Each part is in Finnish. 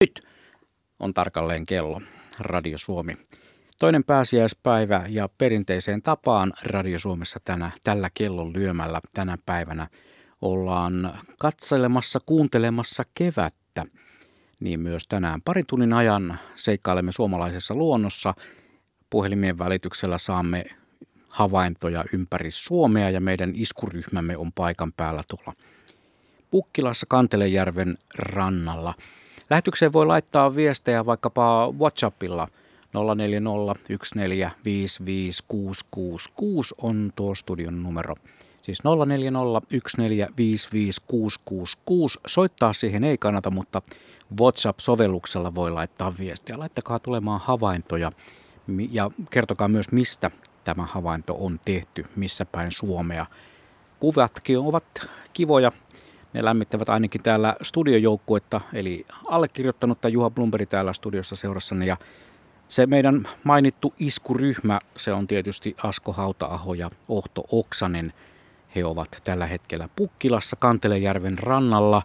Nyt on tarkalleen kello Radio Suomi. Toinen pääsiäispäivä ja perinteiseen tapaan Radio Suomessa tänä, tällä kellon lyömällä tänä päivänä ollaan katselemassa, kuuntelemassa kevättä. Niin myös tänään parin tunnin ajan seikkailemme suomalaisessa luonnossa. Puhelimien välityksellä saamme havaintoja ympäri Suomea ja meidän iskuryhmämme on paikan päällä tuolla Pukkilassa Kantelejärven rannalla – Lähetykseen voi laittaa viestejä vaikkapa WhatsAppilla 0401455666 on tuo studion numero. Siis 0401455666. Soittaa siihen ei kannata, mutta WhatsApp-sovelluksella voi laittaa viestiä. Laittakaa tulemaan havaintoja ja kertokaa myös, mistä tämä havainto on tehty, missä päin Suomea. Kuvatkin ovat kivoja ne lämmittävät ainakin täällä studiojoukkuetta, eli allekirjoittanutta Juha Blumberi täällä studiossa seurassanne. Ja se meidän mainittu iskuryhmä, se on tietysti Asko Hautaaho ja Ohto Oksanen. He ovat tällä hetkellä Pukkilassa Kantelejärven rannalla.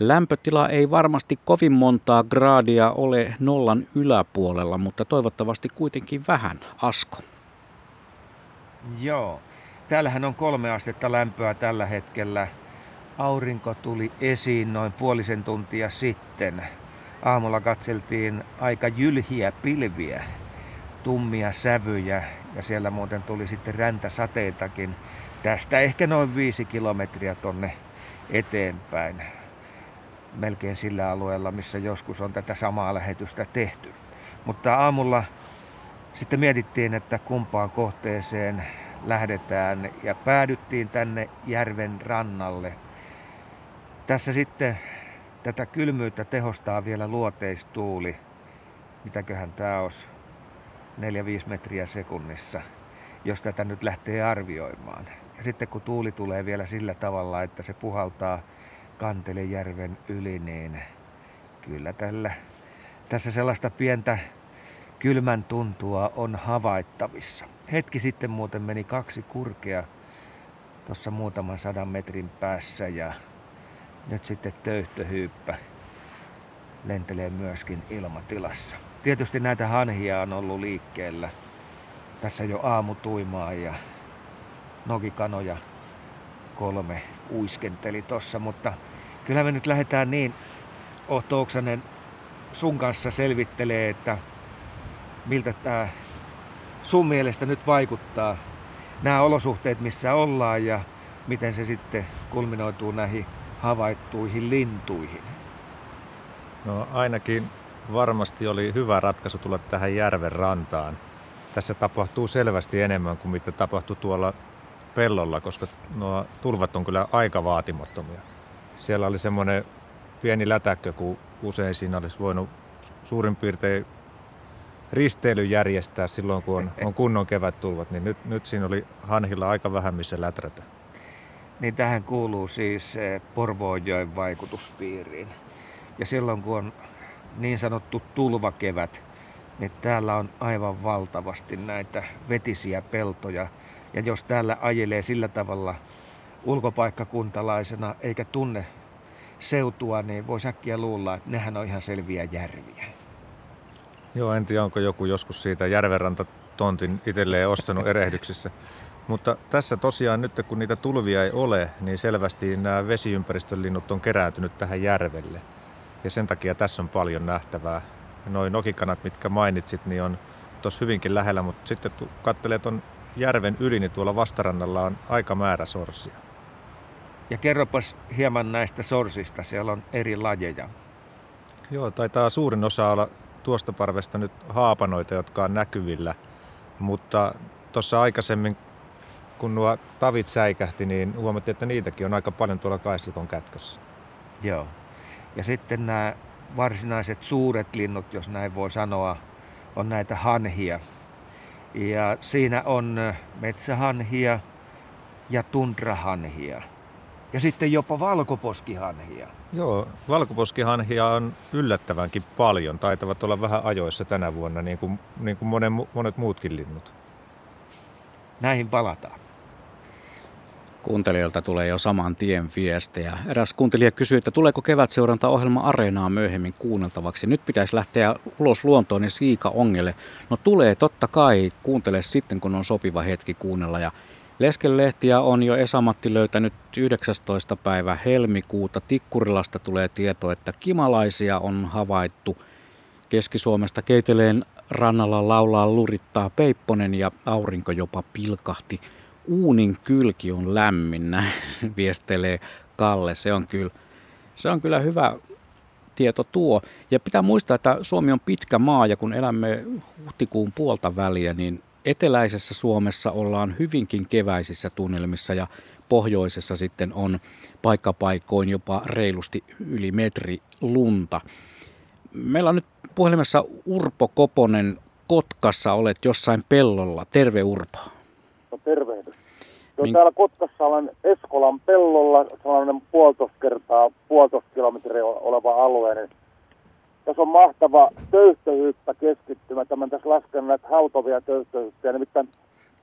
Lämpötila ei varmasti kovin montaa graadia ole nollan yläpuolella, mutta toivottavasti kuitenkin vähän. Asko. Joo. Täällähän on kolme astetta lämpöä tällä hetkellä aurinko tuli esiin noin puolisen tuntia sitten. Aamulla katseltiin aika jylhiä pilviä, tummia sävyjä ja siellä muuten tuli sitten räntäsateitakin. Tästä ehkä noin viisi kilometriä tonne eteenpäin. Melkein sillä alueella, missä joskus on tätä samaa lähetystä tehty. Mutta aamulla sitten mietittiin, että kumpaan kohteeseen lähdetään ja päädyttiin tänne järven rannalle – tässä sitten tätä kylmyyttä tehostaa vielä luoteistuuli. Mitäköhän tämä olisi? 4-5 metriä sekunnissa, jos tätä nyt lähtee arvioimaan. Ja sitten kun tuuli tulee vielä sillä tavalla, että se puhaltaa Kantelejärven yli, niin kyllä tällä, tässä sellaista pientä kylmän tuntua on havaittavissa. Hetki sitten muuten meni kaksi kurkea tuossa muutaman sadan metrin päässä ja nyt sitten töyhtöhyyppä lentelee myöskin ilmatilassa. Tietysti näitä hanhia on ollut liikkeellä. Tässä jo aamutuimaa ja nokikanoja kolme uiskenteli tossa, mutta kyllä me nyt lähdetään niin, Otto Oksanen sun kanssa selvittelee, että miltä tämä sun mielestä nyt vaikuttaa nämä olosuhteet, missä ollaan ja miten se sitten kulminoituu näihin havaittuihin lintuihin? No ainakin varmasti oli hyvä ratkaisu tulla tähän järven rantaan. Tässä tapahtuu selvästi enemmän kuin mitä tapahtui tuolla pellolla, koska nuo tulvat on kyllä aika vaatimattomia. Siellä oli semmoinen pieni lätäkkö, kun usein siinä olisi voinut suurin piirtein risteily järjestää silloin, kun on, on kunnon kevättulvat, niin nyt, nyt siinä oli hanhilla aika vähän missä läträtä niin tähän kuuluu siis eh, Porvoonjoen vaikutuspiiriin. Ja silloin kun on niin sanottu tulvakevät, niin täällä on aivan valtavasti näitä vetisiä peltoja. Ja jos täällä ajelee sillä tavalla ulkopaikkakuntalaisena eikä tunne seutua, niin voi äkkiä luulla, että nehän on ihan selviä järviä. Joo, en tiedä, onko joku joskus siitä järvenranta tontin itselleen ostanut erehdyksissä. Mutta tässä tosiaan nyt kun niitä tulvia ei ole, niin selvästi nämä vesiympäristön linnut on kerääntynyt tähän järvelle. Ja sen takia tässä on paljon nähtävää. Noin nokikanat, mitkä mainitsit, niin on tuossa hyvinkin lähellä, mutta sitten kun katselee tuon järven yli, niin tuolla vastarannalla on aika määrä sorsia. Ja kerropas hieman näistä sorsista, siellä on eri lajeja. Joo, taitaa suurin osa olla tuosta parvesta nyt haapanoita, jotka on näkyvillä. Mutta tuossa aikaisemmin kun nuo tavit säikähti, niin huomattiin, että niitäkin on aika paljon tuolla Kaissikon kätkössä. Joo. Ja sitten nämä varsinaiset suuret linnut, jos näin voi sanoa, on näitä hanhia. Ja siinä on metsähanhia ja tundrahanhia. Ja sitten jopa valkoposkihanhia. Joo, valkoposkihanhia on yllättävänkin paljon. Taitavat olla vähän ajoissa tänä vuonna, niin kuin, niin kuin monen, monet muutkin linnut. Näihin palataan Kuuntelijoilta tulee jo saman tien viestejä. Eräs kuuntelija kysyi, että tuleeko kevätseuranta-ohjelma Areenaa myöhemmin kuunneltavaksi. Nyt pitäisi lähteä ulos luontoon ja siika ongelle. No tulee totta kai, kuuntele sitten kun on sopiva hetki kuunnella. Ja Leskelehtiä on jo Esamatti löytänyt 19. päivä helmikuuta. Tikkurilasta tulee tieto, että kimalaisia on havaittu. Keski-Suomesta Keiteleen rannalla laulaa lurittaa Peipponen ja aurinko jopa pilkahti uunin kylki on lämmin, näin viestelee Kalle. Se on kyllä, se on kyllä hyvä tieto tuo. Ja pitää muistaa, että Suomi on pitkä maa ja kun elämme huhtikuun puolta väliä, niin eteläisessä Suomessa ollaan hyvinkin keväisissä tunnelmissa ja pohjoisessa sitten on paikkapaikoin jopa reilusti yli metri lunta. Meillä on nyt puhelimessa Urpo Koponen Kotkassa, olet jossain pellolla. Terve Urpo. No tervehdys. Jo Min... täällä Kotkassa olen Eskolan pellolla, sellainen puolitoista kertaa puolitoista kilometriä oleva alue, niin tässä on mahtava töyhtöhyyppä keskittymä. Tämän tässä lasken näitä hautovia töyhtöhyyppiä, nimittäin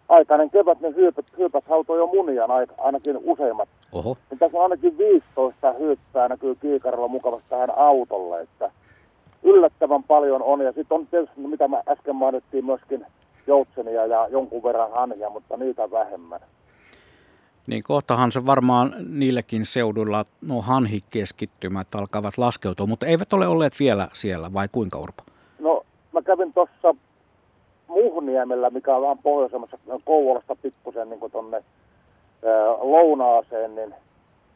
aikainen kevät ne hyypät, hyypät hautoi jo munia ainakin useimmat. Oho. Niin tässä on ainakin 15 hyyppää näkyy kiikarilla mukavasti tähän autolle, että yllättävän paljon on. Ja sitten on tietysti, mitä mä äsken mainittiin, myöskin joutsenia ja jonkun verran hanhia, mutta niitä vähemmän. Niin kohtahan se varmaan niillekin seuduilla nuo hanhikeskittymät alkavat laskeutua, mutta eivät ole olleet vielä siellä, vai kuinka Urpo? No mä kävin tuossa Muhniemellä, mikä on vähän pohjoisemmassa Kouvolasta pikkusen niin tuonne lounaaseen, niin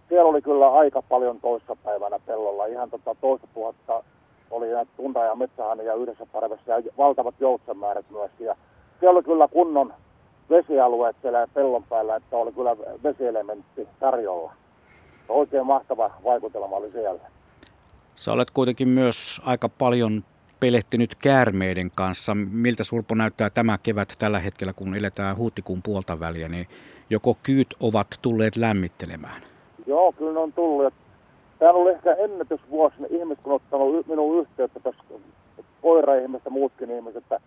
siellä oli kyllä aika paljon toissapäivänä pellolla. Ihan tota toista tuhatta oli näitä tunta- ja metsähania yhdessä parvessa ja valtavat joutsenmäärät myöskin. Ja siellä oli kyllä kunnon vesialueet siellä pellon päällä, että oli kyllä vesielementti tarjolla. Oikein mahtava vaikutelma oli siellä. Sä olet kuitenkin myös aika paljon pelehtynyt käärmeiden kanssa. Miltä Surpo näyttää tämä kevät tällä hetkellä, kun eletään huhtikuun puolta väliä, niin joko kyyt ovat tulleet lämmittelemään? Joo, kyllä ne on tullut. On ollut ehkä ennätysvuosi. Ihmiset on ottanut minun yhteyttä tässä koira-ihmistä muutkin ihmiset, että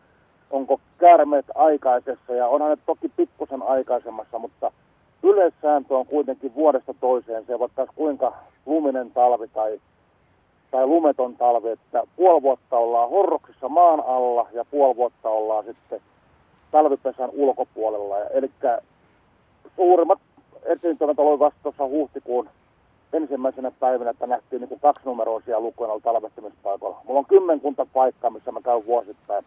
onko käärmeet aikaisessa ja onhan ne toki pikkusen aikaisemmassa, mutta yleissääntö on kuitenkin vuodesta toiseen se, vaikka kuinka luminen talvi tai, tai lumeton talvi, että puoli vuotta ollaan horroksissa maan alla ja puoli vuotta ollaan sitten talvipesän ulkopuolella. Eli suurimmat esiintymät oli vasta tuossa huhtikuun ensimmäisenä päivänä, että nähtiin niin kaksinumeroisia lukuja talvehtimispaikoilla. Mulla on kymmenkunta paikkaa, missä mä käyn vuosittain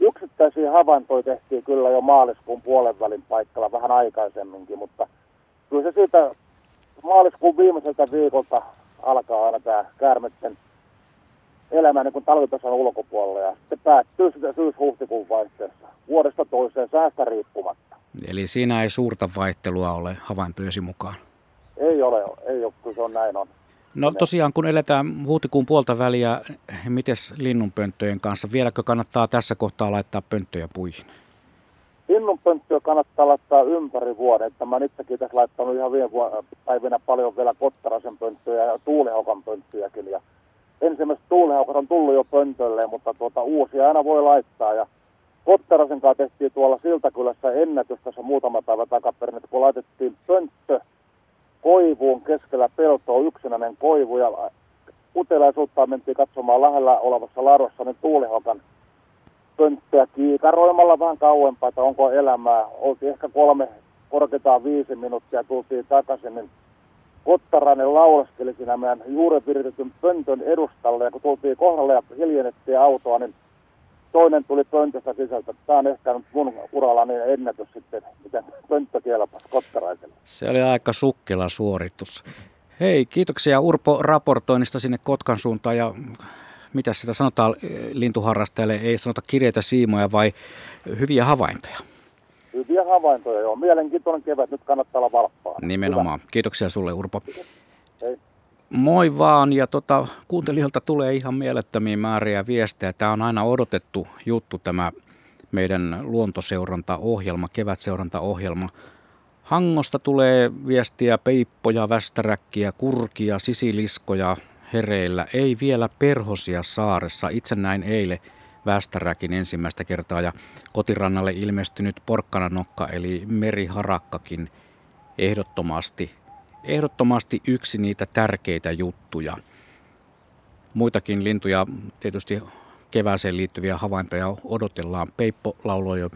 Yksittäisiä havaintoja tehtiin kyllä jo maaliskuun puolen välin paikalla vähän aikaisemminkin, mutta kyllä se siitä maaliskuun viimeiseltä viikolta alkaa aina tämä käärmetten elämä niin kuin talvitason ulkopuolella ja sitten päättyy sitä syys-huhtikuun vaihteessa vuodesta toiseen säästä riippumatta. Eli siinä ei suurta vaihtelua ole havaintojesi mukaan? Ei ole, ei ole, kyllä se on näin on. No tosiaan, kun eletään huhtikuun puolta väliä, miten linnunpönttöjen kanssa? Vieläkö kannattaa tässä kohtaa laittaa pönttöjä puihin? Linnunpönttöjä kannattaa laittaa ympäri vuoden. Että mä itsekin tässä laittanut ihan viime päivinä paljon vielä kottarasen pönttöjä ja tuulihokan pönttöjäkin. Ja ensimmäiset tuulihokat on tullut jo pöntölle, mutta tuota, uusia aina voi laittaa. Ja Kottarasen kanssa tehtiin tuolla Siltakylässä ennätys tässä muutama päivä takaperin, että kun laitettiin pönttö koivuun keskellä peltoa yksinäinen koivu ja utelaisuutta mentiin katsomaan lähellä olevassa ladossa niin tuulihokan pönttöä kiikaroimalla vähän kauempaa, että onko elämää. Oltiin ehkä kolme, korkeintaan viisi minuuttia, tultiin takaisin, niin Kottarainen laulaskeli siinä meidän juuri viritetyn pöntön edustalle, ja kun tultiin kohdalle ja hiljennettiin autoa, niin toinen tuli pöntöstä sisältä. Tämä on ehkä mun uralla niin ennätys sitten, miten pönttö kottaraiselle. Se oli aika sukkela suoritus. Hei, kiitoksia Urpo raportoinnista sinne Kotkan suuntaan ja mitä sitä sanotaan lintuharrastajalle, ei sanota kirjeitä siimoja vai hyviä havaintoja? Hyviä havaintoja, joo. Mielenkiintoinen kevät, nyt kannattaa olla valppaa. Nimenomaan. Hyvä. Kiitoksia sulle Urpo. Hei. Moi vaan, ja tota, kuuntelijoilta tulee ihan mielettömiä määriä viestejä. Tämä on aina odotettu juttu tämä meidän luontoseurantaohjelma, kevätseurantaohjelma. Hangosta tulee viestiä peippoja, västäräkkiä, kurkia, sisiliskoja hereillä. Ei vielä perhosia saaressa. Itse näin eilen västäräkin ensimmäistä kertaa ja kotirannalle ilmestynyt porkkananokka eli meriharakkakin ehdottomasti, ehdottomasti yksi niitä tärkeitä juttuja. Muitakin lintuja, tietysti kevääseen liittyviä havaintoja odotellaan. Peippo lauloi jo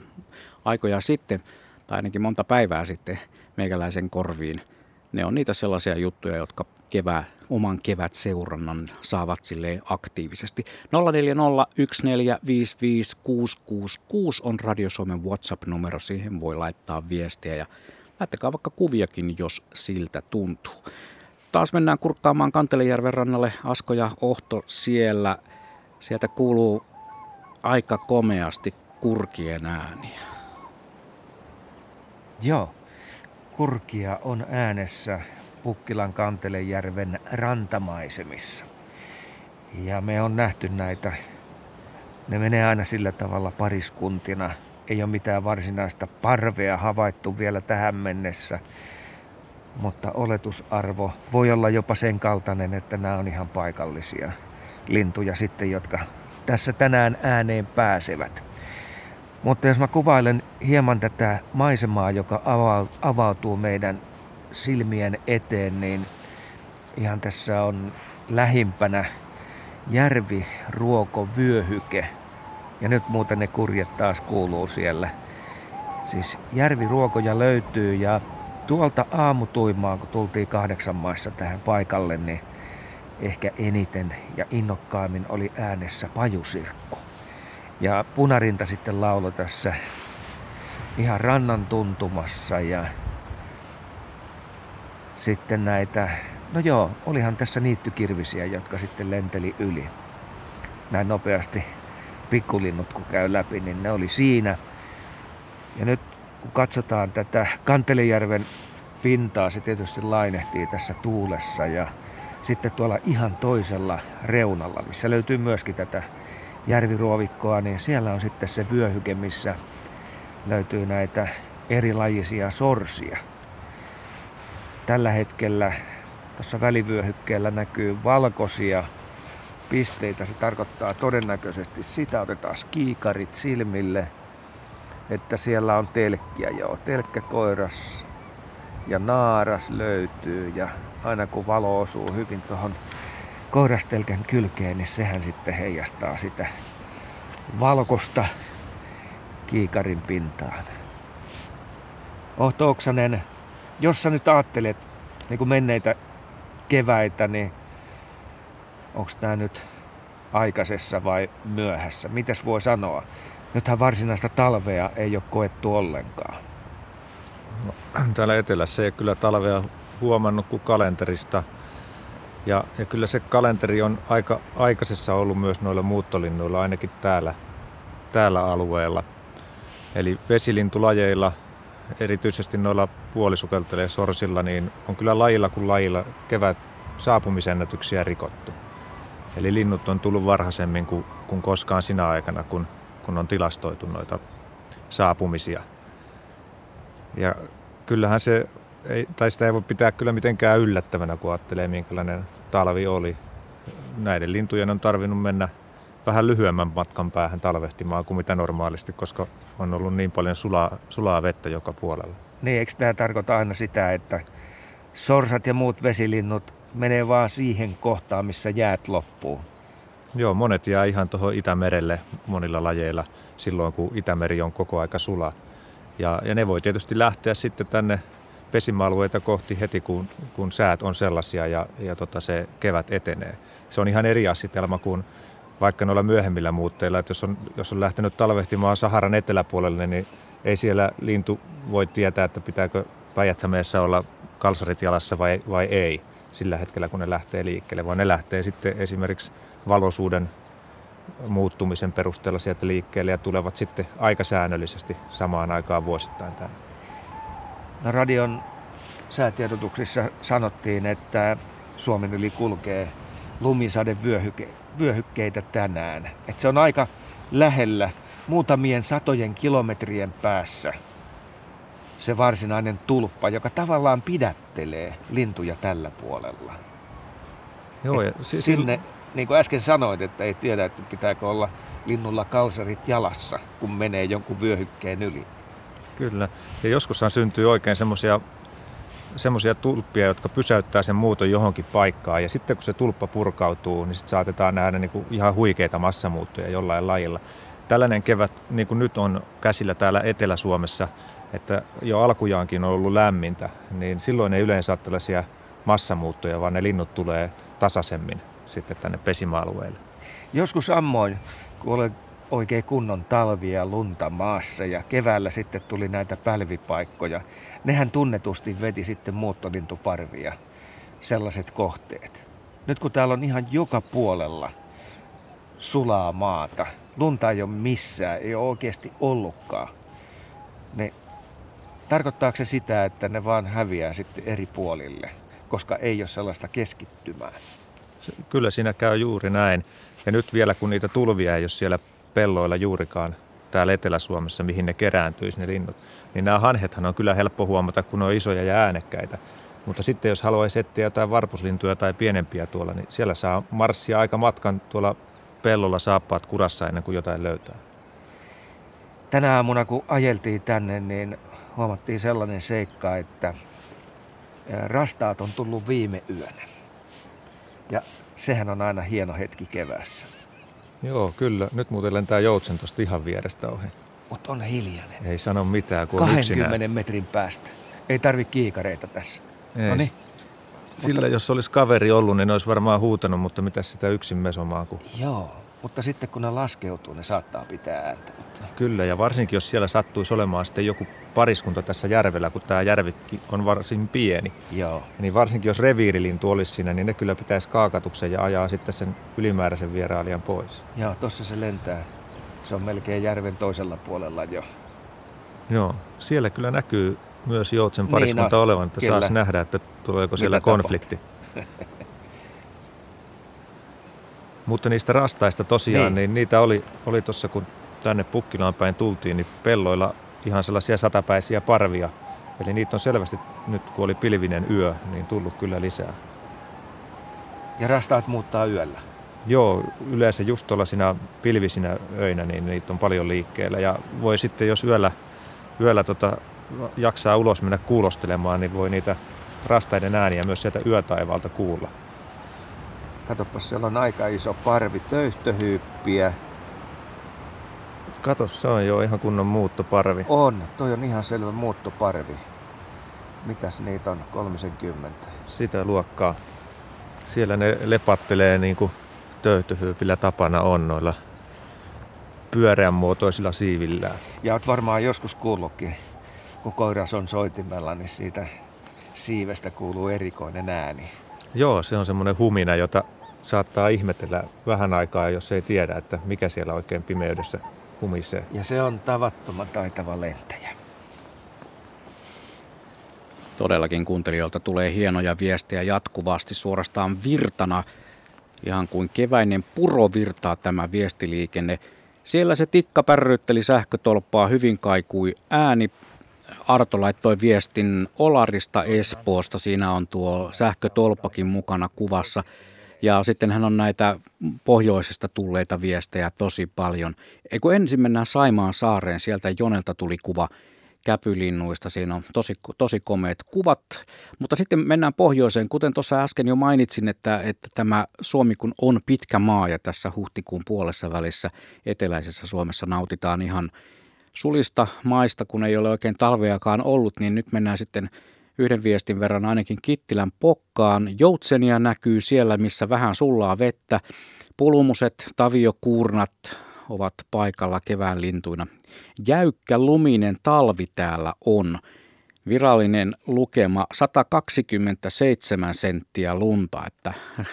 aikoja sitten, tai ainakin monta päivää sitten meikäläisen korviin. Ne on niitä sellaisia juttuja, jotka kevää, oman kevät seurannan saavat sille aktiivisesti. 0401455666 on Radio Suomen WhatsApp-numero, siihen voi laittaa viestiä ja laittakaa vaikka kuviakin, jos siltä tuntuu. Taas mennään kurkkaamaan Kantelejärven rannalle. Asko ja Ohto siellä. Sieltä kuuluu aika komeasti kurkien ääniä. Joo, kurkia on äänessä Pukkilan Kantelejärven rantamaisemissa. Ja me on nähty näitä. Ne menee aina sillä tavalla pariskuntina. Ei ole mitään varsinaista parvea havaittu vielä tähän mennessä. Mutta oletusarvo voi olla jopa sen kaltainen, että nämä on ihan paikallisia lintuja sitten, jotka tässä tänään ääneen pääsevät. Mutta jos mä kuvailen hieman tätä maisemaa, joka avautuu meidän silmien eteen, niin ihan tässä on lähimpänä järvi, ruoko, vyöhyke. Ja nyt muuten ne kurjet taas kuuluu siellä. Siis järviruokoja löytyy ja tuolta aamutuimaan, kun tultiin kahdeksan maissa tähän paikalle, niin ehkä eniten ja innokkaimmin oli äänessä pajusirkku. Ja punarinta sitten laulo tässä ihan rannan tuntumassa ja sitten näitä, no joo, olihan tässä niittykirvisiä, jotka sitten lenteli yli. Näin nopeasti pikkulinnut kun käy läpi, niin ne oli siinä. Ja nyt kun katsotaan tätä Kantelejärven pintaa, se tietysti lainehtii tässä tuulessa ja sitten tuolla ihan toisella reunalla, missä löytyy myöskin tätä järviruovikkoa, niin siellä on sitten se vyöhyke, missä löytyy näitä erilajisia sorsia. Tällä hetkellä tuossa välivyöhykkeellä näkyy valkoisia pisteitä. Se tarkoittaa todennäköisesti sitä, otetaan kiikarit silmille, että siellä on telkkiä joo. Telkkäkoiras ja naaras löytyy ja aina kun valo osuu hyvin tuohon koirastelkän kylkeen, niin sehän sitten heijastaa sitä valkosta kiikarin pintaan. Ohto Oksanen, jos sä nyt ajattelet niin kuin menneitä keväitä, niin onko tämä nyt aikaisessa vai myöhässä? Mitäs voi sanoa? Nythän varsinaista talvea ei ole koettu ollenkaan. No, täällä etelässä ei kyllä talvea huomannut kuin kalenterista. Ja, ja kyllä se kalenteri on aika aikaisessa ollut myös noilla muuttolinnuilla, ainakin täällä, täällä alueella. Eli vesilintulajeilla erityisesti noilla puolisukeltelee sorsilla, niin on kyllä lajilla kuin lajilla kevät saapumisennätyksiä rikottu. Eli linnut on tullut varhaisemmin kuin, kuin koskaan sinä aikana, kun, kun on tilastoitu noita saapumisia. Ja kyllähän se, ei, tai sitä ei voi pitää kyllä mitenkään yllättävänä, kun ajattelee minkälainen talvi oli. Näiden lintujen on tarvinnut mennä vähän lyhyemmän matkan päähän talvehtimaan kuin mitä normaalisti, koska on ollut niin paljon sulaa, sulaa vettä joka puolella. Niin, eikö tämä tarkoita aina sitä, että sorsat ja muut vesilinnut menee vaan siihen kohtaan, missä jäät loppuu? Joo, monet jää ihan tuohon Itämerelle monilla lajeilla silloin, kun Itämeri on koko aika sula. Ja, ja ne voi tietysti lähteä sitten tänne pesimäalueita kohti heti, kun, kun säät on sellaisia ja, ja tota se kevät etenee. Se on ihan eri asetelma kuin vaikka noilla myöhemmillä muutteilla, että jos on, jos on lähtenyt talvehtimaan Saharan eteläpuolelle, niin ei siellä lintu voi tietää, että pitääkö päijät olla kalsarit jalassa vai, vai ei sillä hetkellä, kun ne lähtee liikkeelle, vaan ne lähtee sitten esimerkiksi valoisuuden muuttumisen perusteella sieltä liikkeelle ja tulevat sitten aika säännöllisesti samaan aikaan vuosittain tänne. No radion säätiedotuksissa sanottiin, että Suomen yli kulkee lumisadevyöhyke vyöhykkeitä tänään. Et se on aika lähellä, muutamien satojen kilometrien päässä se varsinainen tulppa, joka tavallaan pidättelee lintuja tällä puolella. Joo, ja si- sinne, niin kuin äsken sanoit, että ei tiedä, että pitääkö olla linnulla kalsarit jalassa, kun menee jonkun vyöhykkeen yli. Kyllä. Ja joskushan syntyy oikein semmoisia semmoisia tulppia, jotka pysäyttää sen muuton johonkin paikkaan. Ja sitten kun se tulppa purkautuu, niin sitten saatetaan nähdä niin kuin ihan huikeita massamuuttoja jollain lajilla. Tällainen kevät, niin kuin nyt on käsillä täällä Etelä-Suomessa, että jo alkujaankin on ollut lämmintä, niin silloin ei yleensä ole tällaisia massamuuttoja, vaan ne linnut tulee tasaisemmin sitten tänne pesimäalueelle. Joskus ammoin, kun olen oikein kunnon talvia lunta maassa ja keväällä sitten tuli näitä pälvipaikkoja. Nehän tunnetusti veti sitten muuttolintuparvia, sellaiset kohteet. Nyt kun täällä on ihan joka puolella sulaa maata, lunta ei ole missään, ei ole oikeasti ollutkaan, niin tarkoittaako se sitä, että ne vaan häviää sitten eri puolille, koska ei ole sellaista keskittymää? Kyllä siinä käy juuri näin. Ja nyt vielä kun niitä tulvia ei ole siellä pelloilla juurikaan täällä Etelä-Suomessa, mihin ne kerääntyisi ne linnut, niin nämä hanhethan on kyllä helppo huomata, kun ne on isoja ja äänekkäitä. Mutta sitten jos haluaisi etsiä jotain varpuslintuja tai pienempiä tuolla, niin siellä saa marssia aika matkan tuolla pellolla saappaat kurassa ennen kuin jotain löytää. Tänä aamuna kun ajeltiin tänne, niin huomattiin sellainen seikka, että rastaat on tullut viime yönä. Ja sehän on aina hieno hetki keväässä. Joo, kyllä. Nyt muuten lentää joutsen tuosta ihan vierestä ohi. Mutta on hiljainen. Ei sano mitään, kun 20 yksinään. metrin päästä. Ei tarvi kiikareita tässä. Ei. Noniin. Sillä mutta... jos olisi kaveri ollut, niin olisi varmaan huutanut, mutta mitä sitä yksin mesomaan. Kun... Joo, mutta sitten kun ne laskeutuu, ne saattaa pitää ääntä. Kyllä, ja varsinkin jos siellä sattuisi olemaan sitten joku pariskunta tässä järvellä, kun tämä järvi on varsin pieni. Joo. Niin varsinkin jos reviirilintu olisi siinä, niin ne kyllä pitäisi kaakatuksen ja ajaa sitten sen ylimääräisen vierailijan pois. Joo, tuossa se lentää. Se on melkein järven toisella puolella jo. Joo, siellä kyllä näkyy myös Joutsen niin, pariskunta niin, no, olevan, että saisi nähdä, että tuleeko siellä Mitä konflikti. Mutta niistä rastaista tosiaan, niin, niin niitä oli, oli tuossa kun tänne Pukkilaan päin tultiin, niin pelloilla ihan sellaisia satapäisiä parvia. Eli niitä on selvästi nyt kun oli pilvinen yö, niin tullut kyllä lisää. Ja rastaat muuttaa yöllä? Joo, yleensä just tuollaisina pilvisinä öinä, niin niitä on paljon liikkeellä. Ja voi sitten, jos yöllä, yöllä tota, jaksaa ulos mennä kuulostelemaan, niin voi niitä rastaiden ääniä myös sieltä yötaivalta kuulla. Katsopas, siellä on aika iso parvi töyhtöhyyppiä. Kato, se on jo ihan kunnon muuttoparvi. On, toi on ihan selvä muuttoparvi. Mitäs niitä on? 30. Sitä luokkaa. Siellä ne lepattelee niin kuin töyhtöhyypillä tapana on noilla pyöreän muotoisilla siivillään. Ja oot varmaan joskus kuullutkin, kun koiras on soitimella, niin siitä siivestä kuuluu erikoinen ääni. Joo, se on semmoinen humina, jota saattaa ihmetellä vähän aikaa, jos ei tiedä, että mikä siellä oikein pimeydessä humisee. Ja se on tavattoman taitava lentäjä. Todellakin kuuntelijoilta tulee hienoja viestejä jatkuvasti suorastaan virtana. Ihan kuin keväinen puro virtaa tämä viestiliikenne. Siellä se tikka pärrytteli sähkötolppaa, hyvin kaikui ääni. Arto laittoi viestin Olarista Espoosta. Siinä on tuo sähkötolppakin mukana kuvassa. Ja sitten hän on näitä pohjoisesta tulleita viestejä tosi paljon. Eikö ensin mennään Saimaan saareen, sieltä Jonelta tuli kuva käpylinnuista. Siinä on tosi, tosi komeat kuvat. Mutta sitten mennään pohjoiseen. Kuten tuossa äsken jo mainitsin, että, että tämä Suomi kun on pitkä maa ja tässä huhtikuun puolessa välissä eteläisessä Suomessa nautitaan ihan sulista maista, kun ei ole oikein talveakaan ollut, niin nyt mennään sitten yhden viestin verran ainakin Kittilän pokkaan. Joutsenia näkyy siellä, missä vähän sullaa vettä. Pulmuset, taviokuurnat ovat paikalla kevään lintuina. Jäykkä luminen talvi täällä on. Virallinen lukema 127 senttiä lunta, että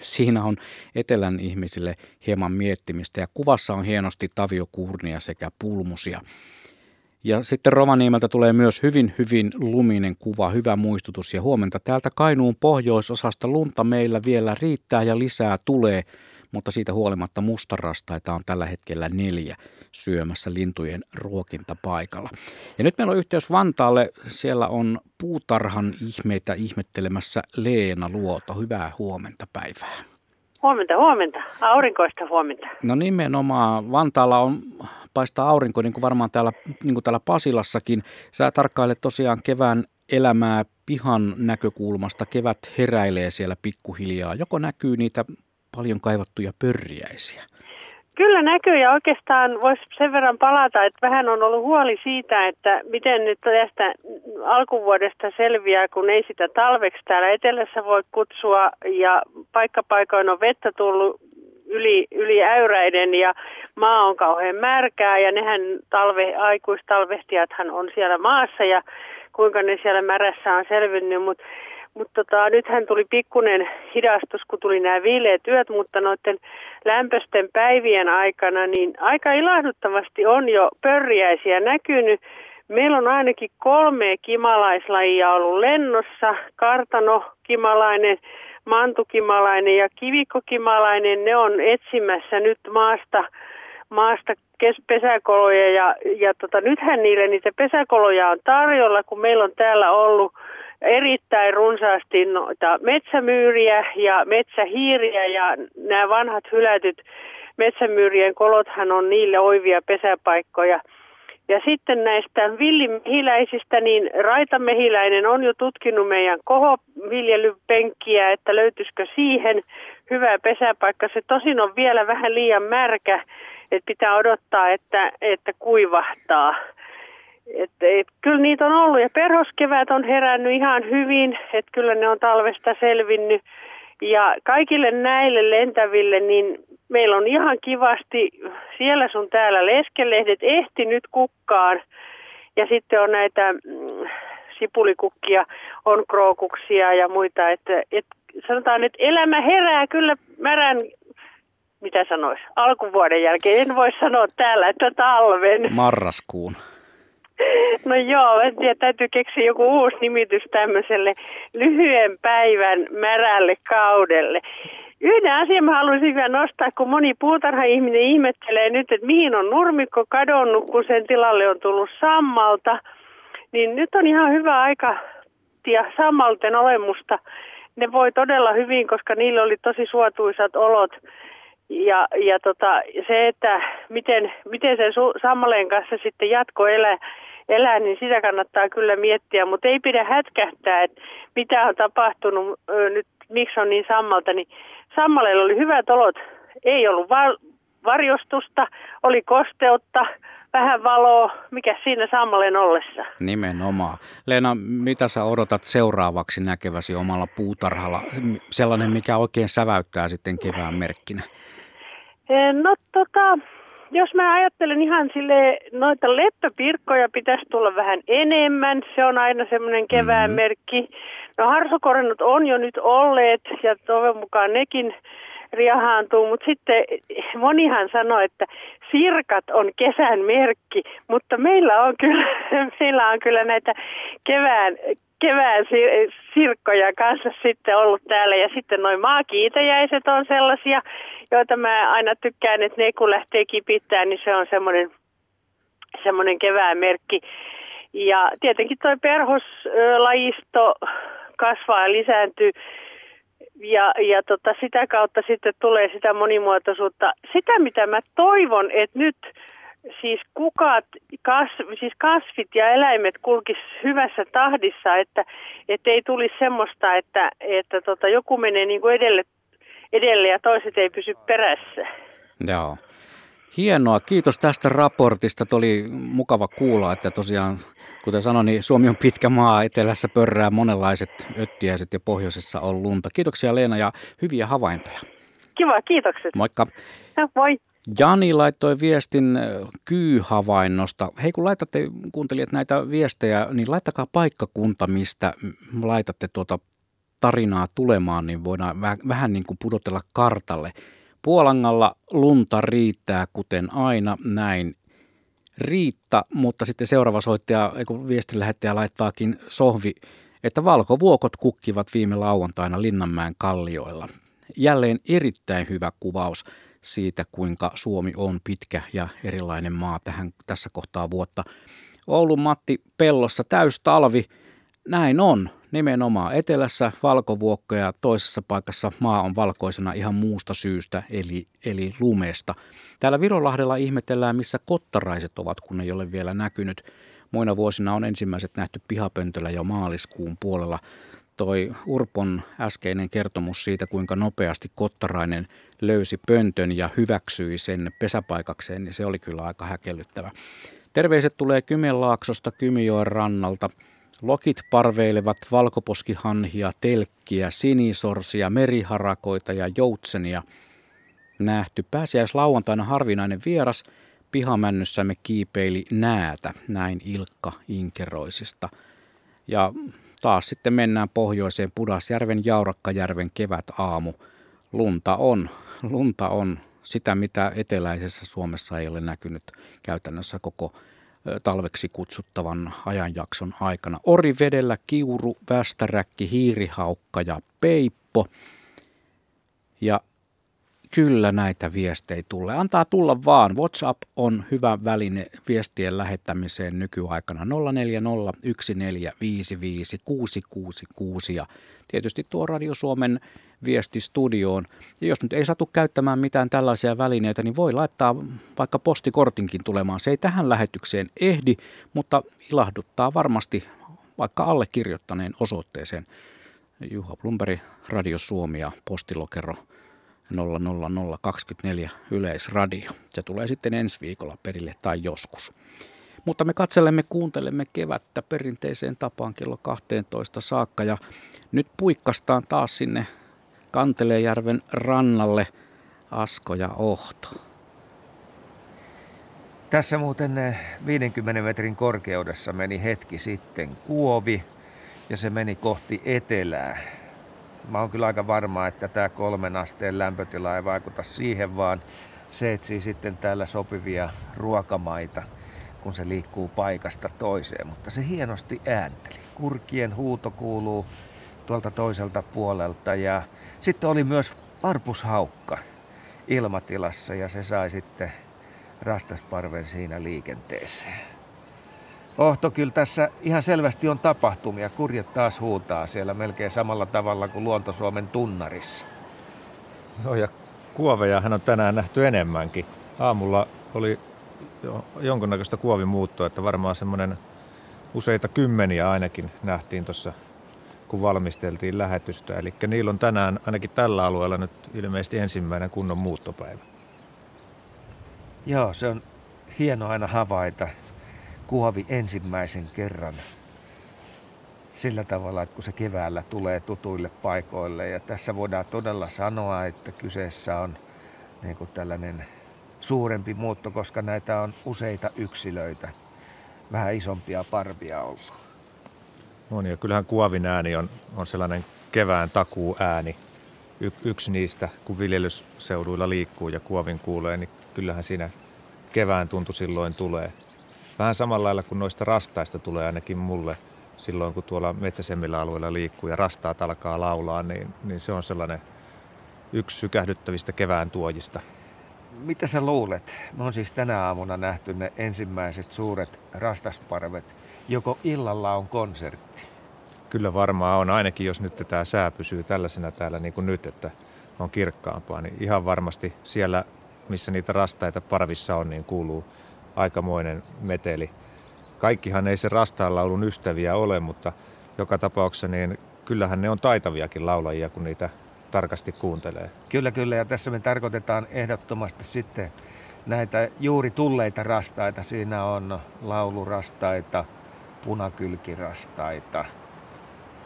siinä on etelän ihmisille hieman miettimistä. Ja kuvassa on hienosti taviokuurnia sekä pulmusia. Ja sitten Rovaniemeltä tulee myös hyvin, hyvin luminen kuva, hyvä muistutus. Ja huomenta täältä Kainuun pohjoisosasta lunta meillä vielä riittää ja lisää tulee, mutta siitä huolimatta mustarastaita on tällä hetkellä neljä syömässä lintujen ruokintapaikalla. Ja nyt meillä on yhteys Vantaalle. Siellä on puutarhan ihmeitä ihmettelemässä Leena Luoto. Hyvää huomenta päivää. Huomenta, huomenta. Aurinkoista huomenta. No nimenomaan. Vantaalla on paistaa aurinko, niin kuin varmaan täällä, niin kuin täällä Pasilassakin. Sä tarkkailet tosiaan kevään elämää pihan näkökulmasta. Kevät heräilee siellä pikkuhiljaa. Joko näkyy niitä paljon kaivattuja pörriäisiä? Kyllä näkyy ja oikeastaan voisi sen verran palata, että vähän on ollut huoli siitä, että miten nyt tästä alkuvuodesta selviää, kun ei sitä talveksi täällä etelässä voi kutsua ja paikkapaikoin on vettä tullut yli, yli äyräiden ja maa on kauhean märkää ja nehän talve, aikuistalvehtijathan on siellä maassa ja kuinka ne siellä märässä on selvinnyt, mutta mutta tota, nythän tuli pikkunen hidastus, kun tuli nämä viileät työt, mutta noiden lämpöisten päivien aikana, niin aika ilahduttavasti on jo pörriäisiä näkynyt. Meillä on ainakin kolme kimalaislajia ollut lennossa, kartano, kimalainen, mantukimalainen ja kivikokimalainen. Ne on etsimässä nyt maasta, maasta pesäkoloja ja, ja tota, nythän niille niitä pesäkoloja on tarjolla, kun meillä on täällä ollut erittäin runsaasti noita metsämyyriä ja metsähiiriä ja nämä vanhat hylätyt metsämyyrien kolothan on niille oivia pesäpaikkoja. Ja sitten näistä villimehiläisistä, niin raitamehiläinen on jo tutkinut meidän kohoviljelypenkkiä, että löytyisikö siihen hyvä pesäpaikka. Se tosin on vielä vähän liian märkä, että pitää odottaa, että, että kuivahtaa. Et, et, kyllä niitä on ollut ja perhoskevät on herännyt ihan hyvin, että kyllä ne on talvesta selvinnyt. Ja kaikille näille lentäville, niin meillä on ihan kivasti siellä sun täällä leskelehdet ehti nyt kukkaan. Ja sitten on näitä mm, sipulikukkia, on krookuksia ja muita. Että, et, sanotaan, että elämä herää kyllä märän mitä sanois, alkuvuoden jälkeen. En voi sanoa täällä, että talven. Marraskuun. No joo, en tiedä, täytyy keksiä joku uusi nimitys tämmöiselle lyhyen päivän märälle kaudelle. Yhden asian mä haluaisin vielä nostaa, kun moni puutarha-ihminen ihmettelee nyt, että mihin on nurmikko kadonnut, kun sen tilalle on tullut sammalta. Niin nyt on ihan hyvä aika tia sammalten olemusta. Ne voi todella hyvin, koska niillä oli tosi suotuisat olot. Ja, ja tota, se, että miten, miten sen su- kanssa sitten jatko elää, elää, niin sitä kannattaa kyllä miettiä, mutta ei pidä hätkähtää, että mitä on tapahtunut nyt, miksi on niin sammalta, niin sammaleilla oli hyvät olot, ei ollut va- varjostusta, oli kosteutta, vähän valoa, mikä siinä sammaleen ollessa. Nimenomaan. Leena, mitä sä odotat seuraavaksi näkeväsi omalla puutarhalla? Sellainen, mikä oikein säväyttää sitten kevään merkkinä. No tota, jos mä ajattelen ihan sille noita leppäpirkkoja pitäisi tulla vähän enemmän. Se on aina semmoinen kevään mm-hmm. merkki. No harsokorennut on jo nyt olleet ja toivon mukaan nekin riahaantuu, mutta sitten monihan sanoi, että sirkat on kesän merkki, mutta meillä on kyllä, meillä on kyllä näitä kevään, kevään sirkkoja kanssa sitten ollut täällä ja sitten noin maakiitäjäiset on sellaisia, joita mä aina tykkään, että ne kun lähtee kipittämään, niin se on semmoinen, semmoinen kevään merkki. Ja tietenkin toi perhoslajisto kasvaa ja lisääntyy ja, ja tota, sitä kautta sitten tulee sitä monimuotoisuutta. Sitä, mitä mä toivon, että nyt siis kukat, kasv, siis kasvit ja eläimet kulkis hyvässä tahdissa, että, ei tulisi semmoista, että, että tota, joku menee niin kuin edelle, edelle ja toiset ei pysy perässä. Joo. Hienoa, kiitos tästä raportista. Oli mukava kuulla, että tosiaan, kuten sanoin, niin Suomi on pitkä maa, etelässä pörrää monenlaiset öttiäiset ja pohjoisessa on lunta. Kiitoksia Leena ja hyviä havaintoja. Kiva, kiitokset. Moikka. Ja, moi. Jani laittoi viestin kyyhavainnosta. Hei kun laitatte kuuntelijat näitä viestejä, niin laittakaa paikkakunta, mistä laitatte tuota tarinaa tulemaan, niin voidaan vähän niin kuin pudotella kartalle. Puolangalla lunta riittää, kuten aina, näin Riitta, mutta sitten seuraava soittaja, kun viestin lähettäjä laittaakin sohvi, että valkovuokot kukkivat viime lauantaina Linnanmäen kallioilla. Jälleen erittäin hyvä kuvaus siitä, kuinka Suomi on pitkä ja erilainen maa tähän, tässä kohtaa vuotta. Oulun Matti Pellossa täys talvi, näin on. Nimenomaan etelässä valkovuokkoja, toisessa paikassa maa on valkoisena ihan muusta syystä, eli, eli lumesta. Täällä Virolahdella ihmetellään, missä kottaraiset ovat, kun ei ole vielä näkynyt. Muina vuosina on ensimmäiset nähty pihapöntöllä jo maaliskuun puolella. Toi Urpon äskeinen kertomus siitä, kuinka nopeasti Kottarainen löysi pöntön ja hyväksyi sen pesäpaikakseen, niin se oli kyllä aika häkellyttävä. Terveiset tulee Kymenlaaksosta Kymijoen rannalta. Lokit parveilevat valkoposkihanhia, telkkiä, sinisorsia, meriharakoita ja joutsenia. Nähty pääsiäislauantaina harvinainen vieras. Pihamennyssä me kiipeili näätä, näin Ilkka Inkeroisista. Ja taas sitten mennään pohjoiseen Pudasjärven Jaurakkajärven kevät aamu. Lunta on, lunta on sitä, mitä eteläisessä Suomessa ei ole näkynyt käytännössä koko talveksi kutsuttavan ajanjakson aikana. Orivedellä kiuru, västäräkki, hiirihaukka ja peippo. Ja kyllä näitä viestejä tulee. Antaa tulla vaan. WhatsApp on hyvä väline viestien lähettämiseen nykyaikana 0401455666 ja tietysti tuo Radio Suomen viesti studioon. Ja jos nyt ei satu käyttämään mitään tällaisia välineitä, niin voi laittaa vaikka postikortinkin tulemaan. Se ei tähän lähetykseen ehdi, mutta ilahduttaa varmasti vaikka allekirjoittaneen osoitteeseen. Juha Plumberi, Radio Suomi ja postilokero 00024 Yleisradio. Se tulee sitten ensi viikolla perille tai joskus. Mutta me katselemme, kuuntelemme kevättä perinteiseen tapaan kello 12 saakka ja nyt puikkastaan taas sinne Kantelejärven rannalle Asko ja Ohto. Tässä muuten 50 metrin korkeudessa meni hetki sitten kuovi ja se meni kohti etelää. Mä oon kyllä aika varma, että tämä kolmen asteen lämpötila ei vaikuta siihen, vaan se etsii sitten täällä sopivia ruokamaita, kun se liikkuu paikasta toiseen. Mutta se hienosti äänteli. Kurkien huuto kuuluu tuolta toiselta puolelta ja sitten oli myös varpushaukka ilmatilassa ja se sai sitten rastasparven siinä liikenteeseen. Ohto, kyllä tässä ihan selvästi on tapahtumia. Kurjet taas huutaa siellä melkein samalla tavalla kuin Luontosuomen tunnarissa. Joo, ja kuoveja hän on tänään nähty enemmänkin. Aamulla oli jo jonkunnäköistä kuovimuuttoa, että varmaan semmoinen useita kymmeniä ainakin nähtiin tuossa kun valmisteltiin lähetystä. Eli niillä on tänään ainakin tällä alueella nyt ilmeisesti ensimmäinen kunnon muuttopäivä. Joo, se on hieno aina havaita kuovi ensimmäisen kerran sillä tavalla, että kun se keväällä tulee tutuille paikoille. Ja tässä voidaan todella sanoa, että kyseessä on niin kuin tällainen suurempi muutto, koska näitä on useita yksilöitä, vähän isompia parvia ollut. On ja kyllähän kuovin ääni on, on sellainen kevään takuu ääni. Y, yksi niistä, kun viljelysseuduilla liikkuu ja kuovin kuulee, niin kyllähän siinä kevään tuntu silloin tulee. Vähän samalla lailla kuin noista rastaista tulee ainakin mulle silloin, kun tuolla metsäsemmillä alueilla liikkuu ja rastaat alkaa laulaa, niin, niin se on sellainen yksi sykähdyttävistä kevään tuojista. Mitä sä luulet? Me on siis tänä aamuna nähty ne ensimmäiset suuret rastasparvet. Joko illalla on konsertti? Kyllä varmaan on, ainakin jos nyt tämä sää pysyy tällaisena täällä niin kuin nyt, että on kirkkaampaa, niin ihan varmasti siellä, missä niitä rastaita parvissa on, niin kuuluu aikamoinen meteli. Kaikkihan ei se rastaanlaulun ystäviä ole, mutta joka tapauksessa niin kyllähän ne on taitaviakin laulajia, kun niitä tarkasti kuuntelee. Kyllä, kyllä. Ja tässä me tarkoitetaan ehdottomasti sitten näitä juuri tulleita rastaita. Siinä on laulurastaita, punakylkirastaita,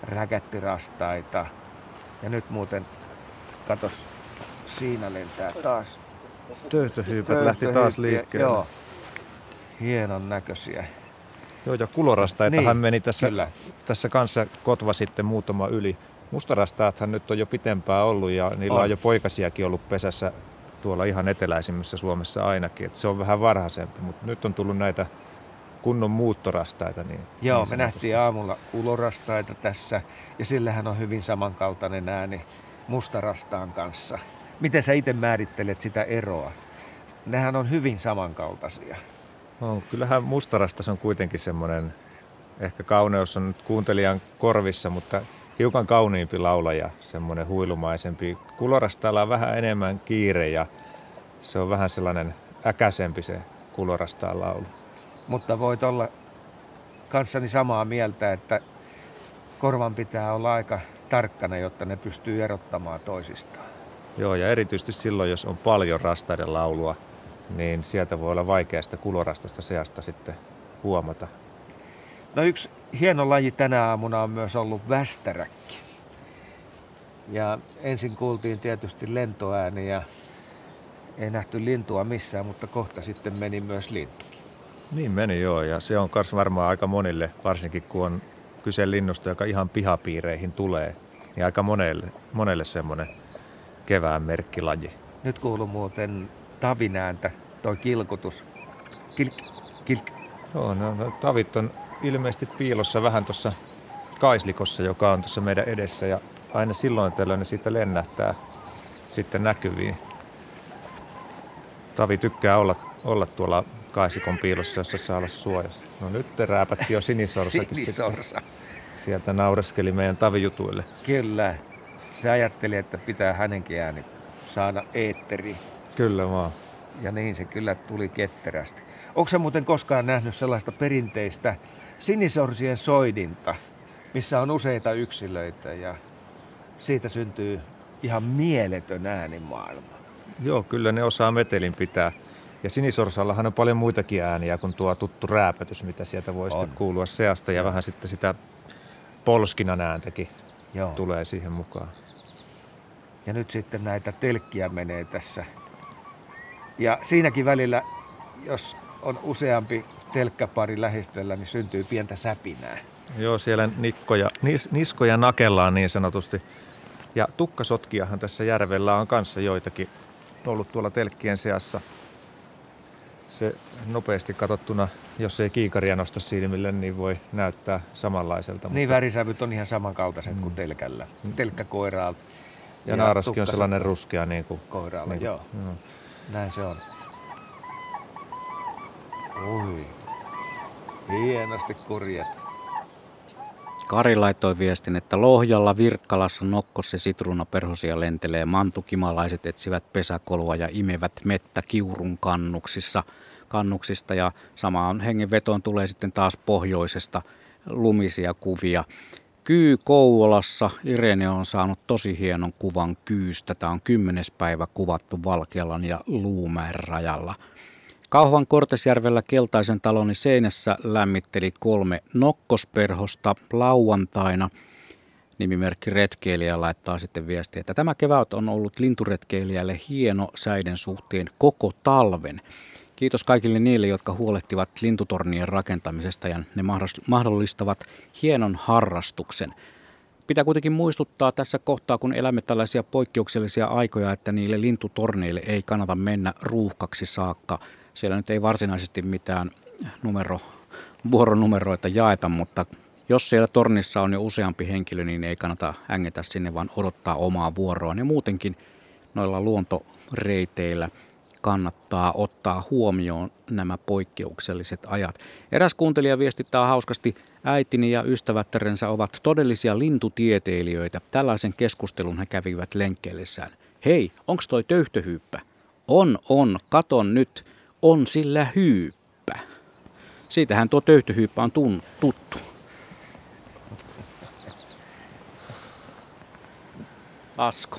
räkättirastaita. Ja nyt muuten, katos, siinä lentää taas. Töyhtösyypät lähti taas liikkeelle. Joo, hienon näköisiä. Joo, ja kulorastaitahan niin, meni tässä, kyllä. tässä kanssa kotva sitten muutama yli. Mustarastaathan nyt on jo pitempään ollut ja niillä on, on jo poikasiakin ollut pesässä tuolla ihan eteläisimmässä Suomessa ainakin. Et se on vähän varhaisempi, mutta nyt on tullut näitä kunnon muuttorastaita. Niin, Joo, niin me nähtiin aamulla kulorastaita tässä ja sillähän on hyvin samankaltainen ääni mustarastaan kanssa. Miten sä itse määrittelet sitä eroa? Nehän on hyvin samankaltaisia. No, kyllähän mustarasta on kuitenkin semmoinen, ehkä kauneus on nyt kuuntelijan korvissa, mutta hiukan kauniimpi laulaja, semmoinen huilumaisempi. Kulorastalla on vähän enemmän kiire ja se on vähän sellainen äkäsempi se kulorastaan laulu. Mutta voit olla kanssani samaa mieltä, että korvan pitää olla aika tarkkana, jotta ne pystyy erottamaan toisistaan. Joo, ja erityisesti silloin, jos on paljon rastaiden laulua, niin sieltä voi olla vaikeasta kulorastasta seasta sitten huomata. No yksi hieno laji tänä aamuna on myös ollut västäräkki. Ja ensin kuultiin tietysti lentoääni ja ei nähty lintua missään, mutta kohta sitten meni myös lintu. Niin meni joo, ja se on myös varmaan aika monille, varsinkin kun on kyse linnusta, joka ihan pihapiireihin tulee, niin aika monelle, monelle semmoinen kevään merkkilaji. Nyt kuuluu muuten tavinääntä, toi kilkutus. Kilk, kilk. Joo, no, no, tavit on ilmeisesti piilossa vähän tuossa kaislikossa, joka on tuossa meidän edessä, ja aina silloin tällöin ne siitä lennähtää sitten näkyviin. Tavi tykkää olla, olla tuolla kaisikon piilossa, jossa saa olla suojassa. No nyt te rääpätti jo sinisorsakin. Sinisorsa. Sieltä naureskeli meidän tavijutuille. Kyllä. Se ajatteli, että pitää hänenkin ääni saada eetteri. Kyllä vaan. Ja niin se kyllä tuli ketterästi. Onko se muuten koskaan nähnyt sellaista perinteistä sinisorsien soidinta, missä on useita yksilöitä ja siitä syntyy ihan mieletön äänimaailma. Joo, kyllä ne osaa metelin pitää. Ja sinisorsallahan on paljon muitakin ääniä kuin tuo tuttu rääpätys, mitä sieltä voi on. sitten kuulua seasta. Ja vähän sitten sitä polskinan ääntäkin Joo. tulee siihen mukaan. Ja nyt sitten näitä telkkiä menee tässä. Ja siinäkin välillä, jos on useampi telkkäpari lähistöllä, niin syntyy pientä säpinää. Joo, siellä nikkoja, nis, niskoja nakellaan niin sanotusti. Ja tukkasotkiahan tässä järvellä on kanssa joitakin ollut tuolla telkkien seassa se nopeasti katsottuna, jos ei kiikaria nosta silmille, niin voi näyttää samanlaiselta. Niin mutta... värisävyt on ihan samankaltaiset mm. kuin telkällä, mm. telkkäkoiraalla. Ja, ja naaraskin on sellainen ruskea niin kuin... Koiraalla, niin kuin, joo. joo. Näin se on. Oi, hienosti kurjet. Kari laittoi viestin, että Lohjalla, Virkkalassa, Nokkossa sitruunaperhosia lentelee, mantukimalaiset etsivät pesäkolua ja imevät mettä kiurun kannuksissa, kannuksista ja samaan hengenvetoon tulee sitten taas pohjoisesta lumisia kuvia. Kyy Kouvolassa, Irene on saanut tosi hienon kuvan kyystä. Tämä on kymmenes päivä kuvattu Valkealan ja Luumäen rajalla – Kauhavan Kortesjärvellä keltaisen taloni seinässä lämmitteli kolme nokkosperhosta lauantaina. Nimimerkki retkeilijä laittaa sitten viestiä, että tämä kevät on ollut linturetkeilijälle hieno säiden suhteen koko talven. Kiitos kaikille niille, jotka huolehtivat lintutornien rakentamisesta ja ne mahdollistavat hienon harrastuksen. Pitää kuitenkin muistuttaa tässä kohtaa, kun elämme tällaisia poikkeuksellisia aikoja, että niille lintutorneille ei kannata mennä ruuhkaksi saakka – siellä nyt ei varsinaisesti mitään numero, vuoronumeroita jaeta, mutta jos siellä tornissa on jo useampi henkilö, niin ei kannata ängetä sinne, vaan odottaa omaa vuoroaan. Ja muutenkin noilla luontoreiteillä kannattaa ottaa huomioon nämä poikkeukselliset ajat. Eräs kuuntelija viestittää hauskasti, äitini ja ystävättärensä ovat todellisia lintutieteilijöitä. Tällaisen keskustelun he kävivät lenkkeellessään. Hei, onks toi töyhtöhyyppä? On, on, katon nyt on sillä hyyppä. Siitähän tuo töyhtöhyyppä on tun, tuttu. Asko.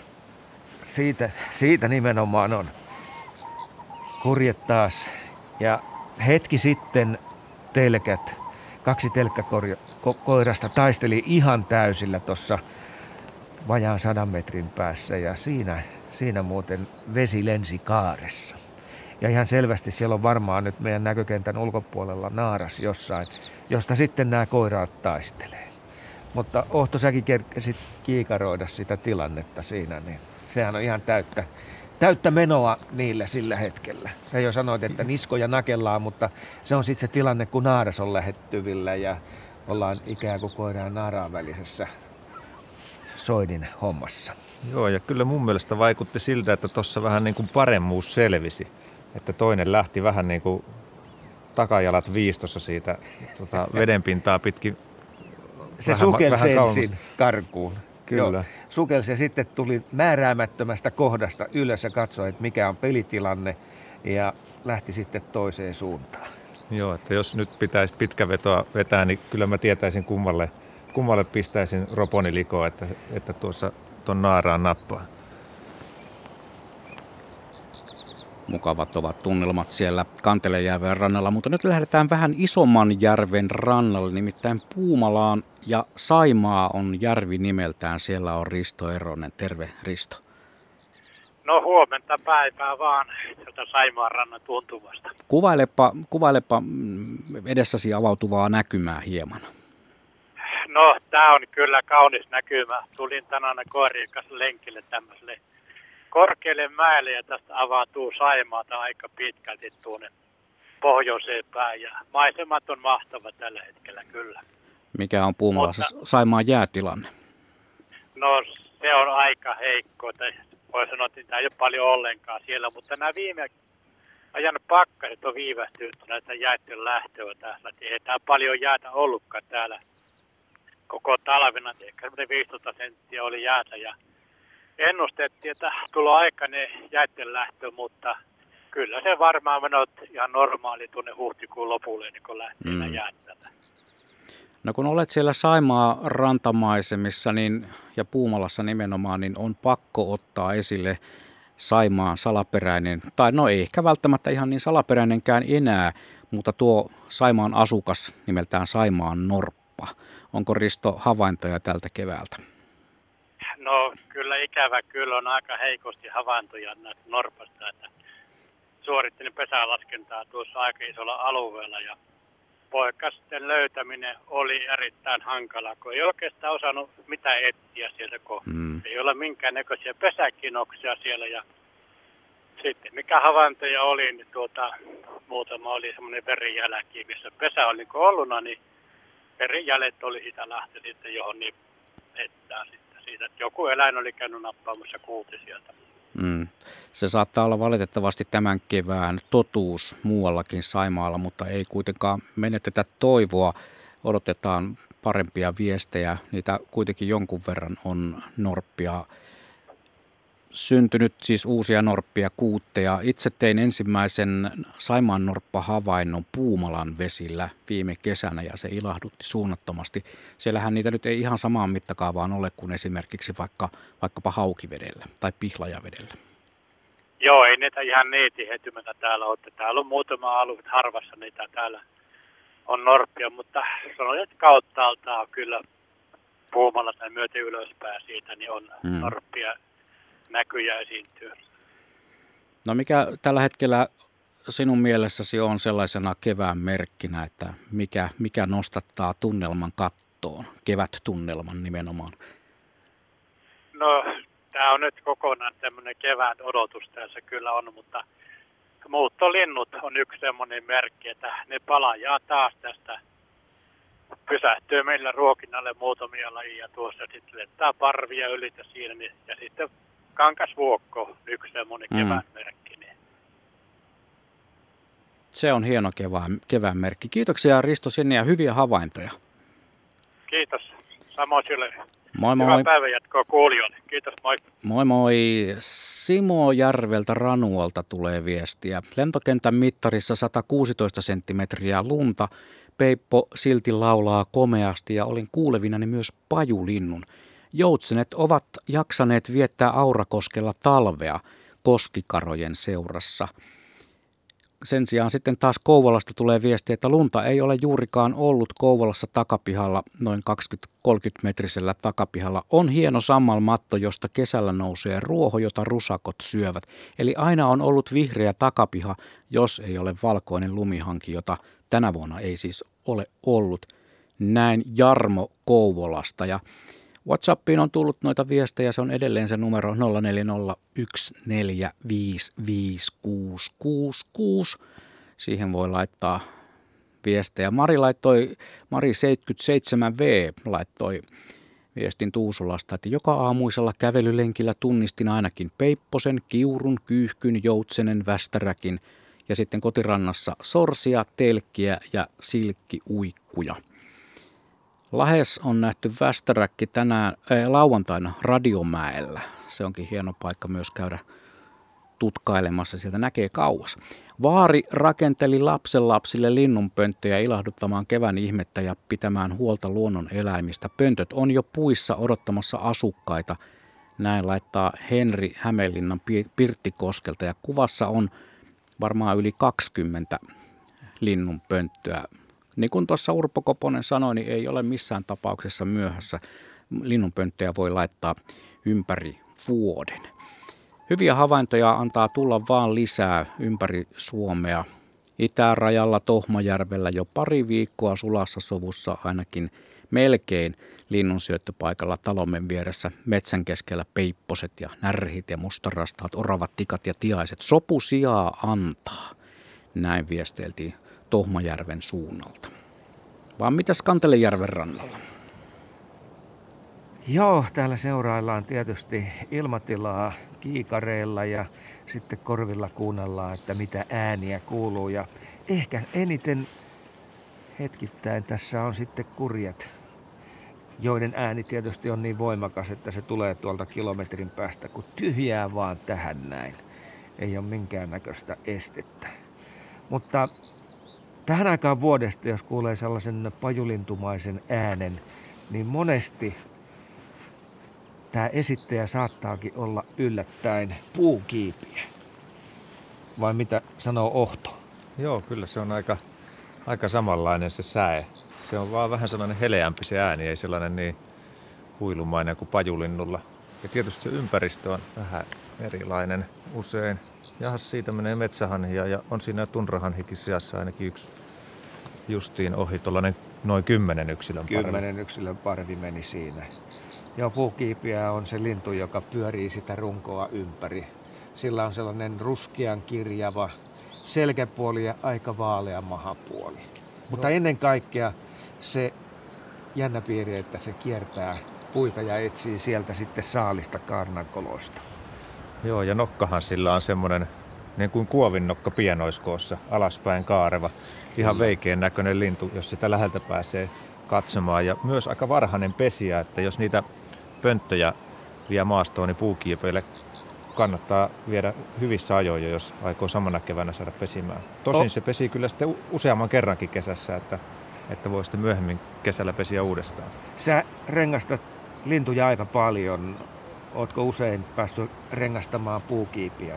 Siitä, siitä nimenomaan on. Kurjet taas. Ja hetki sitten telkät, kaksi telkkäkoirasta taisteli ihan täysillä tuossa vajaan sadan metrin päässä ja siinä, siinä muuten vesi lensi kaaressa. Ja ihan selvästi siellä on varmaan nyt meidän näkökentän ulkopuolella naaras jossain, josta sitten nämä koiraat taistelee. Mutta Ohto, säkin kerkesit kiikaroida sitä tilannetta siinä, niin sehän on ihan täyttä, täyttä menoa niille sillä hetkellä. Sä jo sanoit, että niskoja nakellaan, mutta se on sitten se tilanne, kun naaras on lähettyvillä ja ollaan ikään kuin koiraan naaraan välisessä soidin hommassa. Joo, ja kyllä mun mielestä vaikutti siltä, että tuossa vähän niin kuin paremmuus selvisi että toinen lähti vähän niin kuin takajalat viistossa siitä tota, vedenpintaa pitkin. Se vähän, sukelsi vähän ensin karkuun. Kyllä. Joo, sukelsi ja sitten tuli määräämättömästä kohdasta ylös ja katsoi, että mikä on pelitilanne ja lähti sitten toiseen suuntaan. Joo, että jos nyt pitäisi pitkä vetoa vetää, niin kyllä mä tietäisin kummalle, kummalle pistäisin roponi likoa, että, että tuossa tuon naaraan nappaa. Mukavat ovat tunnelmat siellä Kantelejärven rannalla, mutta nyt lähdetään vähän isomman järven rannalle, nimittäin Puumalaan ja Saimaa on järvi nimeltään. Siellä on Risto Eronen. Terve Risto. No huomenta päivää vaan sieltä Saimaan rannan tuntuvasta. Kuvailepa, kuvailepa mm, edessäsi avautuvaa näkymää hieman. No, tämä on kyllä kaunis näkymä. Tulin tänään koirien kanssa lenkille tämmöiselle korkealle mäelle ja tästä avautuu Saimaata aika pitkälti tuonne pohjoiseen päin. Ja maisemat on mahtava tällä hetkellä kyllä. Mikä on Puumalassa Saimaan jäätilanne? No se on aika heikko. Tai voi sanoa, että tämä ei ole paljon ollenkaan siellä, mutta nämä viime ajan pakkaset on viivästynyt näitä jäitten lähtöä täällä. Ei tämä paljon jäätä ollutkaan täällä koko talvena. Ehkä 15 senttiä oli jäätä ja ennustettiin, että tulo aikainen jäitten lähtö, mutta kyllä se varmaan menot ihan normaali tuonne huhtikuun lopulle, niin kun lähtee mm. jäättämään. No kun olet siellä Saimaa rantamaisemissa niin, ja Puumalassa nimenomaan, niin on pakko ottaa esille Saimaan salaperäinen, tai no ei ehkä välttämättä ihan niin salaperäinenkään enää, mutta tuo Saimaan asukas nimeltään Saimaan Norppa. Onko Risto havaintoja tältä keväältä? No kyllä ikävä kyllä on aika heikosti havaintoja näistä Norpasta, että suorittin pesälaskentaa tuossa aika isolla alueella ja poikasten löytäminen oli erittäin hankala, kun ei oikeastaan osannut mitä etsiä sieltä, kun mm. ei ole minkäännäköisiä pesäkinoksia siellä. Ja sitten mikä havaintoja oli, niin tuota, muutama oli semmoinen verijälki, missä pesä oli niin ollut, niin verijäljet oli sitä lähtö sitten johon niin etsää sitten siitä, että joku eläin oli käynyt nappaamassa kuuti sieltä. Mm. Se saattaa olla valitettavasti tämän kevään totuus muuallakin Saimaalla, mutta ei kuitenkaan menetetä toivoa. Odotetaan parempia viestejä. Niitä kuitenkin jonkun verran on norppia syntynyt, siis uusia norppia, kuutteja. Itse tein ensimmäisen Saimaan norppa-havainnon Puumalan vesillä viime kesänä ja se ilahdutti suunnattomasti. Siellähän niitä nyt ei ihan samaan mittakaavaan ole kuin esimerkiksi vaikka, vaikkapa haukivedellä tai pihlajavedellä. Joo, ei niitä ihan niin tihetymätä täällä ole. Täällä on muutama alue, harvassa niitä täällä on norppia, mutta sanoin, että kauttaalta on kyllä puumalla tai myöten ylöspäin siitä, niin on hmm. norppia näkyjä esiintyy. No mikä tällä hetkellä sinun mielessäsi on sellaisena kevään merkkinä, että mikä, mikä nostattaa tunnelman kattoon, kevät-tunnelman nimenomaan? No tämä on nyt kokonaan tämmöinen kevään odotus tässä kyllä on, mutta muuttolinnut on yksi semmoinen merkki, että ne palajaa taas tästä pysähtyy meillä ruokinnalle muutamia lajia tuossa, sitten lettää parvia ylitä siinä, niin, ja sitten kankasvuokko, yksi semmoinen mm. kevään merkki. Niin. Se on hieno kevään, kevään merkki. Kiitoksia Risto sinne ja hyviä havaintoja. Kiitos. Samoin sille. Moi moi. Hyvää päivänjatkoa kuulijoille. Kiitos, moi. Moi moi. Simo Järveltä Ranuolta tulee viestiä. Lentokentän mittarissa 116 senttimetriä lunta. Peippo silti laulaa komeasti ja olin kuulevinani myös pajulinnun. Joutsenet ovat jaksaneet viettää Aurakoskella talvea koskikarojen seurassa – sen sijaan sitten taas Kouvolasta tulee viesti, että lunta ei ole juurikaan ollut Kouvolassa takapihalla, noin 20-30 metrisellä takapihalla. On hieno sammalmatto, josta kesällä nousee ruoho, jota rusakot syövät. Eli aina on ollut vihreä takapiha, jos ei ole valkoinen lumihanki, jota tänä vuonna ei siis ole ollut. Näin Jarmo Kouvolasta ja WhatsAppiin on tullut noita viestejä, se on edelleen se numero 0401455666. Siihen voi laittaa viestejä. Mari laittoi, Mari 77V laittoi viestin Tuusulasta, että joka aamuisella kävelylenkillä tunnistin ainakin Peipposen, Kiurun, Kyyhkyn, Joutsenen, Västäräkin ja sitten kotirannassa sorsia, telkkiä ja silkkiuikkuja. Lahes on nähty Västäräkki tänään, äh, lauantaina Radiomäellä. Se onkin hieno paikka myös käydä tutkailemassa, sieltä näkee kauas. Vaari rakenteli lapsille linnunpönttöjä ilahduttamaan kevään ihmettä ja pitämään huolta luonnon eläimistä. Pöntöt on jo puissa odottamassa asukkaita. Näin laittaa Henri Hämeenlinnan Pirttikoskelta ja kuvassa on varmaan yli 20 linnunpönttöä. Niin kuin tuossa Urpo Koponen sanoi, niin ei ole missään tapauksessa myöhässä. Linnunpönttöjä voi laittaa ympäri vuoden. Hyviä havaintoja antaa tulla vaan lisää ympäri Suomea. Itärajalla Tohmajärvellä jo pari viikkoa sulassa sovussa ainakin melkein linnunsyöttöpaikalla talomme vieressä metsän keskellä peipposet ja närhit ja mustarastaat, oravat, tikat ja tiaiset. Sopu sijaa antaa. Näin viesteltiin Tohmajärven suunnalta. Vaan mitä Skantelejärven rannalla? Joo, täällä seuraillaan tietysti ilmatilaa kiikareilla ja sitten korvilla kuunnellaan, että mitä ääniä kuuluu. Ja ehkä eniten hetkittäin tässä on sitten kurjet, joiden ääni tietysti on niin voimakas, että se tulee tuolta kilometrin päästä, kun tyhjää vaan tähän näin. Ei ole minkäännäköistä estettä. Mutta tähän aikaan vuodesta, jos kuulee sellaisen pajulintumaisen äänen, niin monesti tämä esittäjä saattaakin olla yllättäen puukiipiä. Vai mitä sanoo Ohto? Joo, kyllä se on aika, aika samanlainen se säe. Se on vaan vähän sellainen heleämpi se ääni, ei sellainen niin huilumainen kuin pajulinnulla. Ja tietysti se ympäristö on vähän erilainen usein. Ja siitä menee metsähanhia ja on siinä tunrahanhikin sijassa ainakin yksi justiin ohi, tuollainen noin kymmenen yksilön parvi. Kymmenen yksilön parvi meni siinä. Joo, puukiipiä on se lintu, joka pyörii sitä runkoa ympäri. Sillä on sellainen ruskean kirjava selkäpuoli ja aika vaalea mahapuoli. Mutta ennen kaikkea se jännä piiri, että se kiertää puita ja etsii sieltä sitten saalista kaarnankoloista. Joo, ja nokkahan sillä on semmoinen niin kuin kuovinnokka pienoiskoossa, alaspäin kaareva. Ihan veikeän näköinen lintu, jos sitä läheltä pääsee katsomaan. Ja myös aika varhainen pesiä, että jos niitä pönttöjä vie maastoon, niin puukiipeille kannattaa viedä hyvissä ajoin, jos aikoo samana keväänä saada pesimään. Tosin oh. se pesii kyllä sitten useamman kerrankin kesässä, että, että voi sitten myöhemmin kesällä pesiä uudestaan. Sä rengastat lintuja aika paljon. Ootko usein päässyt rengastamaan puukiipiä?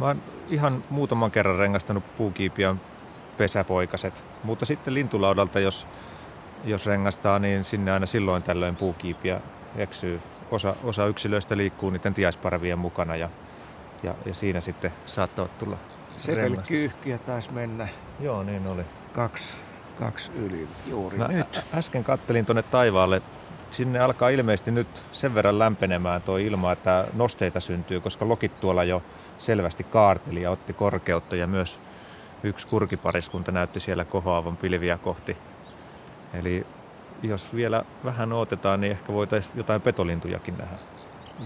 Mä oon ihan muutaman kerran rengastanut puukiipiän pesäpoikaset, mutta sitten lintulaudalta, jos jos rengastaa, niin sinne aina silloin tällöin puukiipiä eksyy. Osa, osa yksilöistä liikkuu niiden tiaisparvien mukana ja, ja, ja siinä sitten saattavat tulla Setelkyyhkiä taisi mennä. Joo, niin oli. Kaksi, kaksi yli juuri Mä nyt. Äsken kattelin tuonne taivaalle. Sinne alkaa ilmeisesti nyt sen verran lämpenemään tuo ilma, että nosteita syntyy, koska lokit tuolla jo selvästi kaarteli ja otti korkeutta ja myös yksi kurkipariskunta näytti siellä kohoavan pilviä kohti Eli jos vielä vähän odotetaan, niin ehkä voitaisiin jotain petolintujakin nähdä.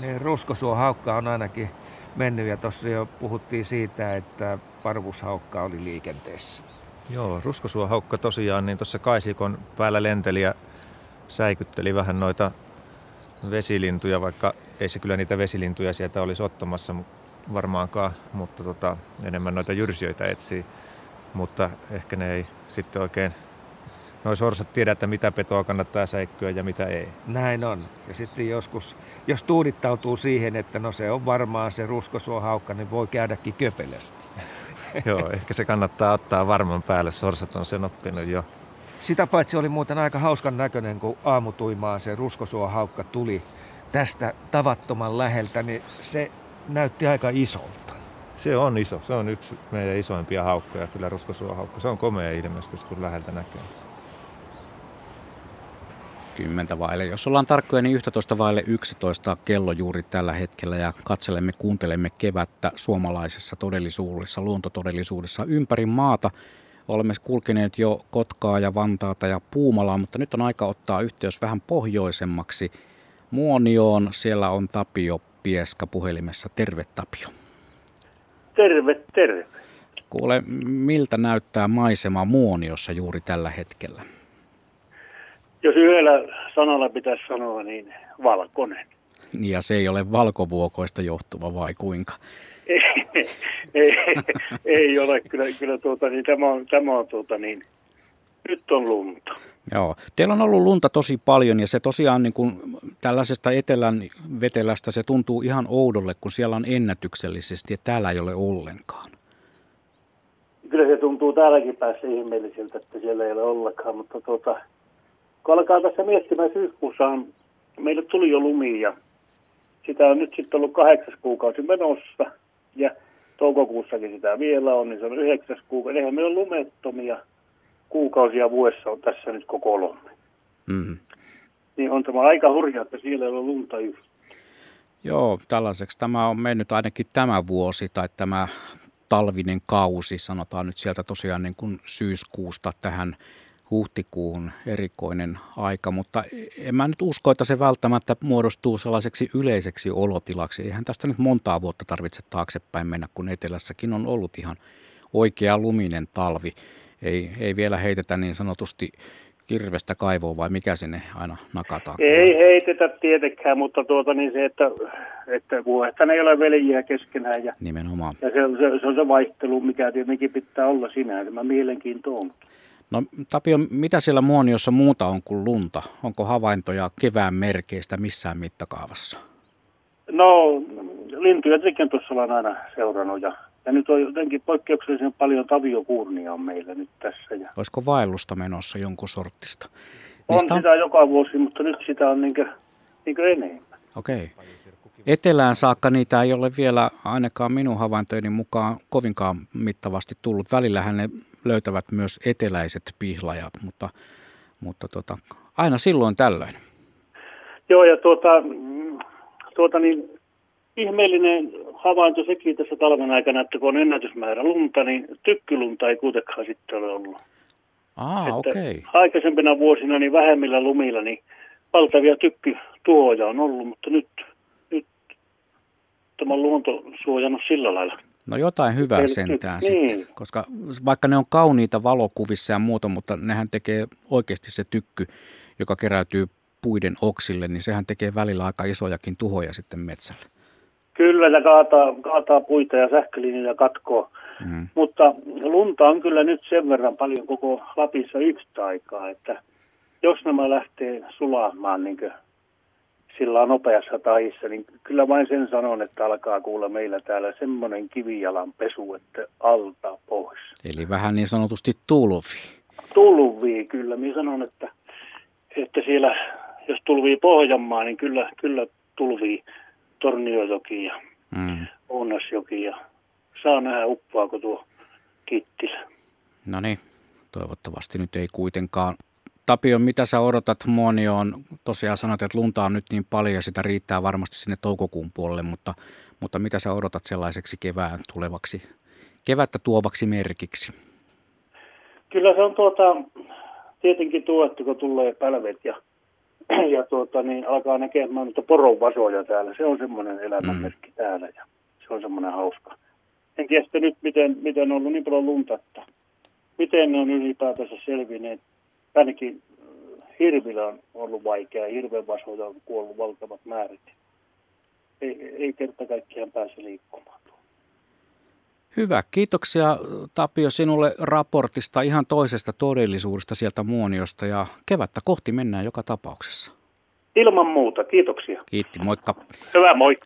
Niin, ruskosuohaukka on ainakin mennyt ja tuossa jo puhuttiin siitä, että parvushaukka oli liikenteessä. Joo, ruskosuohaukka tosiaan, niin tuossa Kaisikon päällä lenteli ja säikytteli vähän noita vesilintuja, vaikka ei se kyllä niitä vesilintuja sieltä olisi ottamassa varmaankaan, mutta tota, enemmän noita jyrsijöitä etsii. Mutta ehkä ne ei sitten oikein noi sorsat tiedä, että mitä petoa kannattaa säikkyä ja mitä ei. Näin on. Ja sitten joskus, jos tuudittautuu siihen, että no se on varmaan se ruskosuohaukka, niin voi käydäkin köpelösti. Joo, ehkä se kannattaa ottaa varman päälle. Sorsat on sen oppinut jo. Sitä paitsi oli muuten aika hauskan näköinen, kun aamutuimaan se ruskosuohaukka tuli tästä tavattoman läheltä, niin se näytti aika isolta. Se on iso. Se on yksi meidän isoimpia haukkoja, kyllä ruskosuohaukka. Se on komea ilmestys, kun läheltä näkee. 10 vaille. Jos ollaan tarkkoja, niin 11 vaille 11 kello juuri tällä hetkellä ja katselemme, kuuntelemme kevättä suomalaisessa todellisuudessa, luontotodellisuudessa ympäri maata. Olemme kulkeneet jo Kotkaa ja Vantaata ja Puumalaa, mutta nyt on aika ottaa yhteys vähän pohjoisemmaksi Muonioon. Siellä on Tapio Pieska puhelimessa. Terve Tapio. Terve, terve. Kuule, miltä näyttää maisema Muoniossa juuri tällä hetkellä? jos yhdellä sanalla pitäisi sanoa, niin valkoinen. Ja se ei ole valkovuokoista johtuva vai kuinka? ei, ei, ei ole. Kyllä, kyllä tuota, niin tämä on, tämä on tuota, niin, nyt on lunta. Joo. Teillä on ollut lunta tosi paljon ja se tosiaan niin kuin tällaisesta etelän vetelästä se tuntuu ihan oudolle, kun siellä on ennätyksellisesti ja täällä ei ole ollenkaan. Kyllä se tuntuu täälläkin päässä ihmeelliseltä, että siellä ei ole ollenkaan, mutta tuota, kun alkaa tässä miettimään syyskuussa, meille tuli jo lumia. Sitä on nyt sitten ollut kahdeksas kuukausi menossa ja toukokuussakin sitä vielä on, niin se on yhdeksäs kuukausi. Eihän meillä ole lumettomia kuukausia vuodessa on tässä nyt koko lomme. Mm-hmm. Niin on tämä aika hurjaa, että siellä ei ole lunta yhtä. Joo, tällaiseksi tämä on mennyt ainakin tämä vuosi tai tämä talvinen kausi, sanotaan nyt sieltä tosiaan niin kuin syyskuusta tähän huhtikuun erikoinen aika, mutta en mä nyt usko, että se välttämättä muodostuu sellaiseksi yleiseksi olotilaksi. Eihän tästä nyt montaa vuotta tarvitse taaksepäin mennä, kun etelässäkin on ollut ihan oikea luminen talvi. Ei, ei vielä heitetä niin sanotusti kirvestä kaivoon vai mikä sinne aina nakataan? Ei heitetä tietenkään, mutta tuota niin se, että, että vuohethan ei ole veljiä keskenään. Ja, Nimenomaan. Ja se, se, se, on se vaihtelu, mikä tietenkin pitää olla sinänsä. Mä mielenkiinto onkin. No Tapio, mitä siellä Muoniossa muuta on kuin lunta? Onko havaintoja kevään merkeistä missään mittakaavassa? No, lintuja tietenkin tuossa olen aina seurannut ja, ja nyt on jotenkin poikkeuksellisen paljon taviokuurnia on meillä nyt tässä. Ja... Olisiko vaellusta menossa jonkun sortista? Niistä on sitä on... joka vuosi, mutta nyt sitä on niinkö, niinkö enemmän. Okei. Okay. Etelään saakka niitä ei ole vielä ainakaan minun havaintojeni mukaan kovinkaan mittavasti tullut. Välillähän ne löytävät myös eteläiset pihlajat, mutta, mutta tota, aina silloin tällöin. Joo, ja tuota, tuota niin, ihmeellinen havainto sekin tässä talven aikana, että kun on ennätysmäärä lunta, niin tykkylunta ei kuitenkaan sitten ole ollut. Ah, okei. Okay. Aikaisempina vuosina niin vähemmillä lumilla niin valtavia tykkytuhoja on ollut, mutta nyt, nyt tämä luonto suojannut sillä lailla. No jotain hyvää Eli, sentään niin. sitten, koska vaikka ne on kauniita valokuvissa ja muuta, mutta nehän tekee oikeasti se tykky, joka keräytyy puiden oksille, niin sehän tekee välillä aika isojakin tuhoja sitten metsälle. Kyllä, ja kaataa, kaataa puita ja sähkölinjoja katkoo. Mm. Mutta lunta on kyllä nyt sen verran paljon koko Lapissa yhtä aikaa, että jos nämä lähtee sulamaan niin sillä nopeassa tahissa, niin kyllä vain sen sanon, että alkaa kuulla meillä täällä semmoinen kivijalan pesu, että alta pois. Eli vähän niin sanotusti tulvi. Tulvii, kyllä. Minä sanon, että, että siellä, jos tulvii Pohjanmaa, niin kyllä, kyllä tulvii Torniojoki ja mm. Ounasjoki ja saa nähdä uppoako tuo Kittilä. No niin, toivottavasti nyt ei kuitenkaan Tapio, mitä sä odotat Muonioon? Tosiaan sanot, että lunta on nyt niin paljon ja sitä riittää varmasti sinne toukokuun puolelle, mutta, mutta mitä sä odotat sellaiseksi kevään tulevaksi, kevättä tuovaksi merkiksi? Kyllä se on tuota, tietenkin tuo, että kun tulee pälvet ja, ja tuota, niin alkaa näkemään noita poronvasoja täällä. Se on semmoinen elämänmerkki mm. täällä ja se on semmoinen hauska. En kestä nyt, miten, miten on ollut niin paljon lunta, että miten ne on ylipäätänsä selvinneet ainakin äh, hirvillä on ollut vaikea. Hirvenvasoja on kuollut valtavat määrät. Ei, ei kerta kaikkiaan pääse liikkumaan. Hyvä. Kiitoksia Tapio sinulle raportista ihan toisesta todellisuudesta sieltä Muoniosta ja kevättä kohti mennään joka tapauksessa. Ilman muuta. Kiitoksia. Kiitti. Moikka. Hyvä, moi.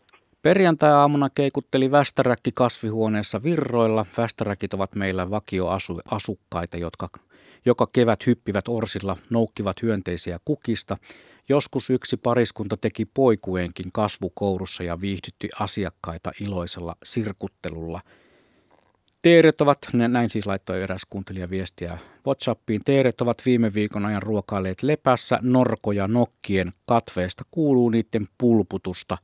Perjantai-aamuna keikutteli Västäräkki kasvihuoneessa virroilla. Västäräkit ovat meillä vakioasukkaita, jotka joka kevät hyppivät orsilla, noukkivat hyönteisiä kukista. Joskus yksi pariskunta teki poikuenkin kasvukourussa ja viihdytti asiakkaita iloisella sirkuttelulla. Teeret ovat, näin siis laittoi eräs kuuntelija viestiä Whatsappiin, teeret ovat viime viikon ajan ruokailleet lepässä, norkoja nokkien katveesta kuuluu niiden pulputusta.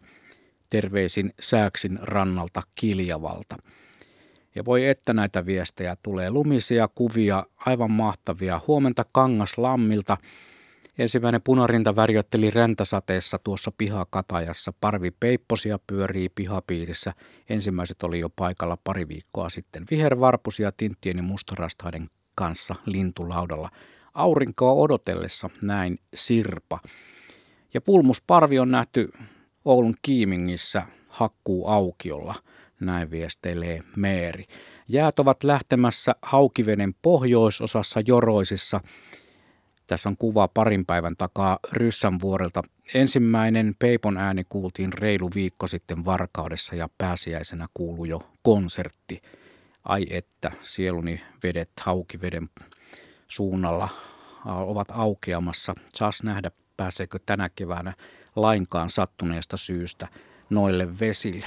Terveisin Sääksin rannalta Kiljavalta. Ja voi että näitä viestejä tulee. Lumisia kuvia, aivan mahtavia. Huomenta Kangas Lammilta. Ensimmäinen punarinta värjötteli räntäsateessa tuossa pihakatajassa. Parvi peipposia pyörii pihapiirissä. Ensimmäiset oli jo paikalla pari viikkoa sitten. Vihervarpusia tinttien ja mustarastaiden kanssa lintulaudalla. Aurinkoa odotellessa näin Sirpa. Ja pulmusparvi on nähty Oulun Kiimingissä hakkuu aukiolla, näin viesteilee Meeri. Jäät ovat lähtemässä Haukiveden pohjoisosassa Joroisissa. Tässä on kuva parin päivän takaa Ryssän vuorelta. Ensimmäinen Peipon ääni kuultiin reilu viikko sitten Varkaudessa ja pääsiäisenä kuului jo konsertti. Ai että, sieluni vedet Haukiveden suunnalla ovat aukeamassa. Saas nähdä, pääseekö tänä keväänä lainkaan sattuneesta syystä noille vesille.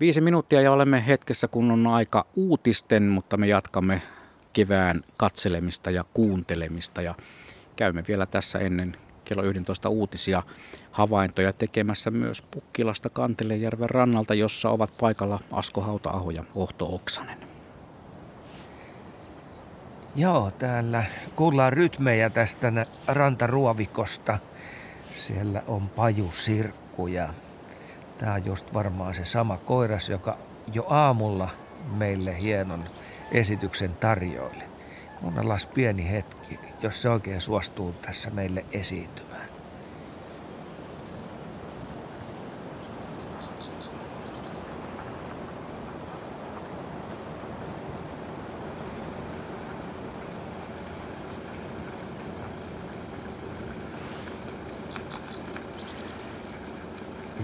Viisi minuuttia ja olemme hetkessä, kun on aika uutisten, mutta me jatkamme kevään katselemista ja kuuntelemista ja käymme vielä tässä ennen kello 11 uutisia havaintoja tekemässä myös Pukkilasta Kantelejärven rannalta, jossa ovat paikalla Asko Hauta-aho ja Ohto Oksanen. Joo, täällä kuullaan rytmejä tästä rantaruovikosta. Siellä on pajusirkku ja tämä on just varmaan se sama koiras, joka jo aamulla meille hienon esityksen tarjoili. Kuunnellaan pieni hetki, jos se oikein suostuu tässä meille esiintymään.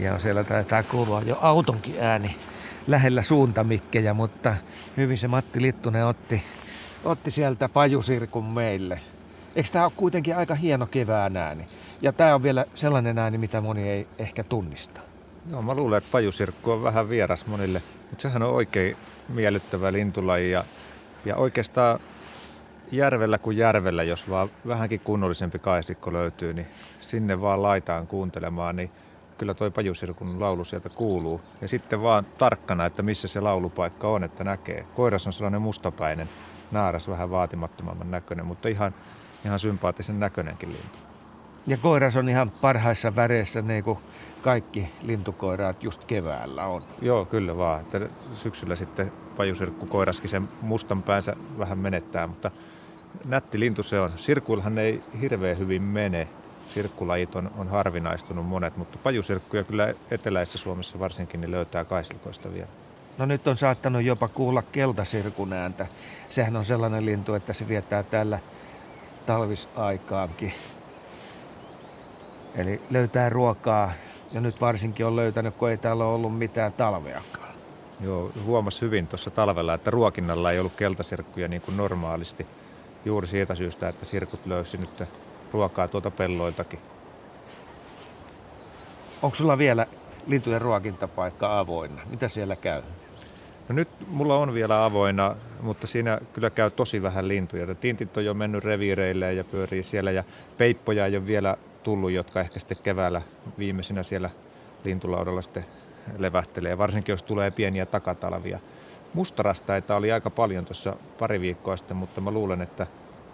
Ja siellä taitaa kuulua jo autonkin ääni lähellä suuntamikkejä, mutta hyvin se Matti Littunen otti, otti sieltä pajusirkun meille. Eikö tämä ole kuitenkin aika hieno kevään ääni? Ja tämä on vielä sellainen ääni, mitä moni ei ehkä tunnista. Joo, mä luulen, että pajusirkku on vähän vieras monille, mutta sehän on oikein miellyttävä lintulaji ja, ja oikeastaan järvellä kuin järvellä, jos vaan vähänkin kunnollisempi kaisikko löytyy, niin sinne vaan laitaan kuuntelemaan, niin kyllä toi pajusirkun laulu sieltä kuuluu. Ja sitten vaan tarkkana, että missä se laulupaikka on, että näkee. Koiras on sellainen mustapäinen, naaras vähän vaatimattomamman näköinen, mutta ihan, ihan sympaattisen näköinenkin lintu. Ja koiras on ihan parhaissa väreissä, niin kuin kaikki lintukoiraat just keväällä on. Joo, kyllä vaan. Että syksyllä sitten pajusirkku koiraskin sen mustan päänsä vähän menettää, mutta nätti lintu se on. Sirkuilhan ei hirveän hyvin mene, sirkkulajit on, on harvinaistunut monet, mutta pajusirkkuja kyllä eteläisessä Suomessa varsinkin niin löytää kaislikoista vielä. No nyt on saattanut jopa kuulla keltasirkun ääntä. Sehän on sellainen lintu, että se viettää täällä talvisaikaankin. Eli löytää ruokaa ja nyt varsinkin on löytänyt, kun ei täällä ole ollut mitään talveakaan. Joo, huomasi hyvin tuossa talvella, että ruokinnalla ei ollut keltasirkkuja niin kuin normaalisti. Juuri siitä syystä, että sirkut löysi nyt ruokaa tuolta pelloiltakin. Onko sulla vielä lintujen ruokintapaikka avoinna? Mitä siellä käy? No nyt mulla on vielä avoinna, mutta siinä kyllä käy tosi vähän lintuja. Tintit on jo mennyt reviireille ja pyörii siellä ja peippoja ei ole vielä tullut, jotka ehkä sitten keväällä viimeisenä siellä lintulaudalla sitten levähtelee, varsinkin jos tulee pieniä takatalvia. Mustarastaita oli aika paljon tuossa pari viikkoa sitten, mutta mä luulen, että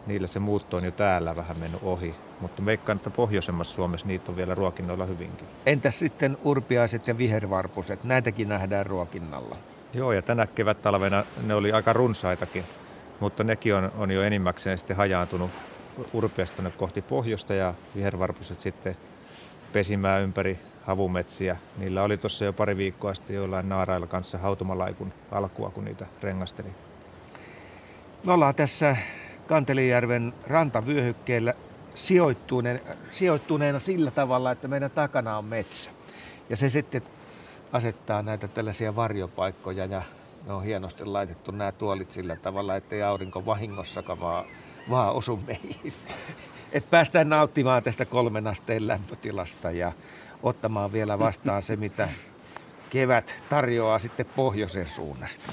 niillä se muutto on jo täällä vähän mennyt ohi. Mutta veikkaan, että pohjoisemmassa Suomessa niitä on vielä ruokinnoilla hyvinkin. Entäs sitten urpiaiset ja vihervarpuset? Näitäkin nähdään ruokinnalla. Joo, ja tänä kevättalvena ne oli aika runsaitakin, mutta nekin on, on jo enimmäkseen sitten hajaantunut urpiasta kohti pohjoista ja vihervarpuset sitten pesimään ympäri havumetsiä. Niillä oli tuossa jo pari viikkoa sitten joillain naarailla kanssa hautumalaikun alkua, kun niitä rengasteli. Me ollaan tässä Kantelijärven rantavyöhykkeellä sijoittuneena, sijoittuneena sillä tavalla, että meidän takana on metsä. Ja se sitten asettaa näitä tällaisia varjopaikkoja ja ne on hienosti laitettu nämä tuolit sillä tavalla, ettei aurinko vahingossakaan vaan, vaan osu meihin. Et päästään nauttimaan tästä kolmen asteen lämpötilasta ja ottamaan vielä vastaan se, mitä kevät tarjoaa sitten pohjoisen suunnasta.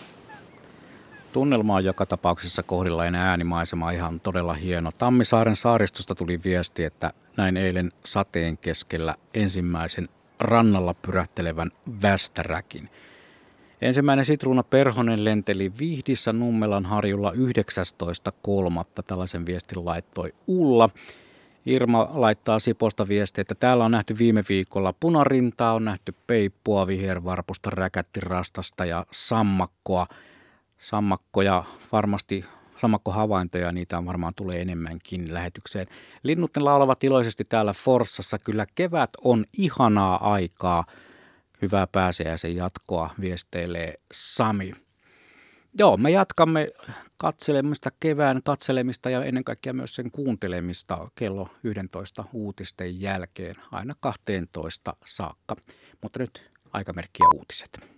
Tunnelma on joka tapauksessa kohdillainen äänimaisema ihan todella hieno. Tammisaaren saaristosta tuli viesti, että näin eilen sateen keskellä ensimmäisen rannalla pyrähtelevän västäräkin. Ensimmäinen sitruuna Perhonen lenteli Vihdissä Nummelan harjulla 19.3. Tällaisen viestin laittoi Ulla. Irma laittaa Siposta viestiä, että täällä on nähty viime viikolla punarintaa, on nähty peippua, vihervarpusta, räkättirastasta ja sammakkoa – sammakkoja varmasti havaintoja, niitä varmaan tulee enemmänkin lähetykseen. Linnut ne laulavat iloisesti täällä Forssassa. Kyllä kevät on ihanaa aikaa. Hyvää pääsiäisen jatkoa viesteilee Sami. Joo, me jatkamme katselemista, kevään katselemista ja ennen kaikkea myös sen kuuntelemista kello 11 uutisten jälkeen aina 12 saakka. Mutta nyt aikamerkki ja uutiset.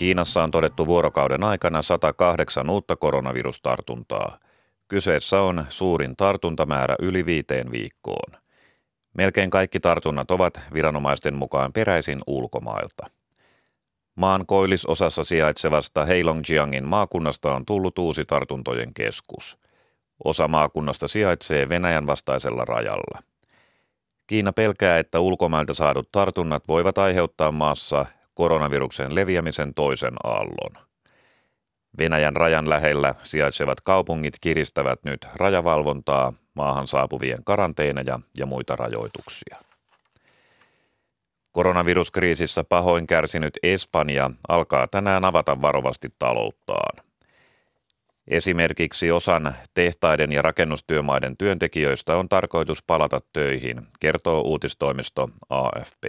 Kiinassa on todettu vuorokauden aikana 108 uutta koronavirustartuntaa. Kyseessä on suurin tartuntamäärä yli viiteen viikkoon. Melkein kaikki tartunnat ovat viranomaisten mukaan peräisin ulkomailta. Maan koillisosassa sijaitsevasta Heilongjiangin maakunnasta on tullut uusi tartuntojen keskus. Osa maakunnasta sijaitsee Venäjän vastaisella rajalla. Kiina pelkää, että ulkomailta saadut tartunnat voivat aiheuttaa maassa koronaviruksen leviämisen toisen aallon. Venäjän rajan lähellä sijaitsevat kaupungit kiristävät nyt rajavalvontaa, maahan saapuvien karanteeneja ja muita rajoituksia. Koronaviruskriisissä pahoin kärsinyt Espanja alkaa tänään avata varovasti talouttaan. Esimerkiksi osan tehtaiden ja rakennustyömaiden työntekijöistä on tarkoitus palata töihin, kertoo uutistoimisto AFP.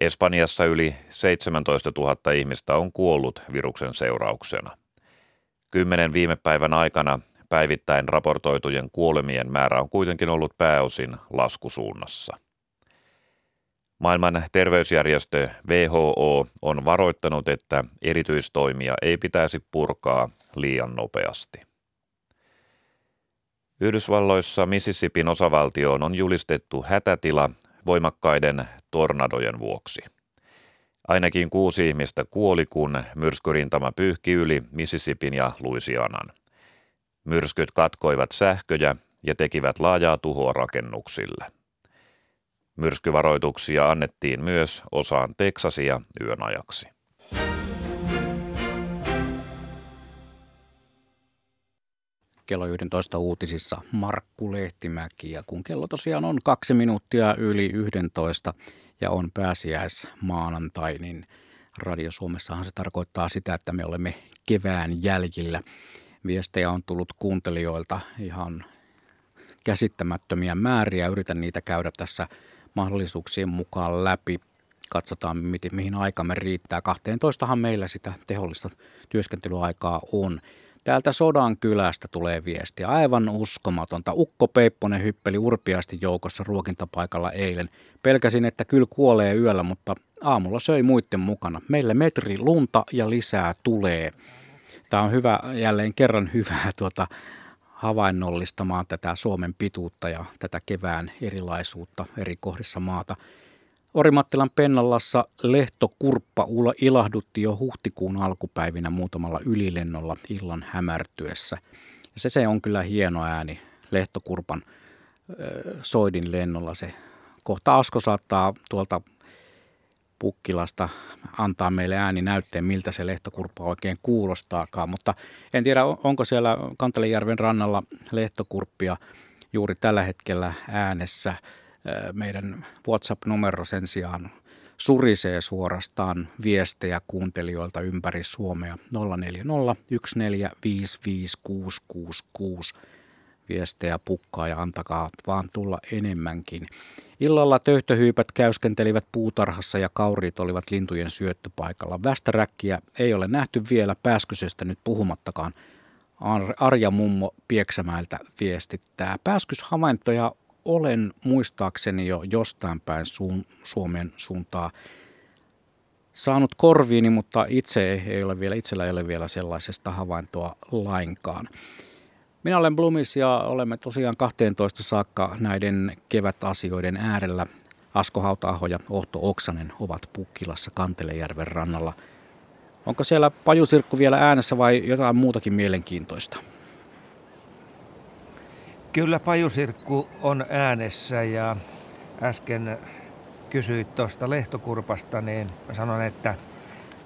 Espanjassa yli 17 000 ihmistä on kuollut viruksen seurauksena. Kymmenen viime päivän aikana päivittäin raportoitujen kuolemien määrä on kuitenkin ollut pääosin laskusuunnassa. Maailman terveysjärjestö WHO on varoittanut, että erityistoimia ei pitäisi purkaa liian nopeasti. Yhdysvalloissa Mississippin osavaltioon on julistettu hätätila voimakkaiden tornadojen vuoksi. Ainakin kuusi ihmistä kuoli, kun myrskyrintama pyyhki yli Mississippin ja Louisianan. Myrskyt katkoivat sähköjä ja tekivät laajaa tuhoa rakennuksille. Myrskyvaroituksia annettiin myös osaan Teksasia yön ajaksi. Kello 11 uutisissa Markku Lehtimäki. Ja kun kello tosiaan on kaksi minuuttia yli 11 ja on pääsiäis maanantai, niin Radio Suomessahan se tarkoittaa sitä, että me olemme kevään jäljillä. Viestejä on tullut kuuntelijoilta ihan käsittämättömiä määriä. Yritän niitä käydä tässä mahdollisuuksien mukaan läpi. Katsotaan, mihin aikamme riittää. 12han meillä sitä tehollista työskentelyaikaa on. Täältä Sodan kylästä tulee viesti. Aivan uskomatonta. Ukko Peipponen hyppeli urpiasti joukossa ruokintapaikalla eilen. Pelkäsin, että kyllä kuolee yöllä, mutta aamulla söi muiden mukana. Meille metri lunta ja lisää tulee. Tämä on hyvä, jälleen kerran hyvää tuota, havainnollistamaan tätä Suomen pituutta ja tätä kevään erilaisuutta eri kohdissa maata. Orimattilan Pennallassa lehtokurppa ilahdutti jo huhtikuun alkupäivinä muutamalla ylilennolla illan hämärtyessä. Ja se, se on kyllä hieno ääni lehtokurpan soidin lennolla. Se kohta Asko saattaa tuolta Pukkilasta antaa meille ääni näytteen, miltä se lehtokurppa oikein kuulostaakaan. Mutta en tiedä, onko siellä Kantelejärven rannalla lehtokurppia juuri tällä hetkellä äänessä – meidän WhatsApp-numero sen sijaan surisee suorastaan viestejä kuuntelijoilta ympäri Suomea 040 Viestejä pukkaa ja antakaa vaan tulla enemmänkin. Illalla töyhtöhyypät käyskentelivät puutarhassa ja kauriit olivat lintujen syöttöpaikalla. Västäräkkiä ei ole nähty vielä pääskysestä nyt puhumattakaan. Arja Mummo Pieksämäeltä viestittää. Pääskyshavaintoja olen muistaakseni jo jostain päin suun, Suomen suuntaa saanut korviini, mutta itse ei ole vielä, itsellä ei ole vielä sellaisesta havaintoa lainkaan. Minä olen Blumis ja olemme tosiaan 12 saakka näiden kevätasioiden äärellä. Asko hauta ja Ohto Oksanen ovat Pukkilassa Kantelejärven rannalla. Onko siellä pajusirkku vielä äänessä vai jotain muutakin mielenkiintoista? Kyllä pajusirkku on äänessä ja äsken kysyit tuosta lehtokurpasta, niin sanon, että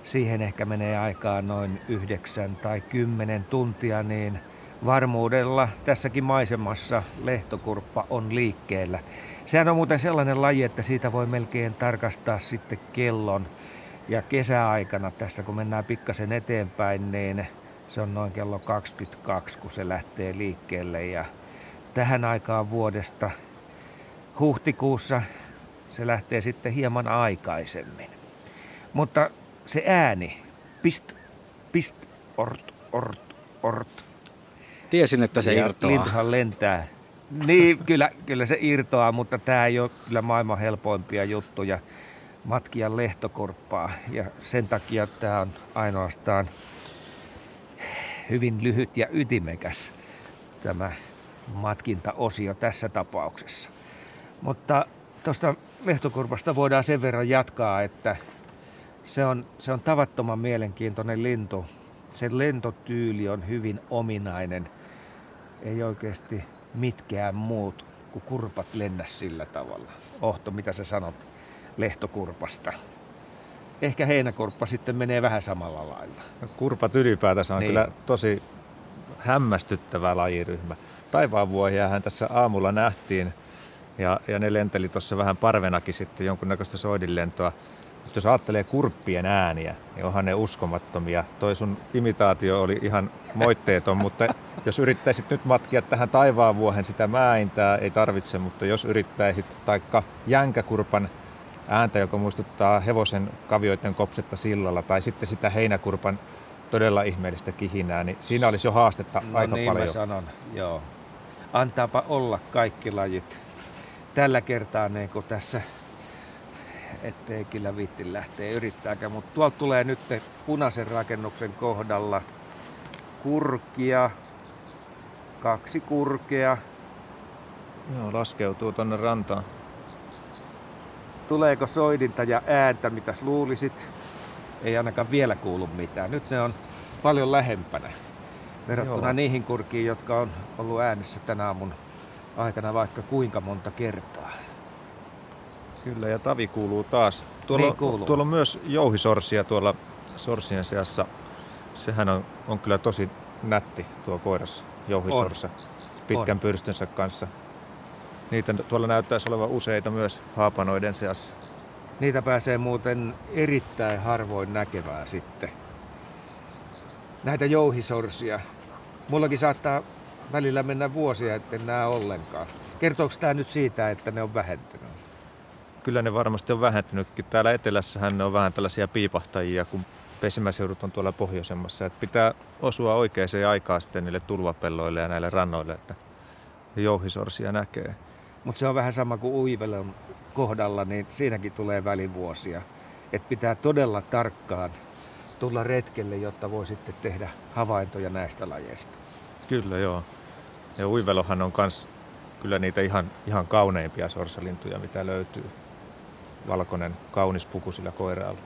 siihen ehkä menee aikaa noin yhdeksän tai kymmenen tuntia, niin varmuudella tässäkin maisemassa lehtokurppa on liikkeellä. Sehän on muuten sellainen laji, että siitä voi melkein tarkastaa sitten kellon. Ja kesäaikana tästä kun mennään pikkasen eteenpäin, niin se on noin kello 22, kun se lähtee liikkeelle. Ja tähän aikaan vuodesta huhtikuussa se lähtee sitten hieman aikaisemmin. Mutta se ääni, pist, pist, ort, ort, ort. Tiesin, että se ja irtoaa. Lintuhan lentää. Niin, kyllä, kyllä se irtoaa, mutta tämä ei ole kyllä maailman helpoimpia juttuja matkia lehtokorppaa. Ja sen takia tämä on ainoastaan hyvin lyhyt ja ytimekäs tämä matkintaosio tässä tapauksessa. Mutta tuosta lehtokurpasta voidaan sen verran jatkaa, että se on, se on tavattoman mielenkiintoinen lintu. Sen lentotyyli on hyvin ominainen. Ei oikeasti mitkään muut kuin kurpat lennä sillä tavalla. Ohto, mitä sä sanot lehtokurpasta? Ehkä heinäkurppa sitten menee vähän samalla lailla. No, kurpat ylipäätänsä on niin. kyllä tosi hämmästyttävä lajiryhmä. Taivaanvuohiahan tässä aamulla nähtiin ja, ja ne lenteli tuossa vähän parvenakin sitten jonkunnäköistä soidinlentoa. Mutta jos ajattelee kurppien ääniä, niin onhan ne uskomattomia. Toi sun imitaatio oli ihan moitteeton, mutta jos yrittäisit nyt matkia tähän taivaanvuohen sitä mäintää, ei tarvitse, mutta jos yrittäisit taikka jänkäkurpan ääntä, joka muistuttaa hevosen kavioiden kopsetta sillalla, tai sitten sitä heinäkurpan todella ihmeellistä kihinää, niin siinä olisi jo haastetta No aika niin paljon. mä sanon, joo. Antaapa olla kaikki lajit. Tällä kertaa niin kuin tässä, ettei kyllä viitti lähteä yrittääkään, mutta tuolta tulee nyt punaisen rakennuksen kohdalla kurkia, kaksi kurkea. Joo, laskeutuu tonne rantaan. Tuleeko soidinta ja ääntä, mitäs luulisit? Ei ainakaan vielä kuulu mitään. Nyt ne on paljon lähempänä verrattuna Joo. niihin kurkiin, jotka on ollut äänessä tänä aamun aikana vaikka kuinka monta kertaa. Kyllä, ja tavi kuuluu taas. Tuolla, Niin on- kuuluu. tuolla on myös jouhisorsia tuolla sorsien seassa. Sehän on, on kyllä tosi nätti tuo koiras, jouhisorsa, pitkän On. pyrstönsä kanssa. Niitä tuolla näyttäisi olevan useita myös haapanoiden seassa. Niitä pääsee muuten erittäin harvoin näkemään sitten. Näitä jouhisorsia. Mullakin saattaa välillä mennä vuosia, etten näe ollenkaan. Kertooko tämä nyt siitä, että ne on vähentynyt? Kyllä ne varmasti on vähentynytkin. Täällä etelässähän ne on vähän tällaisia piipahtajia, kun pesimäseudut on tuolla pohjoisemmassa. Et pitää osua oikeaan aikaan sitten niille tulvapelloille ja näille rannoille, että jouhisorsia näkee. Mutta se on vähän sama kuin uivelon kohdalla, niin siinäkin tulee välivuosia. Et pitää todella tarkkaan tulla retkelle, jotta voi sitten tehdä havaintoja näistä lajeista. Kyllä joo. Ja uivelohan on kans kyllä niitä ihan, ihan kauneimpia sorsalintuja, mitä löytyy. Valkoinen, kaunis puku sillä koiraalla.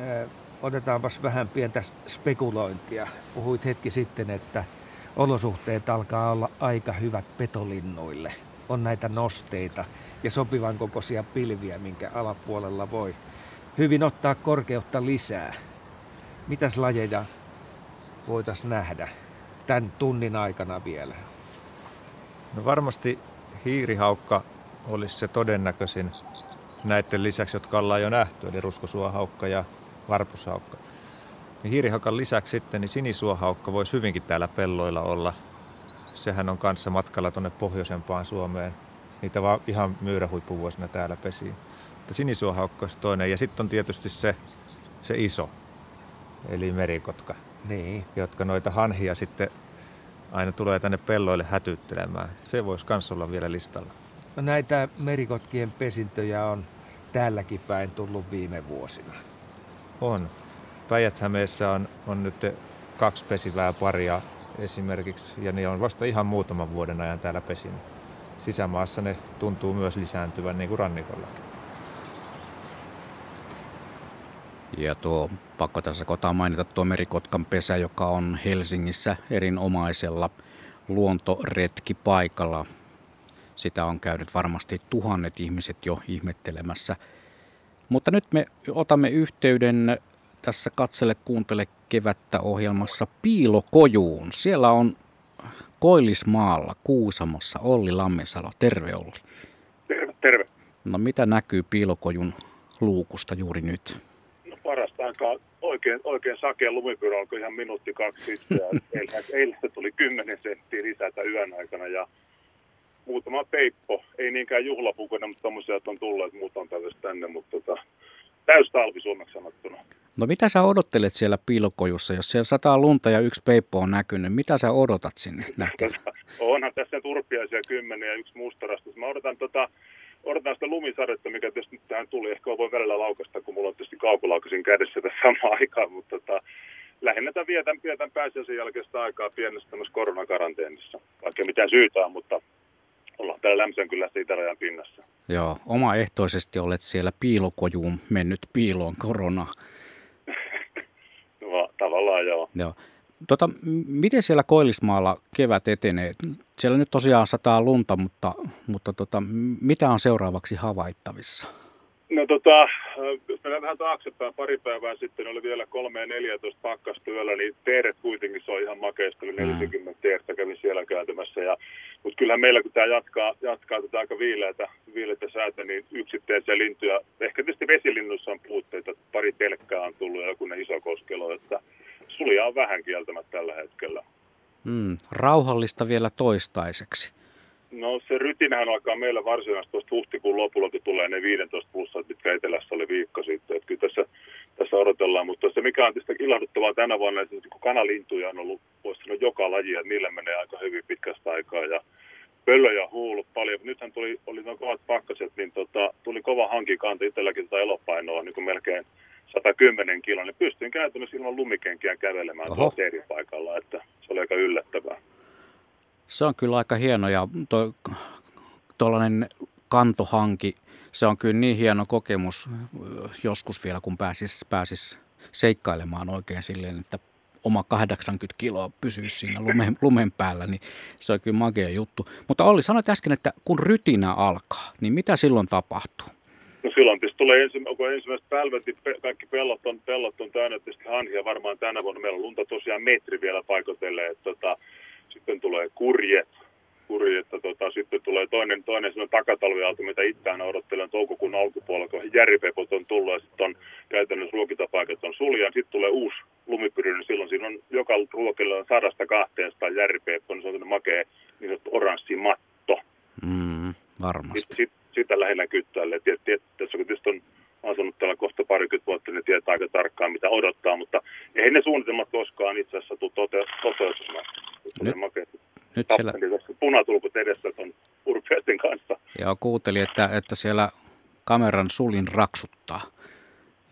Ö, Otetaanpas vähän pientä spekulointia. Puhuit hetki sitten, että olosuhteet alkaa olla aika hyvät petolinnuille. On näitä nosteita ja sopivan kokoisia pilviä, minkä alapuolella voi hyvin ottaa korkeutta lisää. Mitäs lajeja voitaisiin nähdä tämän tunnin aikana vielä? No varmasti hiirihaukka olisi se todennäköisin näiden lisäksi, jotka ollaan jo nähty, eli ruskosuohaukka ja varpushaukka. Niin hiirihaukan lisäksi sitten niin sinisuohaukka voisi hyvinkin täällä pelloilla olla. Sehän on kanssa matkalla tuonne pohjoisempaan Suomeen. Niitä vaan ihan myyrähuippuvuosina täällä pesi. Mutta sinisuohaukka olisi toinen. Ja sitten on tietysti se, se iso, eli merikotka, Niin. jotka noita hanhia sitten aina tulee tänne pelloille hätyttelemään. Se voisi myös olla vielä listalla. No näitä merikotkien pesintöjä on täälläkin päin tullut viime vuosina. On. Päijät-Hämeessä on, on nyt kaksi pesivää paria esimerkiksi, ja ne on vasta ihan muutaman vuoden ajan täällä pesinyt. Sisämaassa ne tuntuu myös lisääntyvän niin kuin rannikolla. Ja tuo, pakko tässä kohtaa mainita tuo merikotkan pesä, joka on Helsingissä erinomaisella luontoretkipaikalla. Sitä on käynyt varmasti tuhannet ihmiset jo ihmettelemässä. Mutta nyt me otamme yhteyden tässä Katsele kuuntele kevättä ohjelmassa Piilokojuun. Siellä on Koillismaalla Kuusamossa Olli Lammensalo. Terve Olli. Terve, terve. No mitä näkyy Piilokojun luukusta juuri nyt? Parasta aikaa oikein, oikein sakea lumipyörä alkoi ihan minuutti kaksi sitten. eilen tuli 10 senttiä lisätä yön aikana ja muutama peippo. Ei niinkään juhlapukuna, mutta että on tullut, että muut on tänne, mutta tota, täys talvi suomeksi sanottuna. No mitä sä odottelet siellä piilokojussa, jos siellä sataa lunta ja yksi peippo on näkynyt? Mitä sä odotat sinne näkemään? Onhan tässä turpiaisia kymmeniä ja yksi mustarastus. Mä odotan, tota, odotan sitä lumisadetta, mikä tietysti nyt tähän tuli. Ehkä voi välillä laukasta, kun mulla on tietysti kaukolaukasin kädessä tässä samaan aikaan, mutta tota, lähinnä tämän vietän, vietän pääsiäisen jälkeistä aikaa pienessä tämmöisessä koronakaranteenissa. Vaikka mitään syytä on, mutta ollaan täällä Lämsän kylässä itärajan pinnassa. Joo, omaehtoisesti olet siellä piilokojuun mennyt piiloon korona. no, tavallaan joo. joo. Tota, miten siellä Koillismaalla kevät etenee? Siellä nyt tosiaan sataa lunta, mutta, mutta tota, mitä on seuraavaksi havaittavissa? No tota, jos mennään vähän taaksepäin, pari päivää sitten oli vielä 3 ja 14 pakkastyöllä, niin teeret kuitenkin se on ihan makeista, oli 40 mm. teertä kävin siellä kääntymässä. Ja, mutta kyllähän meillä, kun tämä jatkaa, jatkaa tätä aika viileätä, viileätä säätä, niin yksittäisiä lintuja, ehkä tietysti vesilinnussa on puutteita, pari telkkää on tullut ja joku ne iso koskelo, että sulia on vähän kieltämättä tällä hetkellä. Mm, rauhallista vielä toistaiseksi. No se rytinähän alkaa meillä varsinaisesti tuosta huhtikuun lopulla, kun tulee ne 15 plussat, mitkä etelässä oli viikko sitten. Että kyllä tässä, tässä odotellaan, mutta se mikä on tietysti ilahduttavaa tänä vuonna, että kun kanalintuja on ollut, voisi sanoa joka laji, että niillä menee aika hyvin pitkästä aikaa ja pöllöjä huullut paljon. Nythän tuli, oli noin kovat pakkaset, niin tota, tuli kova hankikanta itselläkin tätä elopainoa niin kuin melkein 110 kiloa, niin pystyin käytännössä ilman lumikenkiä kävelemään tuolla paikalla, että se oli aika yllättävää. Se on kyllä aika hieno ja tuollainen kantohanki, se on kyllä niin hieno kokemus joskus vielä, kun pääsis, pääsis seikkailemaan oikein silleen, että oma 80 kiloa pysyisi siinä lumen, lumen päällä, niin se on kyllä makea juttu. Mutta Olli, sanoit äsken, että kun rytinä alkaa, niin mitä silloin tapahtuu? No silloin tietysti tulee ensimmä, kun ensimmäiset pälvet, niin kaikki pellot on, pellot on täynnä tietysti hanhia varmaan tänä vuonna. Meillä on lunta tosiaan metri vielä paikoitelle, että tota, sitten tulee kurjet, kurjetta, tota, sitten tulee toinen, toinen takatalviaalto, mitä itseään odottelen toukokuun alkupuolella, kun järipepot on tullut ja sitten on käytännössä ruokintapaikat on sulja. Sitten tulee uusi lumipyry, niin silloin siinä on joka ruokilla on sadasta kahteesta järipeppo, niin se on makea niin sanottu oranssi matto. Mm, varmasti. Sitten, sit, sitä lähinnä kyttäille. Tässä kun tietysti on asunut täällä kohta parikymmentä vuotta, niin tietää aika tarkkaan mitä odottaa, mutta ei ne suunnitelmat koskaan itse asiassa tule tote- toteutumaan. Nyt, nyt siellä... Punatulkut edessä on urpeiden kanssa. Joo, kuuntelin, että, että siellä kameran sulin raksuttaa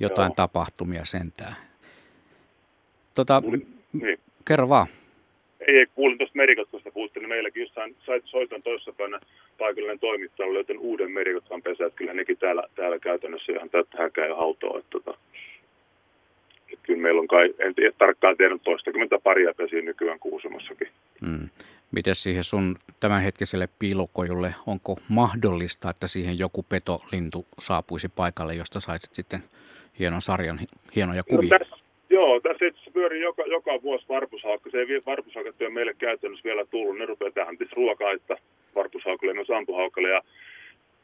jotain Joo. tapahtumia sentään. Tota, niin. Kerro vaan. Ei, ei kuulin tuosta merikotkosta puhuttiin, niin meilläkin jossain soitan toissapäivänä paikallinen toimittaja oli joten uuden merikotkan pesä, että kyllä nekin täällä, täällä käytännössä ihan täyttä häkää ja hautoa. Että, tota, että kyllä meillä on kai, en tiedä tarkkaan tiedä, toistakymmentä paria pesiä nykyään Kuusamossakin. Mm. Miten siihen sun tämänhetkiselle piilokojulle, onko mahdollista, että siihen joku petolintu saapuisi paikalle, josta saisit sitten hienon sarjan, hienoja no kuvia? No tässä, joo, tässä itse pyörii joka, joka vuosi varpushaukka. Se ei varpushaukatyö meille käytännössä vielä tullut. Ne rupeaa tähän ruokaa, että varpushaukalle ja myös ampuhaukalle. Ja,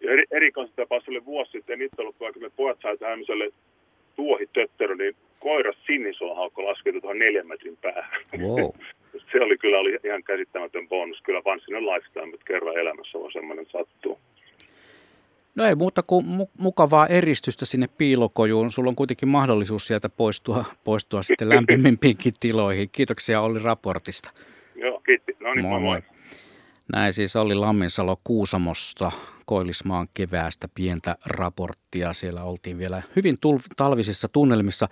ja eri, erikoisen tapaus oli vuosi sitten itse ollut, vaikka me pojat sai tämmöiselle tuohitötterö, niin koiras sinisohaukko laskettu tuohon neljän metrin päähän. Wow. se oli kyllä oli ihan käsittämätön bonus. Kyllä vaan sinne lifestyle, mutta kerran elämässä on semmoinen sattuu. No ei muuta kuin mukavaa eristystä sinne piilokojuun. Sulla on kuitenkin mahdollisuus sieltä poistua, poistua sitten lämpimimpiinkin tiloihin. Kiitoksia Olli raportista. Joo, kiitti. No niin, moi moi. moi. Näin siis Olli Lamminsalo Kuusamosta Koillismaan keväästä pientä raporttia. Siellä oltiin vielä hyvin talvisissa tunnelmissa.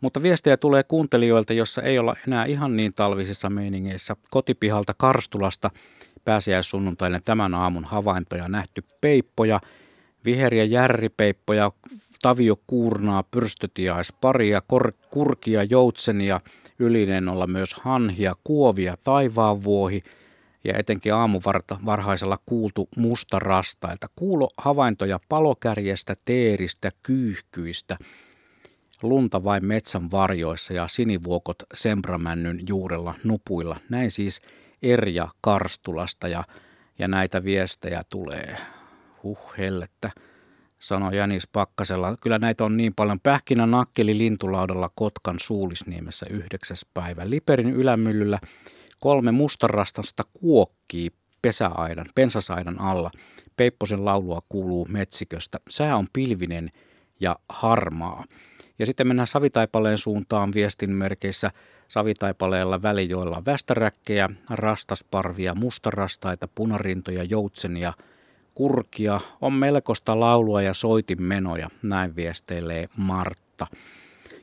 Mutta viestejä tulee kuuntelijoilta, jossa ei olla enää ihan niin talvisissa meiningeissä. Kotipihalta Karstulasta pääsiäissunnuntaille tämän aamun havaintoja nähty peippoja, viheriä järripeippoja, taviokuurnaa, pyrstötiaisparia, kor- kurkia, joutsenia, ylinen olla myös hanhia, kuovia, taivaanvuohi ja etenkin aamuvarta varhaisella kuultu musta rastailta. Kuulo havaintoja palokärjestä, teeristä, kyyhkyistä – lunta vain metsän varjoissa ja sinivuokot sembramännyn juurella nupuilla. Näin siis Erja Karstulasta ja, ja näitä viestejä tulee. Huh hellettä, sanoi Janis Pakkasella. Kyllä näitä on niin paljon. Pähkinä nakkeli lintulaudalla Kotkan Suulisniemessä 9. päivä. Liperin ylämyllyllä kolme mustarastasta kuokkii pesäaidan, pensasaidan alla. Peipposen laulua kuuluu metsiköstä. Sää on pilvinen ja harmaa. Ja sitten mennään Savitaipaleen suuntaan viestin merkeissä. Savitaipaleella välijoilla västäräkkejä, rastasparvia, mustarastaita, punarintoja, joutsenia, kurkia. On melkoista laulua ja soitimenoja, näin viesteilee Martta.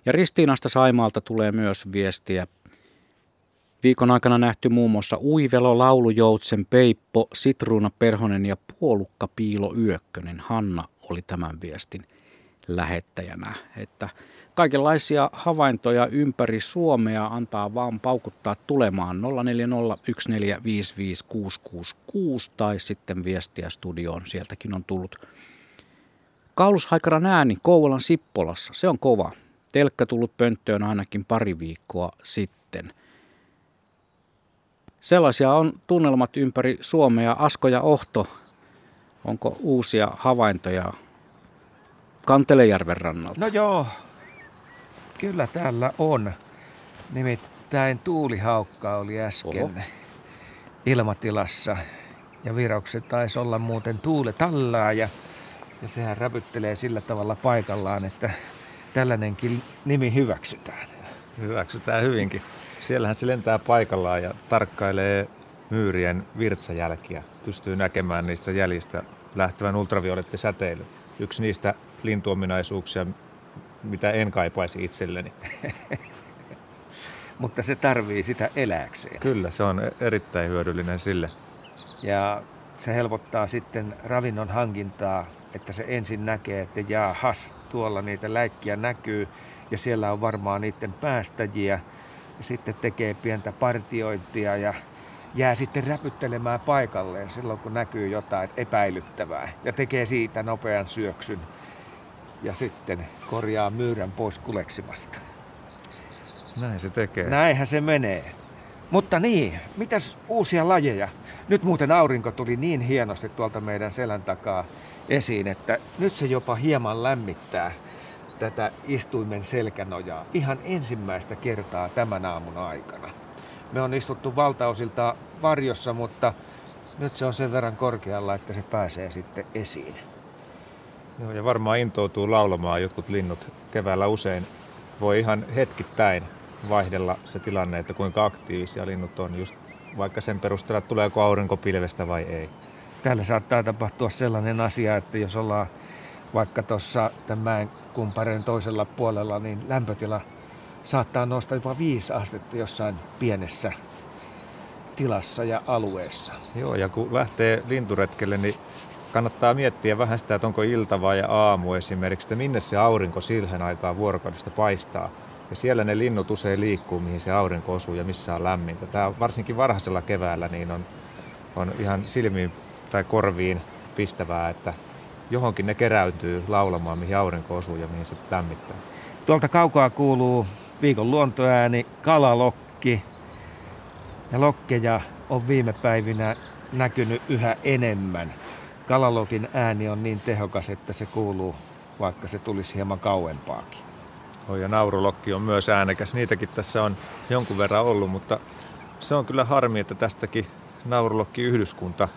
Ja Ristiinasta Saimaalta tulee myös viestiä. Viikon aikana nähty muun muassa Uivelo, Laulujoutsen, Peippo, Sitruuna Perhonen ja Puolukka Piilo Yökkönen. Hanna oli tämän viestin lähettäjänä. Että kaikenlaisia havaintoja ympäri Suomea antaa vaan paukuttaa tulemaan 0401455666 tai sitten viestiä studioon. Sieltäkin on tullut Kaulushaikaran ääni Kouvolan Sippolassa. Se on kova. Telkkä tullut pönttöön ainakin pari viikkoa sitten. Sellaisia on tunnelmat ympäri Suomea. Asko ja Ohto, onko uusia havaintoja Kantelejärven rannalta? No joo, kyllä täällä on. Nimittäin tuulihaukka oli äsken Oho. ilmatilassa. Ja viraukset taisi olla muuten tuuletallaa ja, ja sehän räpyttelee sillä tavalla paikallaan, että tällainenkin nimi hyväksytään. Hyväksytään hyvinkin. Siellähän se lentää paikallaan ja tarkkailee myyrien virtsajälkiä. Pystyy näkemään niistä jäljistä lähtevän ultraviolettisäteilyn. Yksi niistä lintuominaisuuksia, mitä en kaipaisi itselleni. Mutta se tarvii sitä eläkseen. Kyllä, se on erittäin hyödyllinen sille. Ja se helpottaa sitten ravinnon hankintaa, että se ensin näkee, että jaahas, tuolla niitä läikkiä näkyy ja siellä on varmaan niiden päästäjiä. Ja sitten tekee pientä partiointia ja jää sitten räpyttelemään paikalleen silloin, kun näkyy jotain epäilyttävää. Ja tekee siitä nopean syöksyn ja sitten korjaa myyrän pois kuleksimasta. Näin se tekee. Näinhän se menee. Mutta niin, mitäs uusia lajeja? Nyt muuten aurinko tuli niin hienosti tuolta meidän selän takaa esiin, että nyt se jopa hieman lämmittää tätä istuimen selkänojaa ihan ensimmäistä kertaa tämän aamun aikana. Me on istuttu valtaosilta varjossa, mutta nyt se on sen verran korkealla, että se pääsee sitten esiin. Joo, ja varmaan intoutuu laulamaan jotkut linnut keväällä usein. Voi ihan hetkittäin vaihdella se tilanne, että kuinka aktiivisia linnut on, just vaikka sen perusteella, tuleeko aurinko pilvestä vai ei. Täällä saattaa tapahtua sellainen asia, että jos ollaan vaikka tuossa tämän kumpareen toisella puolella, niin lämpötila saattaa nousta jopa 5 astetta jossain pienessä tilassa ja alueessa. Joo, ja kun lähtee linturetkelle, niin kannattaa miettiä vähän sitä, että onko ilta vai aamu esimerkiksi, että minne se aurinko silhän aikaa vuorokaudesta paistaa. Ja siellä ne linnut usein liikkuu, mihin se aurinko osuu ja missä on lämmintä. Tämä varsinkin varhaisella keväällä niin on, on ihan silmiin tai korviin pistävää, että johonkin ne keräytyy laulamaan, mihin aurinko osuu ja mihin se lämmittää. Tuolta kaukaa kuuluu viikon luontoääni, kalalokki. Ja lokkeja on viime päivinä näkynyt yhä enemmän kalalokin ääni on niin tehokas, että se kuuluu, vaikka se tulisi hieman kauempaakin. Oh, ja naurulokki on myös äänekäs. Niitäkin tässä on jonkun verran ollut, mutta se on kyllä harmi, että tästäkin naurulokki-yhdyskunta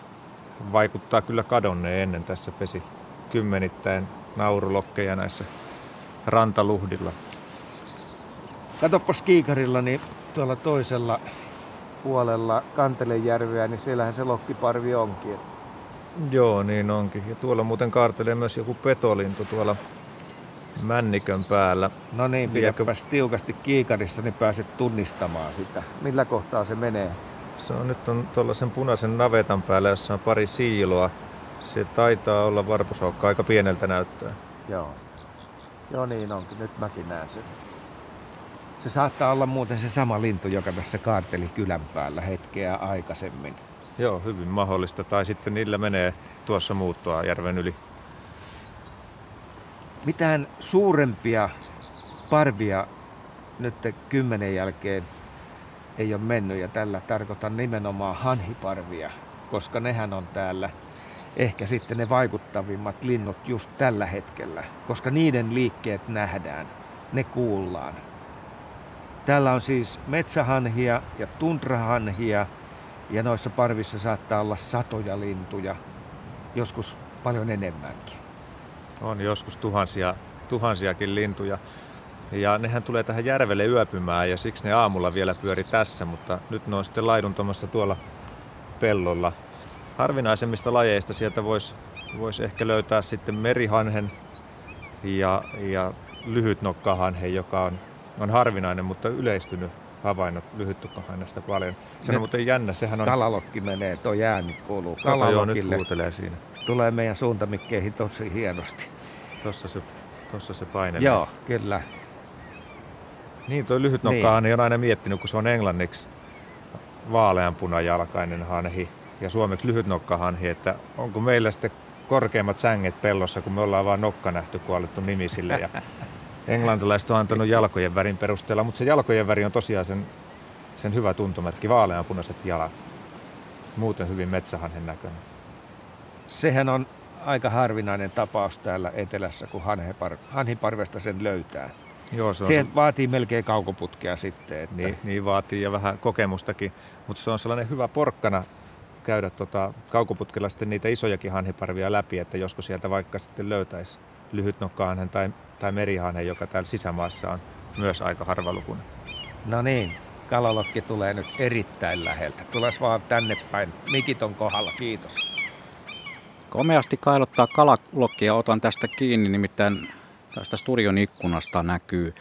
vaikuttaa kyllä kadonneen ennen. Tässä pesi kymmenittäin naurulokkeja näissä rantaluhdilla. Katoppas kiikarilla, niin tuolla toisella puolella Kantelejärveä, niin siellähän se lokkiparvi onkin. Joo, niin onkin. Ja tuolla muuten kaartelee myös joku petolintu tuolla männikön päällä. No niin, pidäpäs tiukasti kiikarissa, niin pääset tunnistamaan sitä. Millä kohtaa se menee? Se on nyt on tuollaisen punaisen navetan päällä, jossa on pari siiloa. Se taitaa olla varpusaukka, aika pieneltä näyttää. Joo. Joo niin onkin, nyt mäkin näen sen. Se saattaa olla muuten se sama lintu, joka tässä kaarteli kylän päällä hetkeä aikaisemmin. Joo, hyvin mahdollista. Tai sitten niillä menee tuossa muuttoa järven yli. Mitään suurempia parvia nyt kymmenen jälkeen ei ole mennyt ja tällä tarkoitan nimenomaan hanhiparvia, koska nehän on täällä ehkä sitten ne vaikuttavimmat linnut just tällä hetkellä, koska niiden liikkeet nähdään, ne kuullaan. Täällä on siis metsähanhia ja tundrahanhia ja noissa parvissa saattaa olla satoja lintuja, joskus paljon enemmänkin. On joskus tuhansia, tuhansiakin lintuja. Ja nehän tulee tähän järvelle yöpymään ja siksi ne aamulla vielä pyöri tässä, mutta nyt ne on sitten laiduntamassa tuolla pellolla. Harvinaisemmista lajeista sieltä voisi vois ehkä löytää sitten merihanhen ja, ja lyhytnokkahanhen, joka on, on harvinainen, mutta yleistynyt havainnot lyhytnokkahanhesta paljon. Se on muuten jännä, sehän on... Kalalokki menee, tuo jääni kuuluu Kato joo, nyt siinä. Tulee meidän suuntamikkeihin tosi hienosti. Tossa se, tossa se painelee. Joo, kyllä. Niin, tuo lyhytnokkahan niin. on aina miettinyt, kun se on englanniksi vaaleanpunajalkainen hanhi ja suomeksi lyhytnokkahanhi, että onko meillä sitten korkeimmat sänget pellossa, kun me ollaan vaan nokka nähty kuollettu nimisille. Ja englantilaiset on antanut jalkojen värin perusteella, mutta se jalkojen väri on tosiaan sen, sen hyvä tuntomerkki, vaaleanpunaiset jalat. Muuten hyvin metsähanhen näköinen. Sehän on aika harvinainen tapaus täällä etelässä, kun hanhiparvesta sen löytää. Joo, se, on se vaatii melkein kaukoputkea sitten. Että... Niin, niin vaatii ja vähän kokemustakin, mutta se on sellainen hyvä porkkana käydä tota kaukoputkella sitten niitä isojakin hanhiparvia läpi, että joskus sieltä vaikka sitten löytäisi lyhytnokkaanhen tai, tai merihanhen, joka täällä sisämaassa on myös aika harvalukuinen. No niin, kalalokki tulee nyt erittäin läheltä. Tules vaan tänne päin. Mikit on kohdalla, kiitos. Komeasti kailottaa kalalokkia, otan tästä kiinni, nimittäin Tästä studion ikkunasta näkyy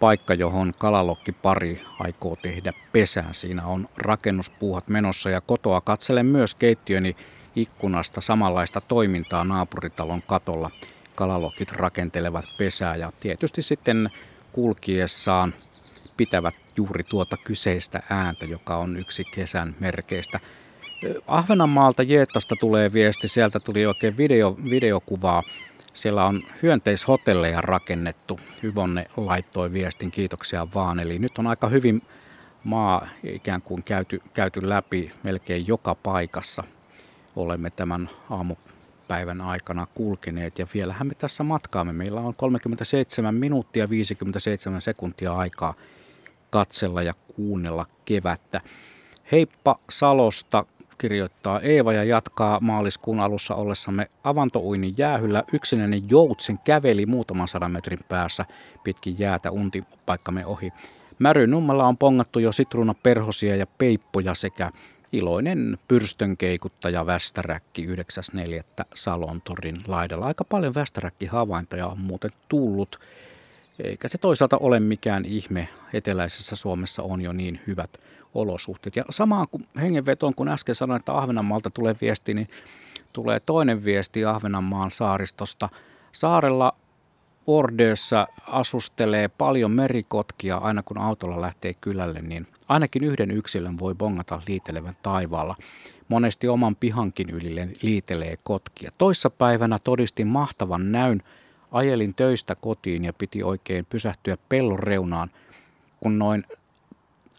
paikka, johon kalalokki pari aikoo tehdä pesään. Siinä on rakennuspuuhat menossa ja kotoa katselen myös keittiöni ikkunasta samanlaista toimintaa naapuritalon katolla. Kalalokit rakentelevat pesää ja tietysti sitten kulkiessaan pitävät juuri tuota kyseistä ääntä, joka on yksi kesän merkeistä. Ahvenanmaalta Jeettasta tulee viesti, sieltä tuli oikein video, videokuvaa siellä on hyönteishotelleja rakennettu. Yvonne laittoi viestin, kiitoksia vaan. Eli nyt on aika hyvin maa ikään kuin käyty, käyty läpi melkein joka paikassa. Olemme tämän aamupäivän aikana kulkeneet ja vielähän me tässä matkaamme. Meillä on 37 minuuttia 57 sekuntia aikaa katsella ja kuunnella kevättä. Heippa Salosta kirjoittaa Eeva ja jatkaa maaliskuun alussa ollessamme avantouinin jäähyllä. Yksinäinen joutsen käveli muutaman sadan metrin päässä pitkin jäätä untipaikkamme ohi. Märynummella on pongattu jo perhosia ja peippoja sekä iloinen pyrstönkeikuttaja västäräkki 9.4. Salontorin laidalla. Aika paljon västäräkki-havaintoja on muuten tullut. Eikä se toisaalta ole mikään ihme. Eteläisessä Suomessa on jo niin hyvät olosuhteet. Ja samaan kuin hengenvetoon, kun äsken sanoin, että Ahvenanmaalta tulee viesti, niin tulee toinen viesti Ahvenanmaan saaristosta. Saarella Ordössä asustelee paljon merikotkia aina kun autolla lähtee kylälle, niin ainakin yhden yksilön voi bongata liitelevän taivaalla. Monesti oman pihankin yli liitelee kotkia. Toissapäivänä todistin mahtavan näyn. Ajelin töistä kotiin ja piti oikein pysähtyä pellon reunaan, kun noin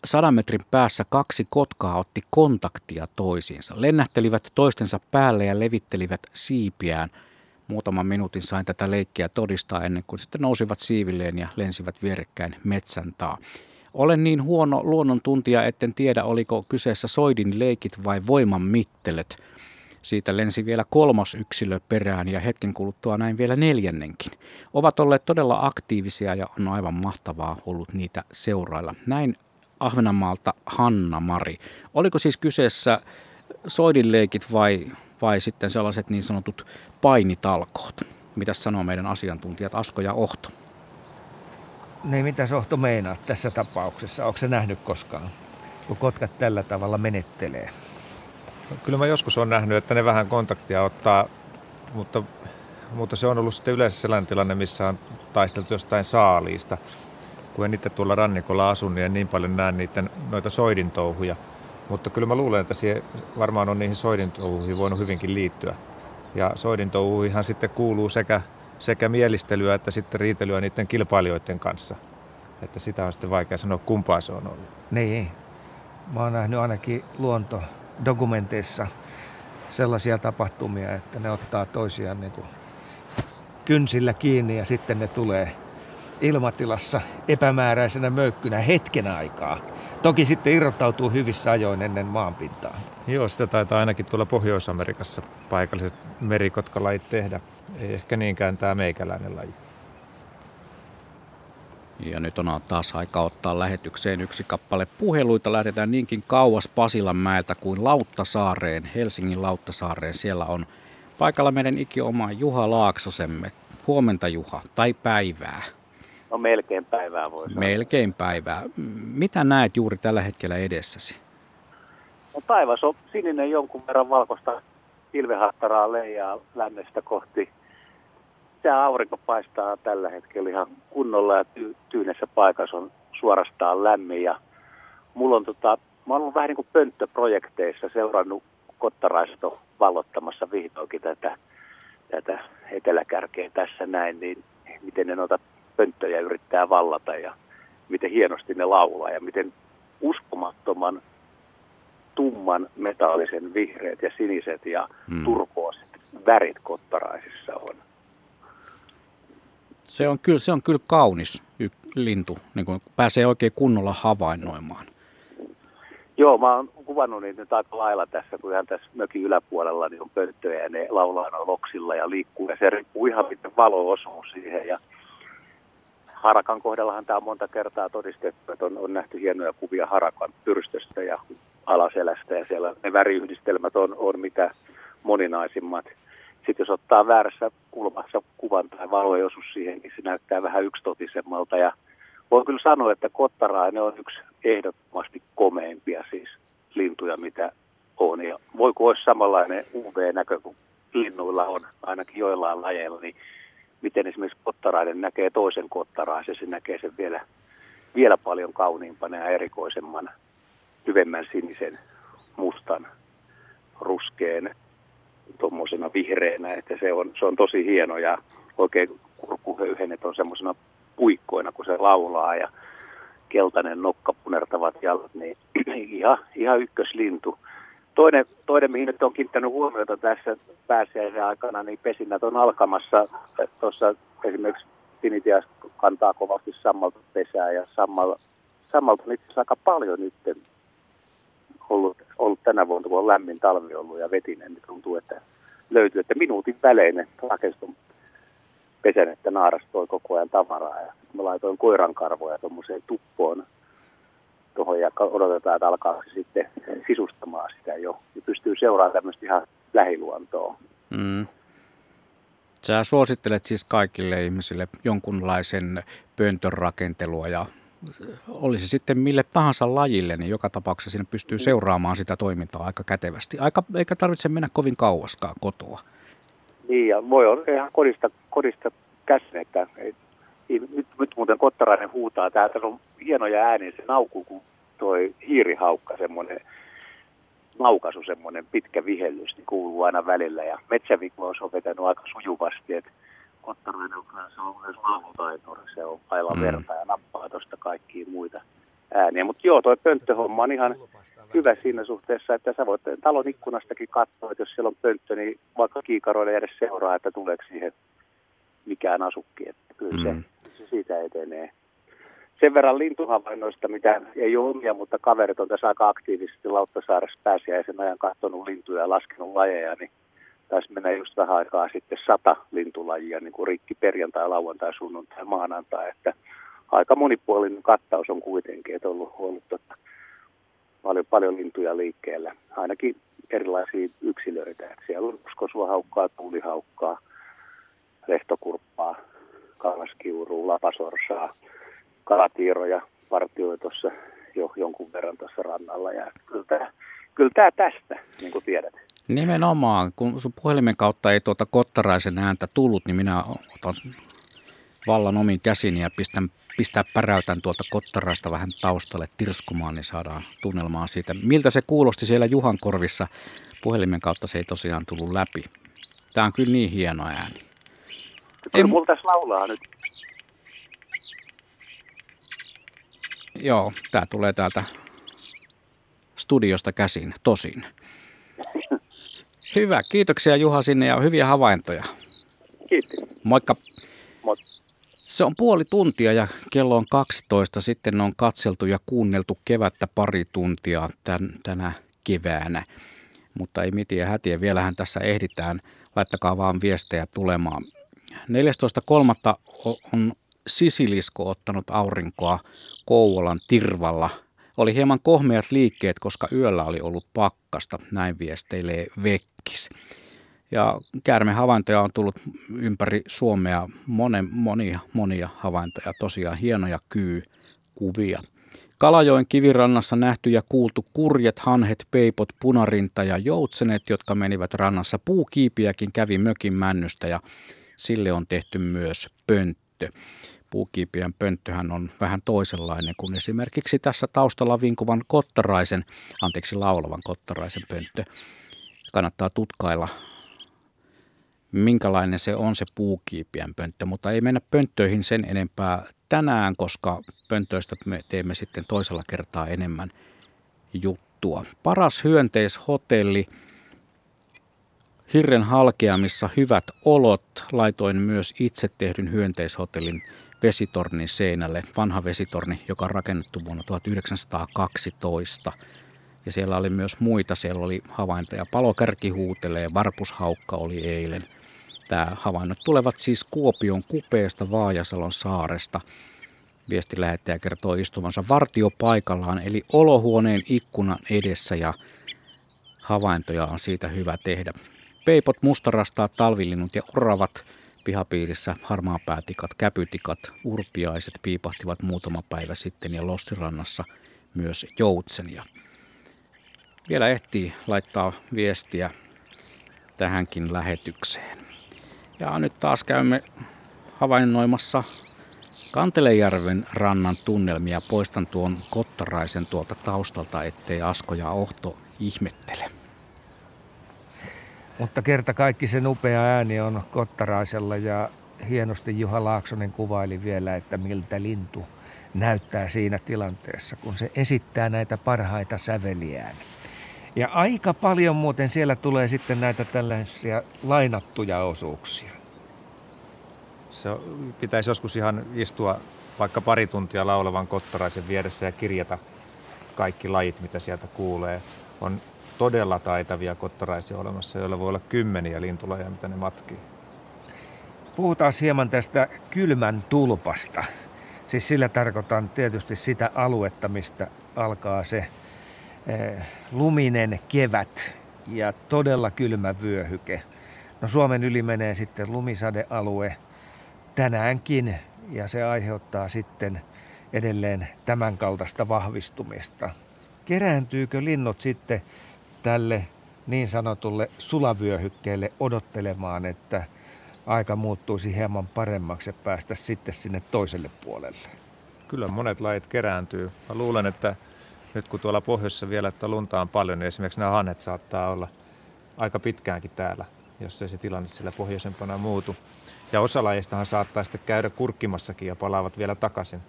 sadan metrin päässä kaksi kotkaa otti kontaktia toisiinsa. Lennähtelivät toistensa päälle ja levittelivät siipiään. Muutaman minuutin sain tätä leikkiä todistaa ennen kuin sitten nousivat siivilleen ja lensivät vierekkäin metsän taa. Olen niin huono luonnontuntija, etten tiedä oliko kyseessä soidin leikit vai voiman mittelet. Siitä lensi vielä kolmas yksilö perään ja hetken kuluttua näin vielä neljännenkin. Ovat olleet todella aktiivisia ja on aivan mahtavaa ollut niitä seurailla. Näin Ahvenanmaalta Hanna-Mari. Oliko siis kyseessä soidinleikit vai, vai sitten sellaiset niin sanotut painitalkoot? Mitä sanoo meidän asiantuntijat Asko ja Ohto? Niin, mitä Ohto meinaa tässä tapauksessa? Onko se nähnyt koskaan, kun kotkat tällä tavalla menettelee? Kyllä mä joskus on nähnyt, että ne vähän kontaktia ottaa, mutta, mutta se on ollut sitten yleensä sellainen tilanne, missä on taisteltu jostain saaliista kun en itse tuolla rannikolla asun, niin en niin paljon näe niiden noita soidintouhuja. Mutta kyllä mä luulen, että siihen varmaan on niihin soidintouhuihin voinut hyvinkin liittyä. Ja soidintouhuihan sitten kuuluu sekä, sekä mielistelyä että sitten riitelyä niiden kilpailijoiden kanssa. Että sitä on sitten vaikea sanoa, kumpaa se on ollut. Niin. Mä oon nähnyt ainakin luontodokumenteissa sellaisia tapahtumia, että ne ottaa toisiaan niin kuin kynsillä kiinni ja sitten ne tulee ilmatilassa epämääräisenä mökkynä hetken aikaa. Toki sitten irrottautuu hyvissä ajoin ennen maanpintaa. Joo, sitä taitaa ainakin tuolla Pohjois-Amerikassa paikalliset merikotkalajit tehdä. Ei ehkä niinkään tämä meikäläinen laji. Ja nyt on taas aika ottaa lähetykseen yksi kappale puheluita. Lähdetään niinkin kauas Pasilanmäeltä kuin Lauttasaareen, Helsingin Lauttasaareen. Siellä on paikalla meidän ikioma Juha Laaksosemme. Huomenta Juha, tai päivää. No melkein päivää voi sanoa. Melkein päivää. Mitä näet juuri tällä hetkellä edessäsi? No taivas on sininen jonkun verran valkoista pilvehattaraa leijaa lännestä kohti. Tämä aurinko paistaa tällä hetkellä ihan kunnolla ja ty- tyynessä paikassa on suorastaan lämmin. Ja mulla on tota, mä oon ollut vähän niin kuin pönttöprojekteissa seurannut Kottaraisto vallottamassa vihdoinkin tätä, tätä eteläkärkeä tässä näin, niin miten ne noita pönttöjä yrittää vallata ja miten hienosti ne laulaa ja miten uskomattoman tumman metallisen vihreät ja siniset ja hmm. turkoosit värit kottaraisissa on. Se on kyllä, se on kyllä kaunis lintu, niin kun pääsee oikein kunnolla havainnoimaan. Joo, mä oon kuvannut niitä nyt aika lailla tässä, kun ihan tässä mökin yläpuolella niin on pönttöjä ja ne laulaa loksilla ja liikkuu. Ja se riippuu ihan miten valo osuu siihen. Ja harakan kohdallahan tämä on monta kertaa todistettu, että on, on nähty hienoja kuvia harakan pyrstöstä ja alaselästä ja siellä ne väriyhdistelmät on, on mitä moninaisimmat. Sitten jos ottaa väärässä kulmassa kuvan tai valo ei osu siihen, niin se näyttää vähän yksitotisemmalta. Ja voin kyllä sanoa, että kottarainen on yksi ehdottomasti komeimpia siis lintuja, mitä on. Ja voiko olisi samanlainen UV-näkö kuin linnuilla on, ainakin joillain lajeilla, niin miten esimerkiksi kottarainen näkee toisen kottaraisen, se näkee sen vielä, vielä paljon kauniimpana ja erikoisemman, hyvemmän sinisen, mustan, ruskeen, tuommoisena vihreänä, että se on, se on tosi hieno ja oikein kurkuhöyhenet on semmoisena puikkoina, kun se laulaa ja keltainen nokka punertavat jalat, niin ihan, ihan ykköslintu. Toinen, toinen, mihin nyt on kiinnittänyt huomiota tässä pääsiäisen aikana, niin pesinnät on alkamassa. Tuossa esimerkiksi Tinitias kantaa kovasti sammalta pesää ja sammal, sammalta on itse asiassa aika paljon nyt ollut, ollut tänä vuonna, kun on lämmin talvi ollut ja vetinen, niin tuntuu, että löytyy, että minuutin välein rakennus pesän, että naaras toi koko ajan tavaraa. Ja mä laitoin koiran karvoja tuommoiseen tuppoon tuohon ja odotetaan, että alkaa se sitten sisustamaan sitä jo. Ja pystyy seuraamaan tämmöistä ihan lähiluontoa. Mm. Sä suosittelet siis kaikille ihmisille jonkunlaisen pöntön rakentelua ja olisi sitten mille tahansa lajille, niin joka tapauksessa siinä pystyy mm. seuraamaan sitä toimintaa aika kätevästi. Aika, eikä tarvitse mennä kovin kauaskaan kotoa. Niin, ja voi olla ihan kodista, kodista käsin, että nyt, nyt muuten Kottarainen huutaa, täältä on hienoja ääniä, se naukuu kuin toi hiirihaukka, semmoinen naukaisu, semmoinen pitkä vihellys, niin kuuluu aina välillä. Ja metsävikous on vetänyt aika sujuvasti, että Kottarainen on se on myös laulutaituri, se on aivan mm. verta ja nappaa tuosta kaikkia muita ääniä. Mutta joo, toi pönttöhomma on ihan hyvä siinä suhteessa, että sä voit talon ikkunastakin katsoa, että jos siellä on pönttö, niin vaikka kiikaroida edes seuraa, että tuleeko siihen mikään asukki. Että kyllä mm. se, se siitä etenee. Sen verran lintuhavainnoista, mitä ei ole omia, mutta kaverit on tässä aika aktiivisesti Lauttasaaressa pääsiäisen ajan katsonut lintuja ja laskenut lajeja, niin taisi mennä just vähän aikaa sitten sata lintulajia, niin kuin rikki perjantai, lauantai, sunnuntai, maanantai, että aika monipuolinen kattaus on kuitenkin, että on ollut, ollut tota, paljon, paljon lintuja liikkeellä, ainakin erilaisia yksilöitä. Että siellä on uskosuohaukkaa, tuulihaukkaa, lehtokurppaa, kangaskiurua, lapasorsaa, kalatiiroja vartioi tuossa jo jonkun verran tuossa rannalla. Ja kyllä tämä, kyllä tämä tästä, niin kuin tiedät. Nimenomaan, kun sun puhelimen kautta ei tuota kottaraisen ääntä tullut, niin minä otan vallan omin käsin ja pistän, pistää päräytän tuolta kottaraista vähän taustalle tirskumaan, niin saadaan tunnelmaa siitä. Miltä se kuulosti siellä Juhan korvissa? Puhelimen kautta se ei tosiaan tullut läpi. Tämä on kyllä niin hieno ääni. Kyllä mulla tässä laulaa nyt. Joo, tämä tulee täältä studiosta käsin, tosin. Hyvä, kiitoksia Juha sinne ja hyviä havaintoja. Kiitos. Moikka. Moi. Se on puoli tuntia ja kello on 12. Sitten on katseltu ja kuunneltu kevättä pari tuntia tän, tänä keväänä. Mutta ei mitään hätiä, vielähän tässä ehditään. Laittakaa vaan viestejä tulemaan. 14.3. on Sisilisko ottanut aurinkoa Kouvolan Tirvalla. Oli hieman kohmeat liikkeet, koska yöllä oli ollut pakkasta, näin viesteilee Vekkis. Ja käärmehavaintoja on tullut ympäri Suomea monen, monia, monia havaintoja, tosiaan hienoja kyykuvia. Kalajoen kivirannassa nähty ja kuultu kurjet, hanhet, peipot, punarinta ja joutsenet, jotka menivät rannassa. Puukiipiäkin kävi mökin männystä ja sille on tehty myös pönttö. Puukiipiän pönttöhän on vähän toisenlainen kuin esimerkiksi tässä taustalla vinkuvan kottaraisen, anteeksi laulavan kottaraisen pönttö. Kannattaa tutkailla minkälainen se on se puukiipien pönttö, mutta ei mennä pönttöihin sen enempää tänään, koska pöntöistä me teemme sitten toisella kertaa enemmän juttua. Paras hyönteishotelli, Hirren halkeamissa hyvät olot. Laitoin myös itse tehdyn hyönteishotellin vesitornin seinälle, vanha vesitorni, joka on rakennettu vuonna 1912. Ja siellä oli myös muita, siellä oli havaintoja. Palokärki huutelee, varpushaukka oli eilen – Tämä havainnot tulevat siis Kuopion kupeesta Vaajasalon saaresta. Viestilähettäjä kertoo istuvansa vartiopaikallaan eli olohuoneen ikkunan edessä ja havaintoja on siitä hyvä tehdä. Peipot, mustarastaa, talvilinnut ja oravat pihapiirissä harmaapäätikat, käpytikat, urpiaiset piipahtivat muutama päivä sitten ja Lossirannassa myös joutsenia. Vielä ehtii laittaa viestiä tähänkin lähetykseen. Ja nyt taas käymme havainnoimassa Kantelejärven rannan tunnelmia. Poistan tuon kottaraisen tuolta taustalta, ettei Asko ja Ohto ihmettele. Mutta kerta kaikki se upea ääni on kottaraisella ja hienosti Juha Laaksonen kuvaili vielä, että miltä lintu näyttää siinä tilanteessa, kun se esittää näitä parhaita säveliään. Ja aika paljon muuten siellä tulee sitten näitä tällaisia lainattuja osuuksia. Se pitäisi joskus ihan istua vaikka pari tuntia laulevan kottaraisen vieressä ja kirjata kaikki lajit, mitä sieltä kuulee. On todella taitavia kottaraisia olemassa, joilla voi olla kymmeniä lintulajeja, mitä ne matkii. Puhutaan hieman tästä kylmän tulpasta. Siis sillä tarkoitan tietysti sitä aluetta, mistä alkaa se Eh, luminen kevät ja todella kylmä vyöhyke. No Suomen yli menee sitten lumisadealue tänäänkin ja se aiheuttaa sitten edelleen tämän kaltaista vahvistumista. Kerääntyykö linnut sitten tälle niin sanotulle sulavyöhykkeelle odottelemaan, että aika muuttuisi hieman paremmaksi ja päästä sitten sinne toiselle puolelle? Kyllä monet lajit kerääntyy. Mä luulen, että nyt kun tuolla pohjoisessa vielä että lunta on paljon, niin esimerkiksi nämä hannet saattaa olla aika pitkäänkin täällä, jos ei se tilanne sillä pohjoisempana muutu. Ja osa lajistahan saattaa sitten käydä kurkkimassakin ja palaavat vielä takaisin,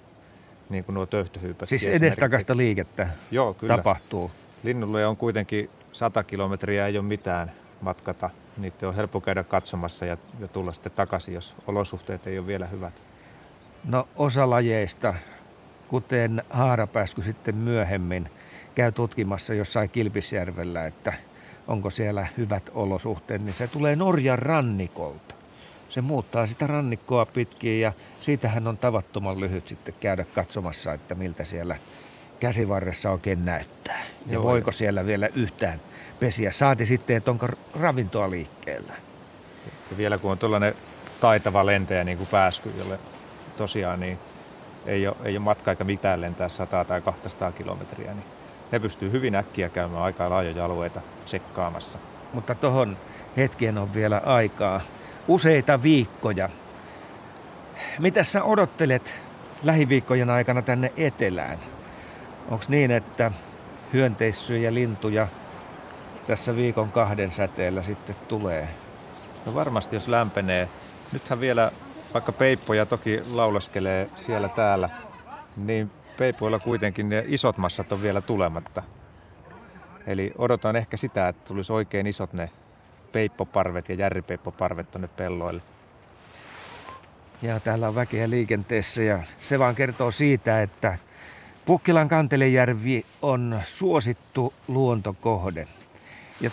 niin kuin nuo töyhtöhyypät. Siis edestakasta liikettä Joo, kyllä. tapahtuu. Linnulle on kuitenkin 100 kilometriä, ei ole mitään matkata. Niitä on helppo käydä katsomassa ja, ja tulla sitten takaisin, jos olosuhteet ei ole vielä hyvät. No osa lajeista kuten haarapääsky sitten myöhemmin käy tutkimassa jossain Kilpisjärvellä, että onko siellä hyvät olosuhteet, niin se tulee Norjan rannikolta. Se muuttaa sitä rannikkoa pitkin ja siitähän on tavattoman lyhyt sitten käydä katsomassa, että miltä siellä käsivarressa oikein näyttää. Ja Joo, voiko siellä vielä yhtään pesiä. Saati sitten, että onko ravintoa liikkeellä. Ja vielä kun on tuollainen taitava lentäjä niin kuin pääsky, jolle tosiaan niin ei ole, ei ole matka eikä mitään lentää 100 tai 200 kilometriä, niin ne pystyy hyvin äkkiä käymään aika laajoja alueita tsekkaamassa. Mutta tuohon hetkeen on vielä aikaa. Useita viikkoja. Mitä sä odottelet lähiviikkojen aikana tänne etelään? Onko niin, että hyönteissyjä lintuja tässä viikon kahden säteellä sitten tulee? No varmasti jos lämpenee. Nythän vielä vaikka peippoja toki lauleskelee siellä täällä, niin peipoilla kuitenkin ne isot massat on vielä tulematta. Eli odotan ehkä sitä, että tulisi oikein isot ne peippoparvet ja järripeippoparvet tuonne pelloille. Ja täällä on väkeä liikenteessä ja se vaan kertoo siitä, että Pukkilan Kantelejärvi on suosittu luontokohde. Ja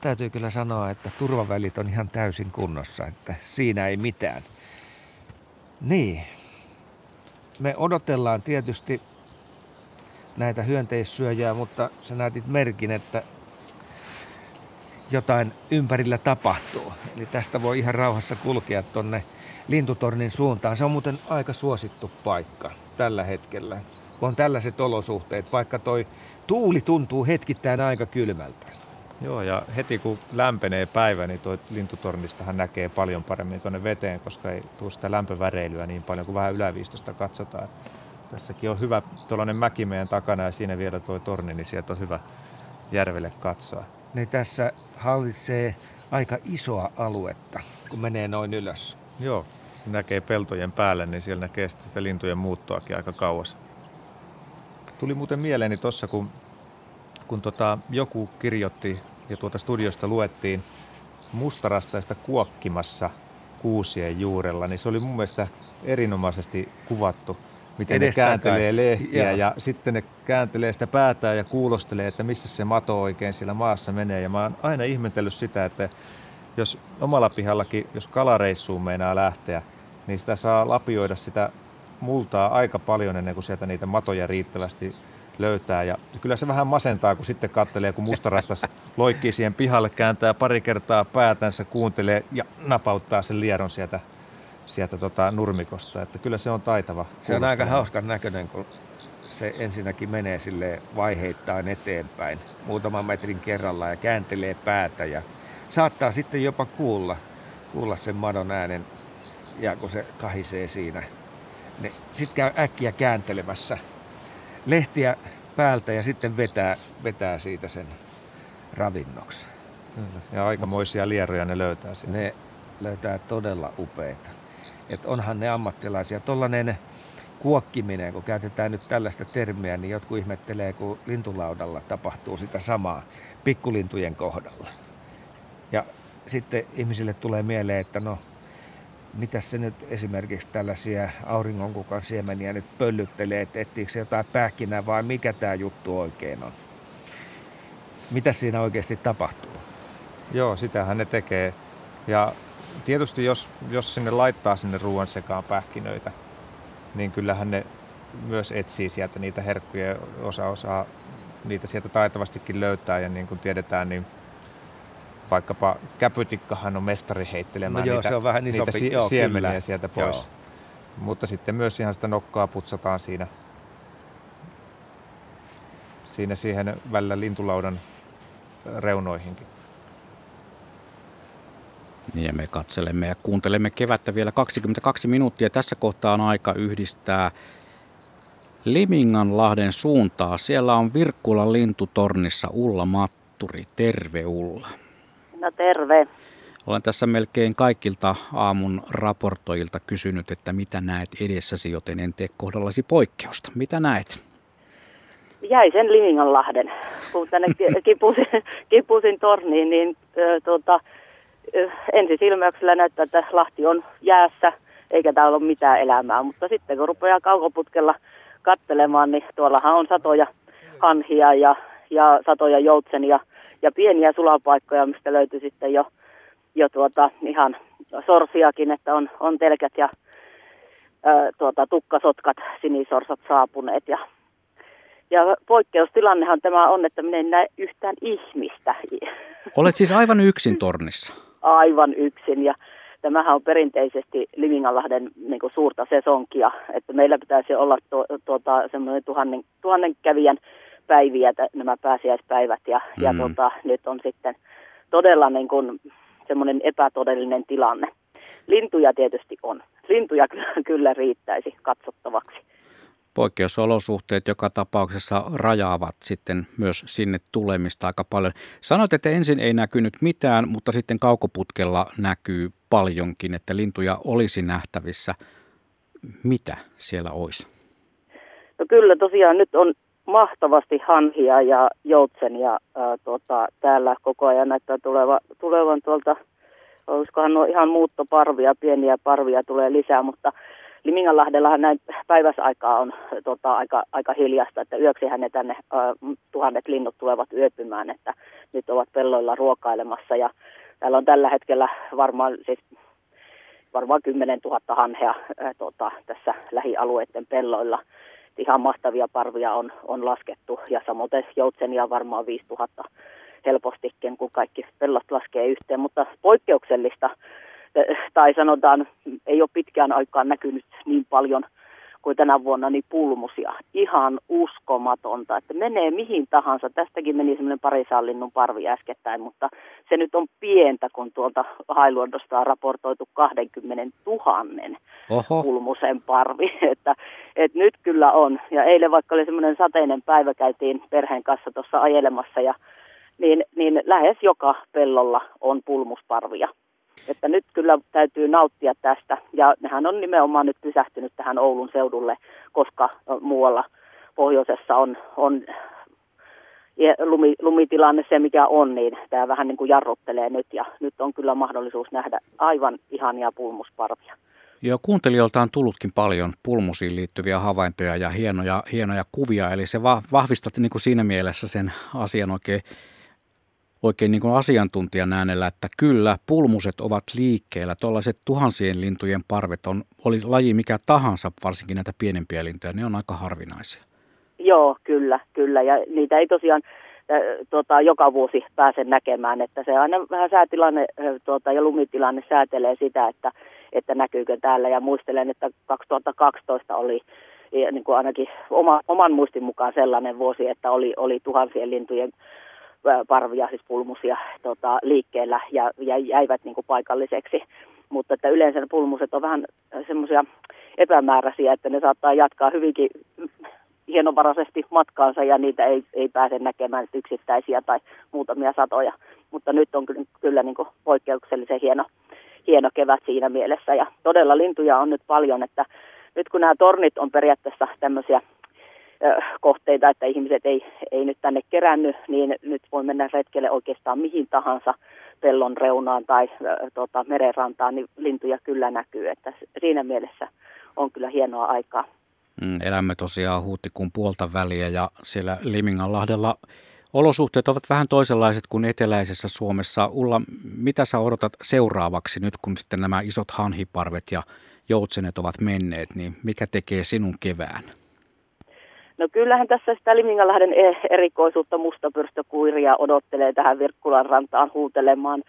täytyy kyllä sanoa, että turvavälit on ihan täysin kunnossa, että siinä ei mitään. Niin. Me odotellaan tietysti näitä hyönteissyöjää, mutta sä näytit merkin, että jotain ympärillä tapahtuu. Eli tästä voi ihan rauhassa kulkea tonne lintutornin suuntaan. Se on muuten aika suosittu paikka tällä hetkellä, kun on tällaiset olosuhteet, vaikka toi tuuli tuntuu hetkittäin aika kylmältä. Joo, ja heti kun lämpenee päivä, niin tuo lintutornistahan näkee paljon paremmin tuonne veteen, koska ei tule sitä lämpöväreilyä niin paljon kuin vähän yläviistosta katsotaan. Tässäkin on hyvä tuollainen mäki meidän takana ja siinä vielä tuo torni, niin sieltä on hyvä järvelle katsoa. Niin tässä hallitsee aika isoa aluetta, kun menee noin ylös. Joo, näkee peltojen päälle, niin siellä näkee sitä lintujen muuttoakin aika kauas. Tuli muuten mieleeni tuossa, kun, kun tota, joku kirjoitti ja tuota studiosta luettiin mustarastaista kuokkimassa kuusien juurella, niin se oli mun mielestä erinomaisesti kuvattu miten Edestä ne kääntelee lehtiä ja. ja sitten ne kääntelee sitä päätään ja kuulostelee, että missä se mato oikein siellä maassa menee. Ja mä oon aina ihmetellyt sitä, että jos omalla pihallakin, jos kalareissuun meinaa lähteä, niin sitä saa lapioida sitä multaa aika paljon ennen kuin sieltä niitä matoja riittävästi löytää. Ja kyllä se vähän masentaa, kun sitten kattelee, kun mustarastas loikkii siihen pihalle, kääntää pari kertaa päätänsä, kuuntelee ja napauttaa sen lieron sieltä sieltä tota nurmikosta, että kyllä se on taitava. Se on aika hauskan näköinen, kun se ensinnäkin menee sille vaiheittain eteenpäin muutaman metrin kerralla ja kääntelee päätä ja saattaa sitten jopa kuulla, kuulla sen madon äänen ja kun se kahisee siinä. Niin sitten käy äkkiä kääntelemässä lehtiä päältä ja sitten vetää, vetää siitä sen ravinnoksi. Ja aikamoisia lieroja ne löytää siellä. Ne löytää todella upeita että onhan ne ammattilaisia. Tuollainen kuokkiminen, kun käytetään nyt tällaista termiä, niin jotkut ihmettelee, kun lintulaudalla tapahtuu sitä samaa pikkulintujen kohdalla. Ja sitten ihmisille tulee mieleen, että no, mitä se nyt esimerkiksi tällaisia auringonkukan siemeniä nyt pöllyttelee, että etsiikö se jotain pähkinää vai mikä tämä juttu oikein on. Mitä siinä oikeasti tapahtuu? Joo, sitähän ne tekee. Ja tietysti jos, jos sinne laittaa sinne ruoan sekaan pähkinöitä, niin kyllähän ne myös etsii sieltä niitä herkkuja. Osa osaa niitä sieltä taitavastikin löytää ja niin kuin tiedetään, niin vaikkapa käpytikkahan on mestari heittelemään no joo, niitä, se on vähän niitä si- joo, siemeniä kyllä. sieltä pois. Joo. Mutta sitten myös ihan sitä nokkaa putsataan siinä, siinä siihen välillä lintulaudan reunoihinkin. Niin ja me katselemme ja kuuntelemme kevättä vielä 22 minuuttia. Tässä kohtaa on aika yhdistää Liminganlahden suuntaa. Siellä on Virkkulan lintutornissa Ulla Matturi. Terve Ulla. No terve. Olen tässä melkein kaikilta aamun raportoilta kysynyt, että mitä näet edessäsi, joten en tee kohdallasi poikkeusta. Mitä näet? Jäi sen Liminganlahden. Kun tänne kipusin, kipusin torniin, niin tuota, ensisilmäyksellä näyttää, että Lahti on jäässä, eikä täällä ole mitään elämää. Mutta sitten kun rupeaa kaukoputkella kattelemaan, niin tuollahan on satoja hanhia ja, ja satoja joutsenia ja pieniä sulapaikkoja, mistä löytyy sitten jo, jo tuota, ihan sorsiakin, että on, on telkät ja ää, tuota, tukkasotkat, sinisorsat saapuneet ja ja poikkeustilannehan tämä on, että minä en näe yhtään ihmistä. Olet siis aivan yksin tornissa? aivan yksin ja tämähän on perinteisesti Liminganlahden niin kuin suurta sesonkia, että meillä pitäisi olla to, tuota, semmoinen tuhannen, tuhannen kävijän päiviä, nämä pääsiäispäivät ja, mm. ja tuota, nyt on sitten todella niin kuin semmoinen epätodellinen tilanne. Lintuja tietysti on. Lintuja kyllä, kyllä riittäisi katsottavaksi poikkeusolosuhteet joka tapauksessa rajaavat sitten myös sinne tulemista aika paljon. Sanoit, että ensin ei näkynyt mitään, mutta sitten kaukoputkella näkyy paljonkin, että lintuja olisi nähtävissä. Mitä siellä olisi? No kyllä tosiaan nyt on mahtavasti hanhia ja joutsenia ää, tota, täällä koko ajan näyttää tuleva, tulevan tuolta, olisikohan nuo ihan muuttoparvia, pieniä parvia tulee lisää, mutta Liminganlahdellahan näin päiväsaikaa on tota, aika, aika hiljasta, että yöksihän ne tänne ää, tuhannet linnut tulevat yöpymään, että nyt ovat pelloilla ruokailemassa ja täällä on tällä hetkellä varmaan siis varmaan 10 000 hanhea ää, tota, tässä lähialueiden pelloilla ihan mahtavia parvia on, on laskettu. Ja samoin joutsenia varmaan 5000 helpostikin, kun kaikki pellot laskee yhteen, mutta poikkeuksellista tai sanotaan ei ole pitkään aikaan näkynyt niin paljon – kuin tänä vuonna, niin pulmusia. Ihan uskomatonta, että menee mihin tahansa. Tästäkin meni semmoinen parisallinnun parvi äskettäin, mutta se nyt on pientä, kun tuolta Hailuodosta on raportoitu 20 000 Oho. pulmusen parvi. Että, että nyt kyllä on. Ja eilen vaikka oli semmoinen sateinen päivä, käytiin perheen kanssa tuossa ajelemassa ja niin, niin lähes joka pellolla on pulmusparvia. Että nyt kyllä täytyy nauttia tästä. Ja nehän on nimenomaan nyt pysähtynyt tähän Oulun seudulle, koska muualla pohjoisessa on, on lumi, lumitilanne se, mikä on, niin tämä vähän niin kuin jarruttelee nyt. Ja nyt on kyllä mahdollisuus nähdä aivan ihania pulmusparvia. Joo, kuuntelijoilta on tullutkin paljon pulmusiin liittyviä havaintoja ja hienoja, hienoja kuvia, eli se vahvistat niin kuin siinä mielessä sen asian oikein oikein niin kuin asiantuntijan äänellä, että kyllä pulmuset ovat liikkeellä. Tuollaiset tuhansien lintujen parvet on, oli laji mikä tahansa, varsinkin näitä pienempiä lintuja, ne on aika harvinaisia. Joo, kyllä, kyllä. Ja niitä ei tosiaan äh, tota, joka vuosi pääse näkemään, että se aina vähän säätilanne äh, tota, ja lumitilanne säätelee sitä, että, että näkyykö täällä. Ja muistelen, että 2012 oli niin kuin ainakin oma, oman muistin mukaan sellainen vuosi, että oli, oli tuhansien lintujen parvia, siis pulmusia tota, liikkeellä ja, ja jäivät niin kuin paikalliseksi. Mutta että yleensä ne pulmuset on vähän semmoisia epämääräisiä, että ne saattaa jatkaa hyvinkin hienovaraisesti matkaansa ja niitä ei, ei pääse näkemään yksittäisiä tai muutamia satoja. Mutta nyt on kyllä, kyllä niin kuin poikkeuksellisen hieno, hieno kevät siinä mielessä ja todella lintuja on nyt paljon, että nyt kun nämä tornit on periaatteessa tämmöisiä kohteita, että ihmiset ei, ei nyt tänne keränny, niin nyt voi mennä retkelle oikeastaan mihin tahansa pellon reunaan tai tota, merenrantaan, niin lintuja kyllä näkyy. Että siinä mielessä on kyllä hienoa aikaa. Mm, elämme tosiaan huhtikuun puolta väliä ja siellä Liminganlahdella olosuhteet ovat vähän toisenlaiset kuin eteläisessä Suomessa. Ulla, mitä sä odotat seuraavaksi nyt, kun sitten nämä isot hanhiparvet ja joutsenet ovat menneet, niin mikä tekee sinun kevään? No kyllähän tässä sitä Limingalahden e- erikoisuutta mustapyrstökuiria odottelee tähän Virkkulan rantaan huutelemaan.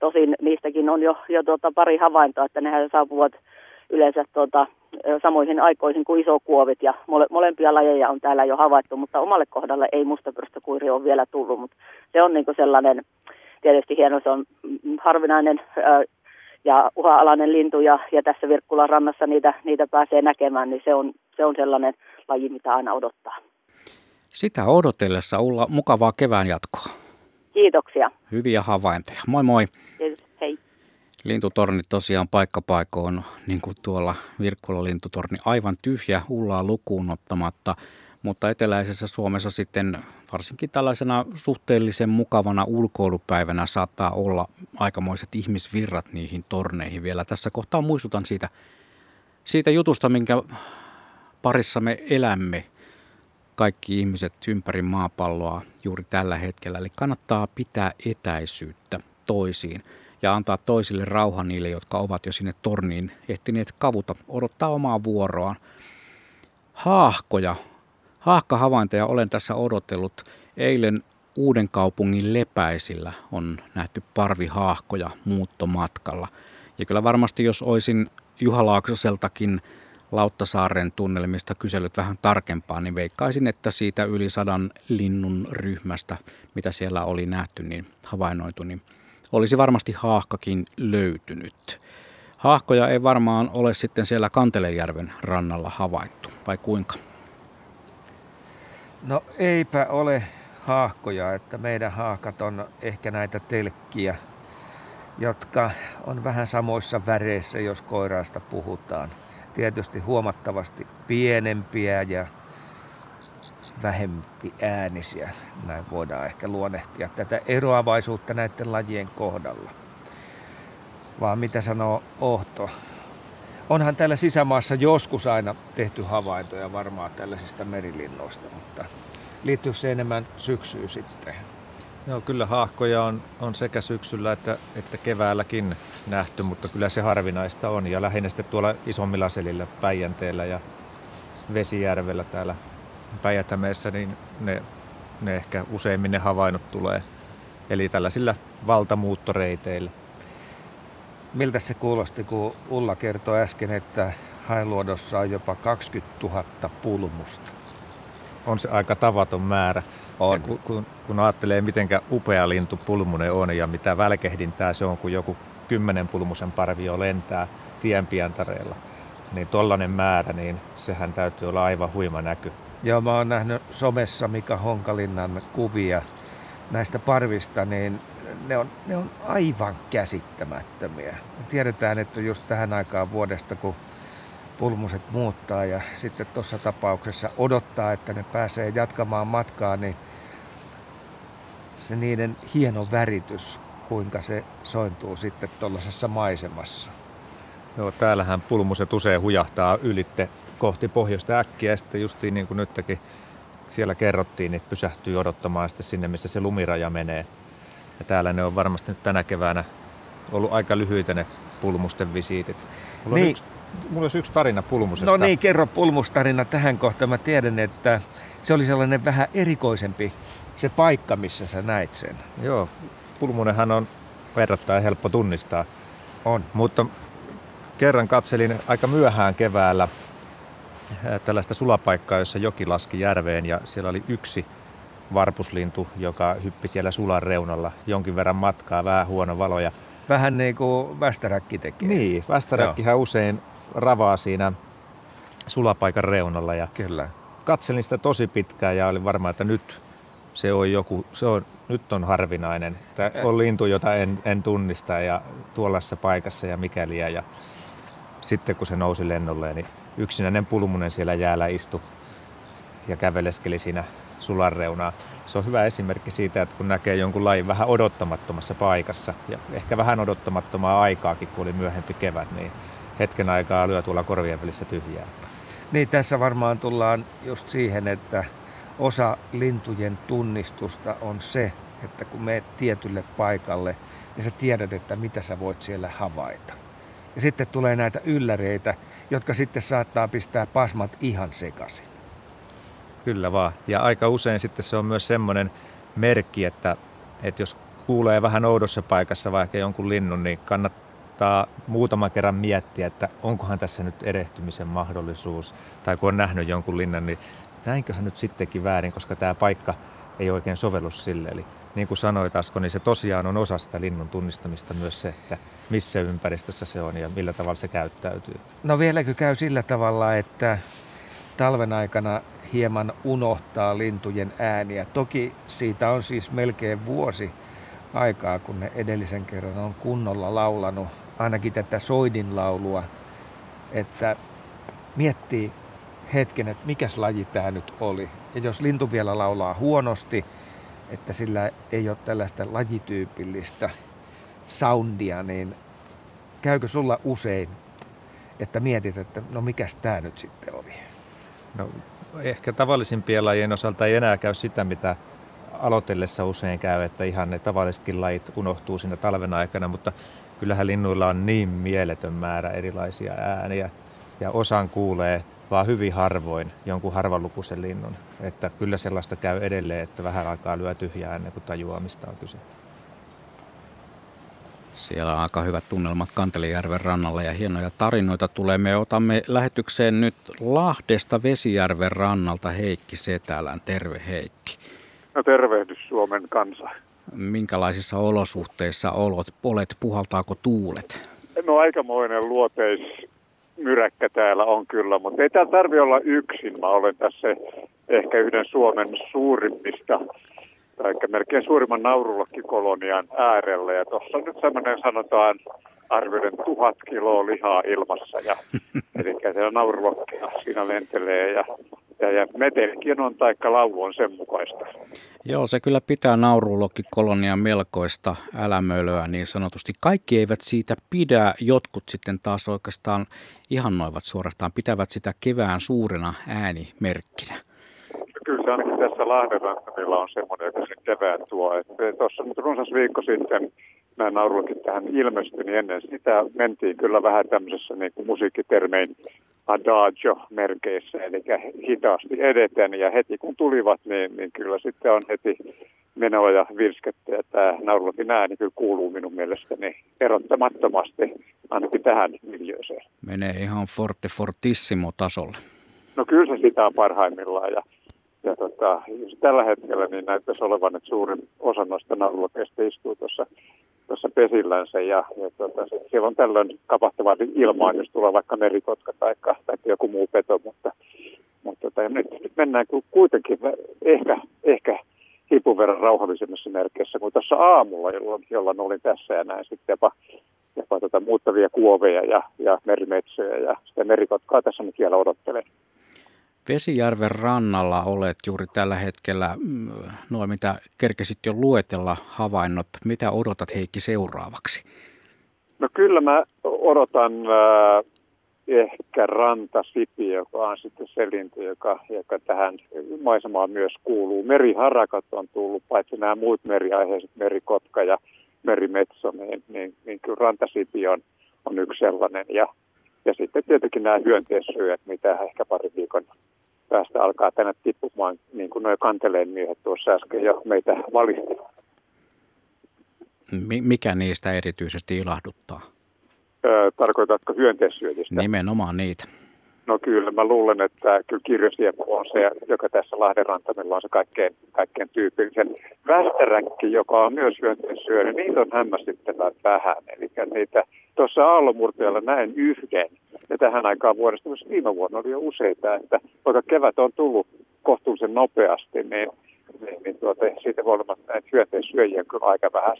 Tosin niistäkin on jo, jo tuota pari havaintoa, että nehän saapuvat yleensä tuota, samoihin aikoihin kuin isokuovit ja mole, molempia lajeja on täällä jo havaittu, mutta omalle kohdalle ei mustapyrstökuiri ole vielä tullut, mutta se on niin sellainen tietysti hieno, se on harvinainen ja uha-alainen lintu ja, ja tässä Virkkulan rannassa niitä, niitä pääsee näkemään, niin se on, se on sellainen laji, mitä aina odottaa. Sitä odotellessa Ulla mukavaa kevään jatkoa. Kiitoksia. Hyviä havaintoja. Moi moi. Kiitos. Hei. Lintutorni tosiaan paikkapaikoon, niin kuin tuolla Virkkula lintutorni, aivan tyhjä Ullaa lukuun ottamatta. Mutta eteläisessä Suomessa sitten varsinkin tällaisena suhteellisen mukavana ulkoilupäivänä saattaa olla aikamoiset ihmisvirrat niihin torneihin vielä. Tässä kohtaa muistutan siitä, siitä jutusta, minkä parissa me elämme kaikki ihmiset ympäri maapalloa juuri tällä hetkellä. Eli kannattaa pitää etäisyyttä toisiin ja antaa toisille rauha niille, jotka ovat jo sinne torniin ehtineet kavuta, odottaa omaa vuoroaan. Haahkoja, haahkahavaintoja olen tässä odotellut. Eilen Uuden kaupungin lepäisillä on nähty parvihaahkoja muuttomatkalla. Ja kyllä varmasti jos olisin Juha Laaksoseltakin Lauttasaaren tunnelmista kyselyt vähän tarkempaa, niin veikkaisin, että siitä yli sadan linnun ryhmästä, mitä siellä oli nähty, niin havainnoitu, niin olisi varmasti haahkakin löytynyt. Haahkoja ei varmaan ole sitten siellä Kantelejärven rannalla havaittu, vai kuinka? No eipä ole haahkoja, että meidän haakat on ehkä näitä telkkiä, jotka on vähän samoissa väreissä, jos koiraasta puhutaan tietysti huomattavasti pienempiä ja vähempi äänisiä. Näin voidaan ehkä luonnehtia tätä eroavaisuutta näiden lajien kohdalla. Vaan mitä sanoo Ohto? Onhan täällä sisämaassa joskus aina tehty havaintoja varmaan tällaisista merilinnoista, mutta liittyy se enemmän syksyyn sitten? Joo, kyllä haahkoja on, on sekä syksyllä että, että keväälläkin nähty, mutta kyllä se harvinaista on. Ja lähinnä sitten tuolla isommilla selillä Päijänteellä ja Vesijärvellä täällä Päijätämeessä, niin ne, ne ehkä useimmin ne havainnot tulee. Eli tällaisilla valtamuuttoreiteillä. Miltä se kuulosti, kun Ulla kertoi äsken, että Hailuodossa on jopa 20 000 pulmusta? On se aika tavaton määrä. On. kun, kun, kun ajattelee, miten upea lintu pulmune on ja mitä välkehdintää se on, kun joku kymmenen pulmusen parvi jo lentää tienpientareella, niin tollainen määrä, niin sehän täytyy olla aivan huima näky. Joo, mä oon nähnyt somessa Mika Honkalinnan kuvia näistä parvista, niin ne on, ne on aivan käsittämättömiä. Tiedetään, että just tähän aikaan vuodesta, kun pulmuset muuttaa ja sitten tuossa tapauksessa odottaa, että ne pääsee jatkamaan matkaa, niin se niiden hieno väritys, kuinka se sointuu sitten tuollaisessa maisemassa. Joo, täällähän pulmuset usein hujahtaa ylitte kohti pohjoista äkkiä ja sitten justiin niin kuin nytkin siellä kerrottiin, niin pysähtyy odottamaan sitten sinne, missä se lumiraja menee. Ja täällä ne on varmasti nyt tänä keväänä ollut aika lyhyitä ne pulmusten visiitit. Mulla, niin. yksi, mulla olisi yksi tarina pulmusesta. No niin, kerro pulmustarina tähän kohtaan. Mä tiedän, että se oli sellainen vähän erikoisempi se paikka, missä sä näit sen. Joo, pulmunenhan on verrattain helppo tunnistaa. On. Mutta kerran katselin aika myöhään keväällä tällaista sulapaikkaa, jossa joki laski järveen ja siellä oli yksi varpuslintu, joka hyppi siellä sulan reunalla jonkin verran matkaa, vähän huono valo. Ja... Vähän niin kuin västäräkki tekee. Niin, västäräkkihän Joo. usein ravaa siinä sulapaikan reunalla. Ja Kyllä. Katselin sitä tosi pitkään ja oli varma, että nyt se on joku, se on, nyt on harvinainen. Tämä on lintu, jota en, en tunnista ja tuollaisessa paikassa ja mikäliä. Ja sitten kun se nousi lennolle, niin yksinäinen pulmunen siellä jäällä istui ja käveleskeli siinä sulan reunaa. Se on hyvä esimerkki siitä, että kun näkee jonkun lajin vähän odottamattomassa paikassa ja ehkä vähän odottamattomaa aikaakin, kun oli myöhempi kevät, niin hetken aikaa lyö tuolla korvien välissä tyhjää. Niin, tässä varmaan tullaan just siihen, että osa lintujen tunnistusta on se, että kun menet tietylle paikalle, niin sä tiedät, että mitä sä voit siellä havaita. Ja sitten tulee näitä ylläreitä, jotka sitten saattaa pistää pasmat ihan sekaisin. Kyllä vaan. Ja aika usein sitten se on myös semmoinen merkki, että, että jos kuulee vähän oudossa paikassa vaikka jonkun linnun, niin kannattaa muutaman kerran miettiä, että onkohan tässä nyt erehtymisen mahdollisuus. Tai kun on nähnyt jonkun linnan, niin näinköhän nyt sittenkin väärin, koska tämä paikka ei oikein sovellu sille. Eli niin kuin sanoit Asko, niin se tosiaan on osa sitä linnun tunnistamista myös se, että missä ympäristössä se on ja millä tavalla se käyttäytyy. No vieläkö käy sillä tavalla, että talven aikana hieman unohtaa lintujen ääniä. Toki siitä on siis melkein vuosi aikaa, kun ne edellisen kerran on kunnolla laulanut ainakin tätä soidin laulua, että miettii hetken, että mikäs laji tämä nyt oli. Ja jos lintu vielä laulaa huonosti, että sillä ei ole tällaista lajityypillistä soundia, niin käykö sulla usein, että mietit, että no mikäs tämä nyt sitten oli? No ehkä tavallisimpien lajien osalta ei enää käy sitä, mitä aloitellessa usein käy, että ihan ne tavallisetkin lajit unohtuu siinä talven aikana, mutta kyllähän linnuilla on niin mieletön määrä erilaisia ääniä ja osan kuulee vaan hyvin harvoin jonkun harvalukuisen linnun. Että kyllä sellaista käy edelleen, että vähän aikaa lyö tyhjää ennen kuin tajuaa, mistä on kyse. Siellä on aika hyvät tunnelmat Kantelijärven rannalla ja hienoja tarinoita tulee. Me otamme lähetykseen nyt Lahdesta Vesijärven rannalta Heikki Setälän. Terve Heikki. No tervehdys Suomen kansa. Minkälaisissa olosuhteissa olot, olet, puhaltaako tuulet? No aikamoinen luoteis myräkkä täällä on kyllä, mutta ei täällä tarvi olla yksin. Mä olen tässä ehkä yhden Suomen suurimmista tai melkein suurimman naurulokkikolonian äärellä. Ja tuossa on nyt semmoinen sanotaan arvioiden tuhat kiloa lihaa ilmassa. Ja, eli siellä naurulokkia siinä lentelee ja Ja, ja metelikin on, taikka laulu on sen mukaista. Joo, se kyllä pitää naurulokkikolonia melkoista älämölöä niin sanotusti. Kaikki eivät siitä pidä, jotkut sitten taas oikeastaan ihannoivat suorastaan, pitävät sitä kevään suurena äänimerkkinä. Kyllä se ainakin tässä Lahdenrantamilla on semmoinen, joka sen kevään tuo. Tuossa nyt runsas viikko sitten nämä naurullakin tähän ilmestyi, niin ennen sitä mentiin kyllä vähän tämmöisessä niin kuin musiikkitermein adagio-merkeissä, eli hitaasti edeten. Ja heti kun tulivat, niin, niin kyllä sitten on heti menoa ja virskettä. Ja tämä naurulakin ääni kyllä kuuluu minun mielestäni erottamattomasti ainakin tähän miljööseen. Menee ihan forte fortissimo tasolle. No kyllä se sitä on parhaimmillaan. Ja, ja tota, tällä hetkellä niin näyttäisi olevan, että suurin osa noista naurulakeista istuu tuossa tuossa pesillänsä ja, ja tuota, siellä on tällöin kapahtava ilmaa, jos tulee vaikka merikotka tai, tai joku muu peto, mutta, mutta tota, nyt, nyt mennään kuitenkin ehkä, ehkä hipun verran rauhallisemmassa merkeissä kuin tuossa aamulla, jolloin, jolloin olin tässä ja näin sitten jopa, jopa tota muuttavia kuoveja ja, ja merimetsoja ja sitä merikotkaa tässä nyt vielä odottelen. Vesijärven rannalla olet juuri tällä hetkellä, mm, noin mitä kerkesit jo luetella havainnot. Mitä odotat Heikki seuraavaksi? No kyllä mä odotan äh, ehkä rantasipi, joka on sitten se lintu, joka, joka tähän maisemaan myös kuuluu. Meriharakat on tullut, paitsi nämä muut meriaiheiset, merikotka ja merimetso, niin, niin, niin kyllä rantasipi on, on yksi sellainen. Ja, ja sitten tietenkin nämä hyönteissyöt, mitä ehkä pari viikon päästä alkaa tänne tippumaan, niin kuin nuo kanteleen miehet tuossa äsken jo meitä valistivat. Mikä niistä erityisesti ilahduttaa? Öö, tarkoitatko hyönteissyöjistä? Nimenomaan niitä. No kyllä, mä luulen, että kyllä kirjosiepu on se, joka tässä Lahden rantamilla on se kaikkein, kaikkein tyypillisen. Västäräkki, joka on myös hyönteissyöjä, niin niitä on hämmästyttävän vähän. Eli niitä tuossa aallomurteella näin yhden. Ja tähän aikaan vuodesta, myös viime vuonna oli jo useita, että vaikka kevät on tullut kohtuullisen nopeasti, niin, niin, niin tuota, siitä olla näitä hyönteissyöjiä kyllä aika vähän.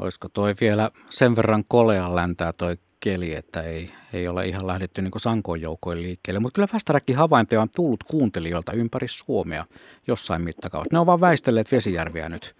Olisiko toi vielä sen verran kolean läntää toi keli, että ei, ei ole ihan lähdetty niin sankoin joukoin liikkeelle. Mutta kyllä Västäräkki havaintoja on tullut kuuntelijoilta ympäri Suomea jossain mittakaavassa. Ne on vaan väistelleet vesijärviä nyt.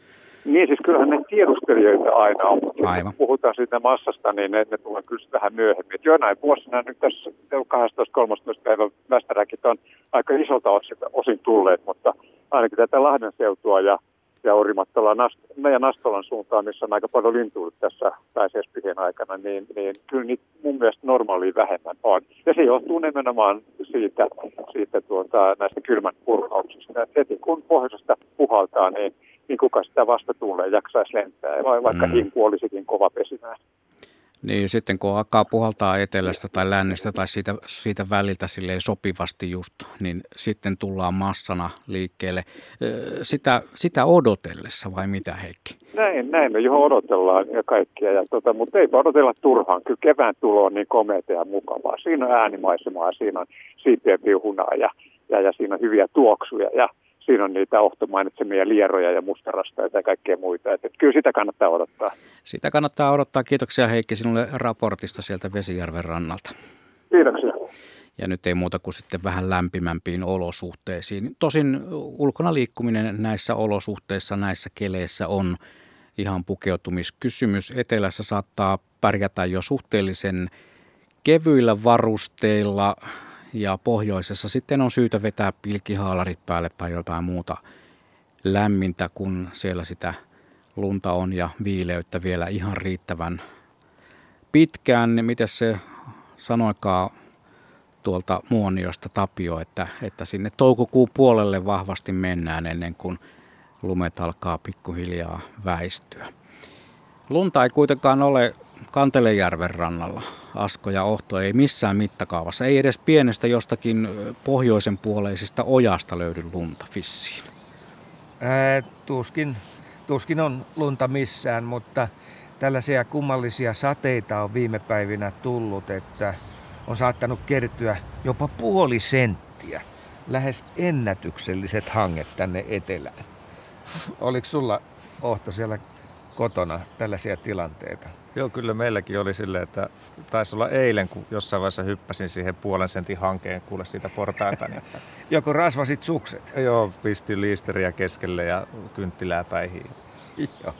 Niin, siis kyllähän ne tiedustelijoita aina on. Aivan. Kun puhutaan siitä massasta, niin ne, ne tulee kyllä vähän myöhemmin. Et jonain vuosina nyt tässä 12-13 päivän västäräkit on aika isolta osin tulleet, mutta ainakin tätä Lahden seutua ja ja Orimattola Nast- ja Nastolan suuntaan, missä on aika paljon lintuja tässä pääsiäispyhien aikana, niin, niin kyllä niitä mun mielestä normaaliin vähemmän on. Ja se johtuu nimenomaan siitä, siitä tuota, näistä kylmän purkauksista. Et heti kun pohjoisesta puhaltaa, niin, niin kuka sitä vasta tulee jaksaisi lentää, vai vaikka mm. hinku olisikin kova pesimään. Niin sitten kun alkaa puhaltaa etelästä tai lännestä tai siitä, siitä väliltä silleen sopivasti just, niin sitten tullaan massana liikkeelle. Sitä, sitä odotellessa vai mitä Heikki? Näin, näin me johon odotellaan ja kaikkia, ja tota, mutta ei odotella turhaan. Kyllä kevään tulo on niin komeata ja mukavaa. Siinä on äänimaisemaa, siinä on siipien ja, ja, ja siinä on hyviä tuoksuja ja siinä on niitä Ohto mainitsemia lieroja ja mustarasta ja kaikkea muita. Että kyllä sitä kannattaa odottaa. Sitä kannattaa odottaa. Kiitoksia Heikki sinulle raportista sieltä Vesijärven rannalta. Kiitoksia. Ja nyt ei muuta kuin sitten vähän lämpimämpiin olosuhteisiin. Tosin ulkona liikkuminen näissä olosuhteissa, näissä keleissä on ihan pukeutumiskysymys. Etelässä saattaa pärjätä jo suhteellisen kevyillä varusteilla ja pohjoisessa sitten on syytä vetää pilkihaalarit päälle tai jotain muuta lämmintä, kun siellä sitä lunta on ja viileyttä vielä ihan riittävän pitkään. Niin miten se sanoikaa tuolta Muoniosta Tapio, että, että sinne toukokuun puolelle vahvasti mennään ennen kuin lumet alkaa pikkuhiljaa väistyä. Lunta ei kuitenkaan ole Kantelejärven rannalla. Asko ja Ohto ei missään mittakaavassa, ei edes pienestä jostakin pohjoisen puoleisista ojasta löydy lunta fissiin. Ää, tuskin, tuskin on lunta missään, mutta tällaisia kummallisia sateita on viime päivinä tullut, että on saattanut kertyä jopa puoli senttiä. Lähes ennätykselliset hanget tänne etelään. Oliko sulla Ohto siellä kotona tällaisia tilanteita? Joo, kyllä meilläkin oli silleen, että taisi olla eilen, kun jossain vaiheessa hyppäsin siihen puolen sentin hankeen kuule siitä portaita. Niin... Joko rasvasit sukset? Joo, pistin liisteriä keskelle ja kynttilää päihin. Joo,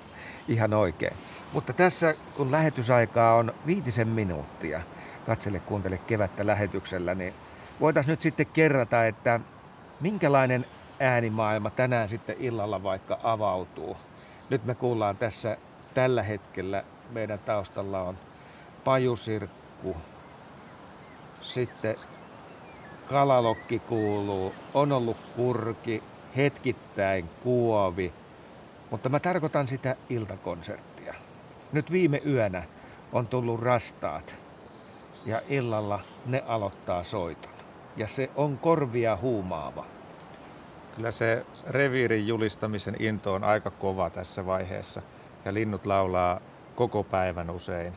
ihan oikein. Mutta tässä, kun lähetysaikaa on viitisen minuuttia, katsele, kuuntele kevättä lähetyksellä, niin voitaisiin nyt sitten kerrata, että minkälainen äänimaailma tänään sitten illalla vaikka avautuu. Nyt me kuullaan tässä tällä hetkellä, meidän taustalla on pajusirkku, sitten kalalokki kuuluu, on ollut kurki, hetkittäin kuovi, mutta mä tarkoitan sitä iltakonserttia. Nyt viime yönä on tullut rastaat ja illalla ne aloittaa soiton. Ja se on korvia huumaava. Kyllä se reviirin julistamisen into on aika kova tässä vaiheessa ja linnut laulaa koko päivän usein.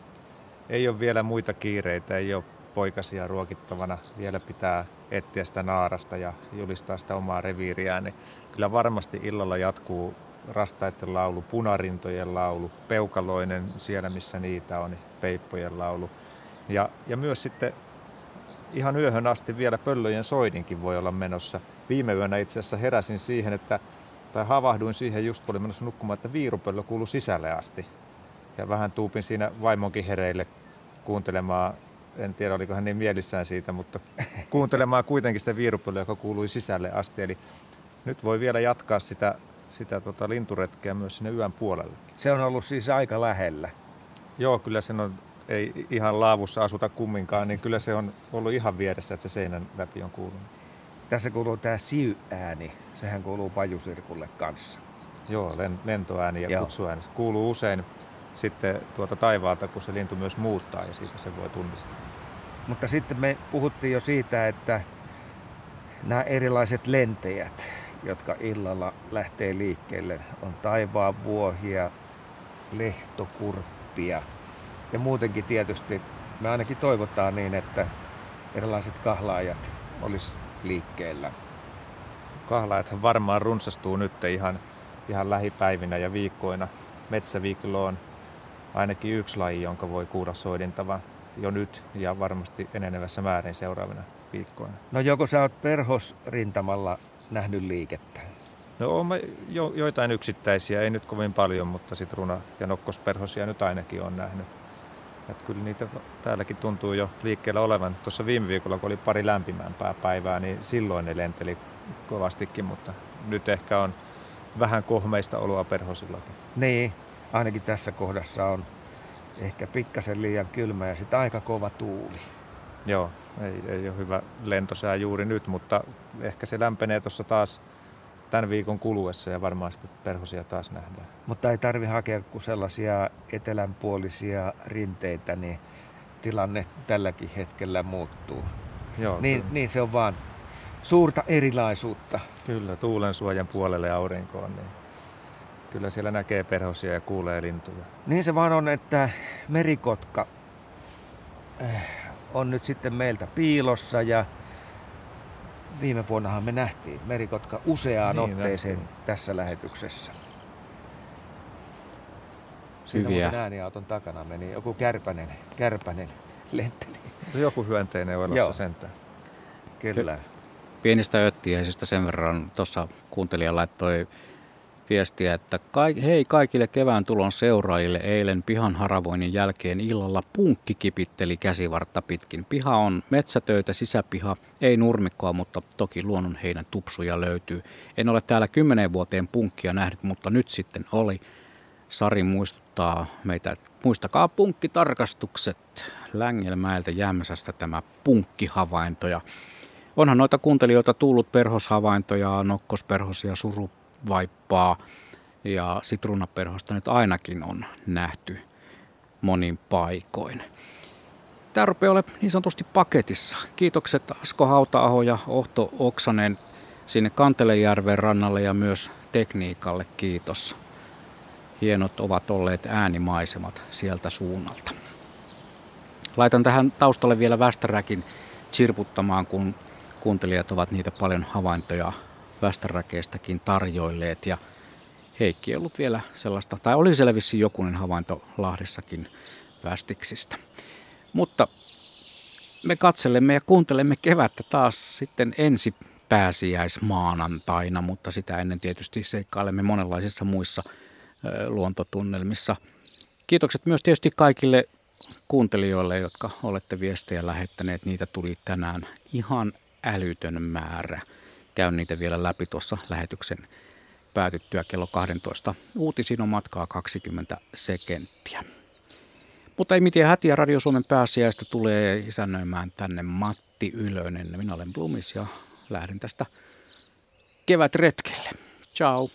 Ei ole vielä muita kiireitä, ei ole poikasia ruokittavana. Vielä pitää etsiä sitä naarasta ja julistaa sitä omaa reviiriään. Niin kyllä varmasti illalla jatkuu rastaiden laulu, punarintojen laulu, peukaloinen siellä missä niitä on, niin peippojen laulu. Ja, ja myös sitten ihan yöhön asti vielä pöllöjen soidinkin voi olla menossa. Viime yönä itse asiassa heräsin siihen, että tai havahduin siihen just kun olin menossa nukkumaan, että viirupöllö kuului sisälle asti. Ja vähän tuupin siinä vaimonkin hereille kuuntelemaan, en tiedä oliko hän niin mielissään siitä, mutta kuuntelemaan kuitenkin sitä viirupöllöä, joka kuului sisälle asti. Eli nyt voi vielä jatkaa sitä, sitä tota linturetkeä myös sinne yön puolelle. Se on ollut siis aika lähellä. Joo, kyllä sen on ei ihan laavussa asuta kumminkaan, niin kyllä se on ollut ihan vieressä, että se seinän läpi on kuulunut. Tässä kuuluu tämä siy-ääni. Sehän kuuluu pajusirkulle kanssa. Joo, lentoääni ja Joo. kutsuääni. Se kuuluu usein sitten tuota taivaalta, kun se lintu myös muuttaa ja siitä se voi tunnistaa. Mutta sitten me puhuttiin jo siitä, että nämä erilaiset lentäjät, jotka illalla lähtee liikkeelle, on taivaan vuohia, lehtokurppia – ja muutenkin tietysti me ainakin toivotaan niin, että erilaiset kahlaajat olisi liikkeellä. Kahlaajathan varmaan runsastuu nyt ihan, ihan lähipäivinä ja viikkoina. Metsäviiklo on ainakin yksi laji, jonka voi kuulla soidintava jo nyt ja varmasti enenevässä määrin seuraavina viikkoina. No joko sä oot perhosrintamalla nähnyt liikettä? No on jo, joitain yksittäisiä, ei nyt kovin paljon, mutta sit runa- ja nokkosperhosia nyt ainakin on nähnyt. Että kyllä niitä täälläkin tuntuu jo liikkeellä olevan. Tuossa viime viikolla, kun oli pari lämpimämpää päivää, niin silloin ne lenteli kovastikin, mutta nyt ehkä on vähän kohmeista oloa perhosillakin. Niin, ainakin tässä kohdassa on ehkä pikkasen liian kylmä ja sitten aika kova tuuli. Joo, ei, ei ole hyvä lentosää juuri nyt, mutta ehkä se lämpenee tuossa taas tämän viikon kuluessa ja varmaan sitten perhosia taas nähdään. Mutta ei tarvi hakea kuin sellaisia etelänpuolisia rinteitä, niin tilanne tälläkin hetkellä muuttuu. Joo, niin, niin se on vaan suurta erilaisuutta. Kyllä, tuulen suojan puolelle aurinkoon, niin kyllä siellä näkee perhosia ja kuulee lintuja. Niin se vaan on, että merikotka eh, on nyt sitten meiltä piilossa ja viime vuonnahan me nähtiin merikotka useaan niin, otteeseen nähtiin. tässä lähetyksessä. Siinä Hyviä. ääniauton takana meni joku kärpänen, kärpänen lenteli. Joku hyönteinen olemassa sentään. Kyllä. Pienistä öttiäisistä sen verran tuossa kuuntelija laittoi viestiä, että hei kaikille kevään tulon seuraajille eilen pihan haravoinnin jälkeen illalla punkki kipitteli käsivartta pitkin. Piha on metsätöitä, sisäpiha, ei nurmikkoa, mutta toki luonnon heidän tupsuja löytyy. En ole täällä kymmenen vuoteen punkkia nähnyt, mutta nyt sitten oli. Sari muistuttaa meitä, että muistakaa punkkitarkastukset. Längelmäeltä Jämsästä tämä punkkihavainto. Ja onhan noita kuuntelijoita tullut perhoshavaintoja, nokkosperhosia, suru, vaippaa ja sitruunaperhosta nyt ainakin on nähty monin paikoin. Tämä rupeaa olemaan niin sanotusti paketissa. Kiitokset Asko Hautaaho ja Ohto Oksanen sinne Kantelejärven rannalle ja myös tekniikalle kiitos. Hienot ovat olleet äänimaisemat sieltä suunnalta. Laitan tähän taustalle vielä västäräkin chirputtamaan, kun kuuntelijat ovat niitä paljon havaintoja västäräkeistäkin tarjoilleet. Ja Heikki ei ollut vielä sellaista, tai oli selvissä jokunen havainto Lahdessakin västiksistä. Mutta me katselemme ja kuuntelemme kevättä taas sitten ensi pääsiäismaanantaina, mutta sitä ennen tietysti seikkailemme monenlaisissa muissa luontotunnelmissa. Kiitokset myös tietysti kaikille kuuntelijoille, jotka olette viestejä lähettäneet. Niitä tuli tänään ihan älytön määrä. Käyn niitä vielä läpi tuossa lähetyksen päätyttyä kello 12. Uutisiin on matkaa 20 sekenttiä. Mutta ei mitään hätiä, Radio Suomen pääsiäistä tulee isännöimään tänne Matti Ylönen. Minä olen Blumis ja lähden tästä kevätretkelle. Ciao.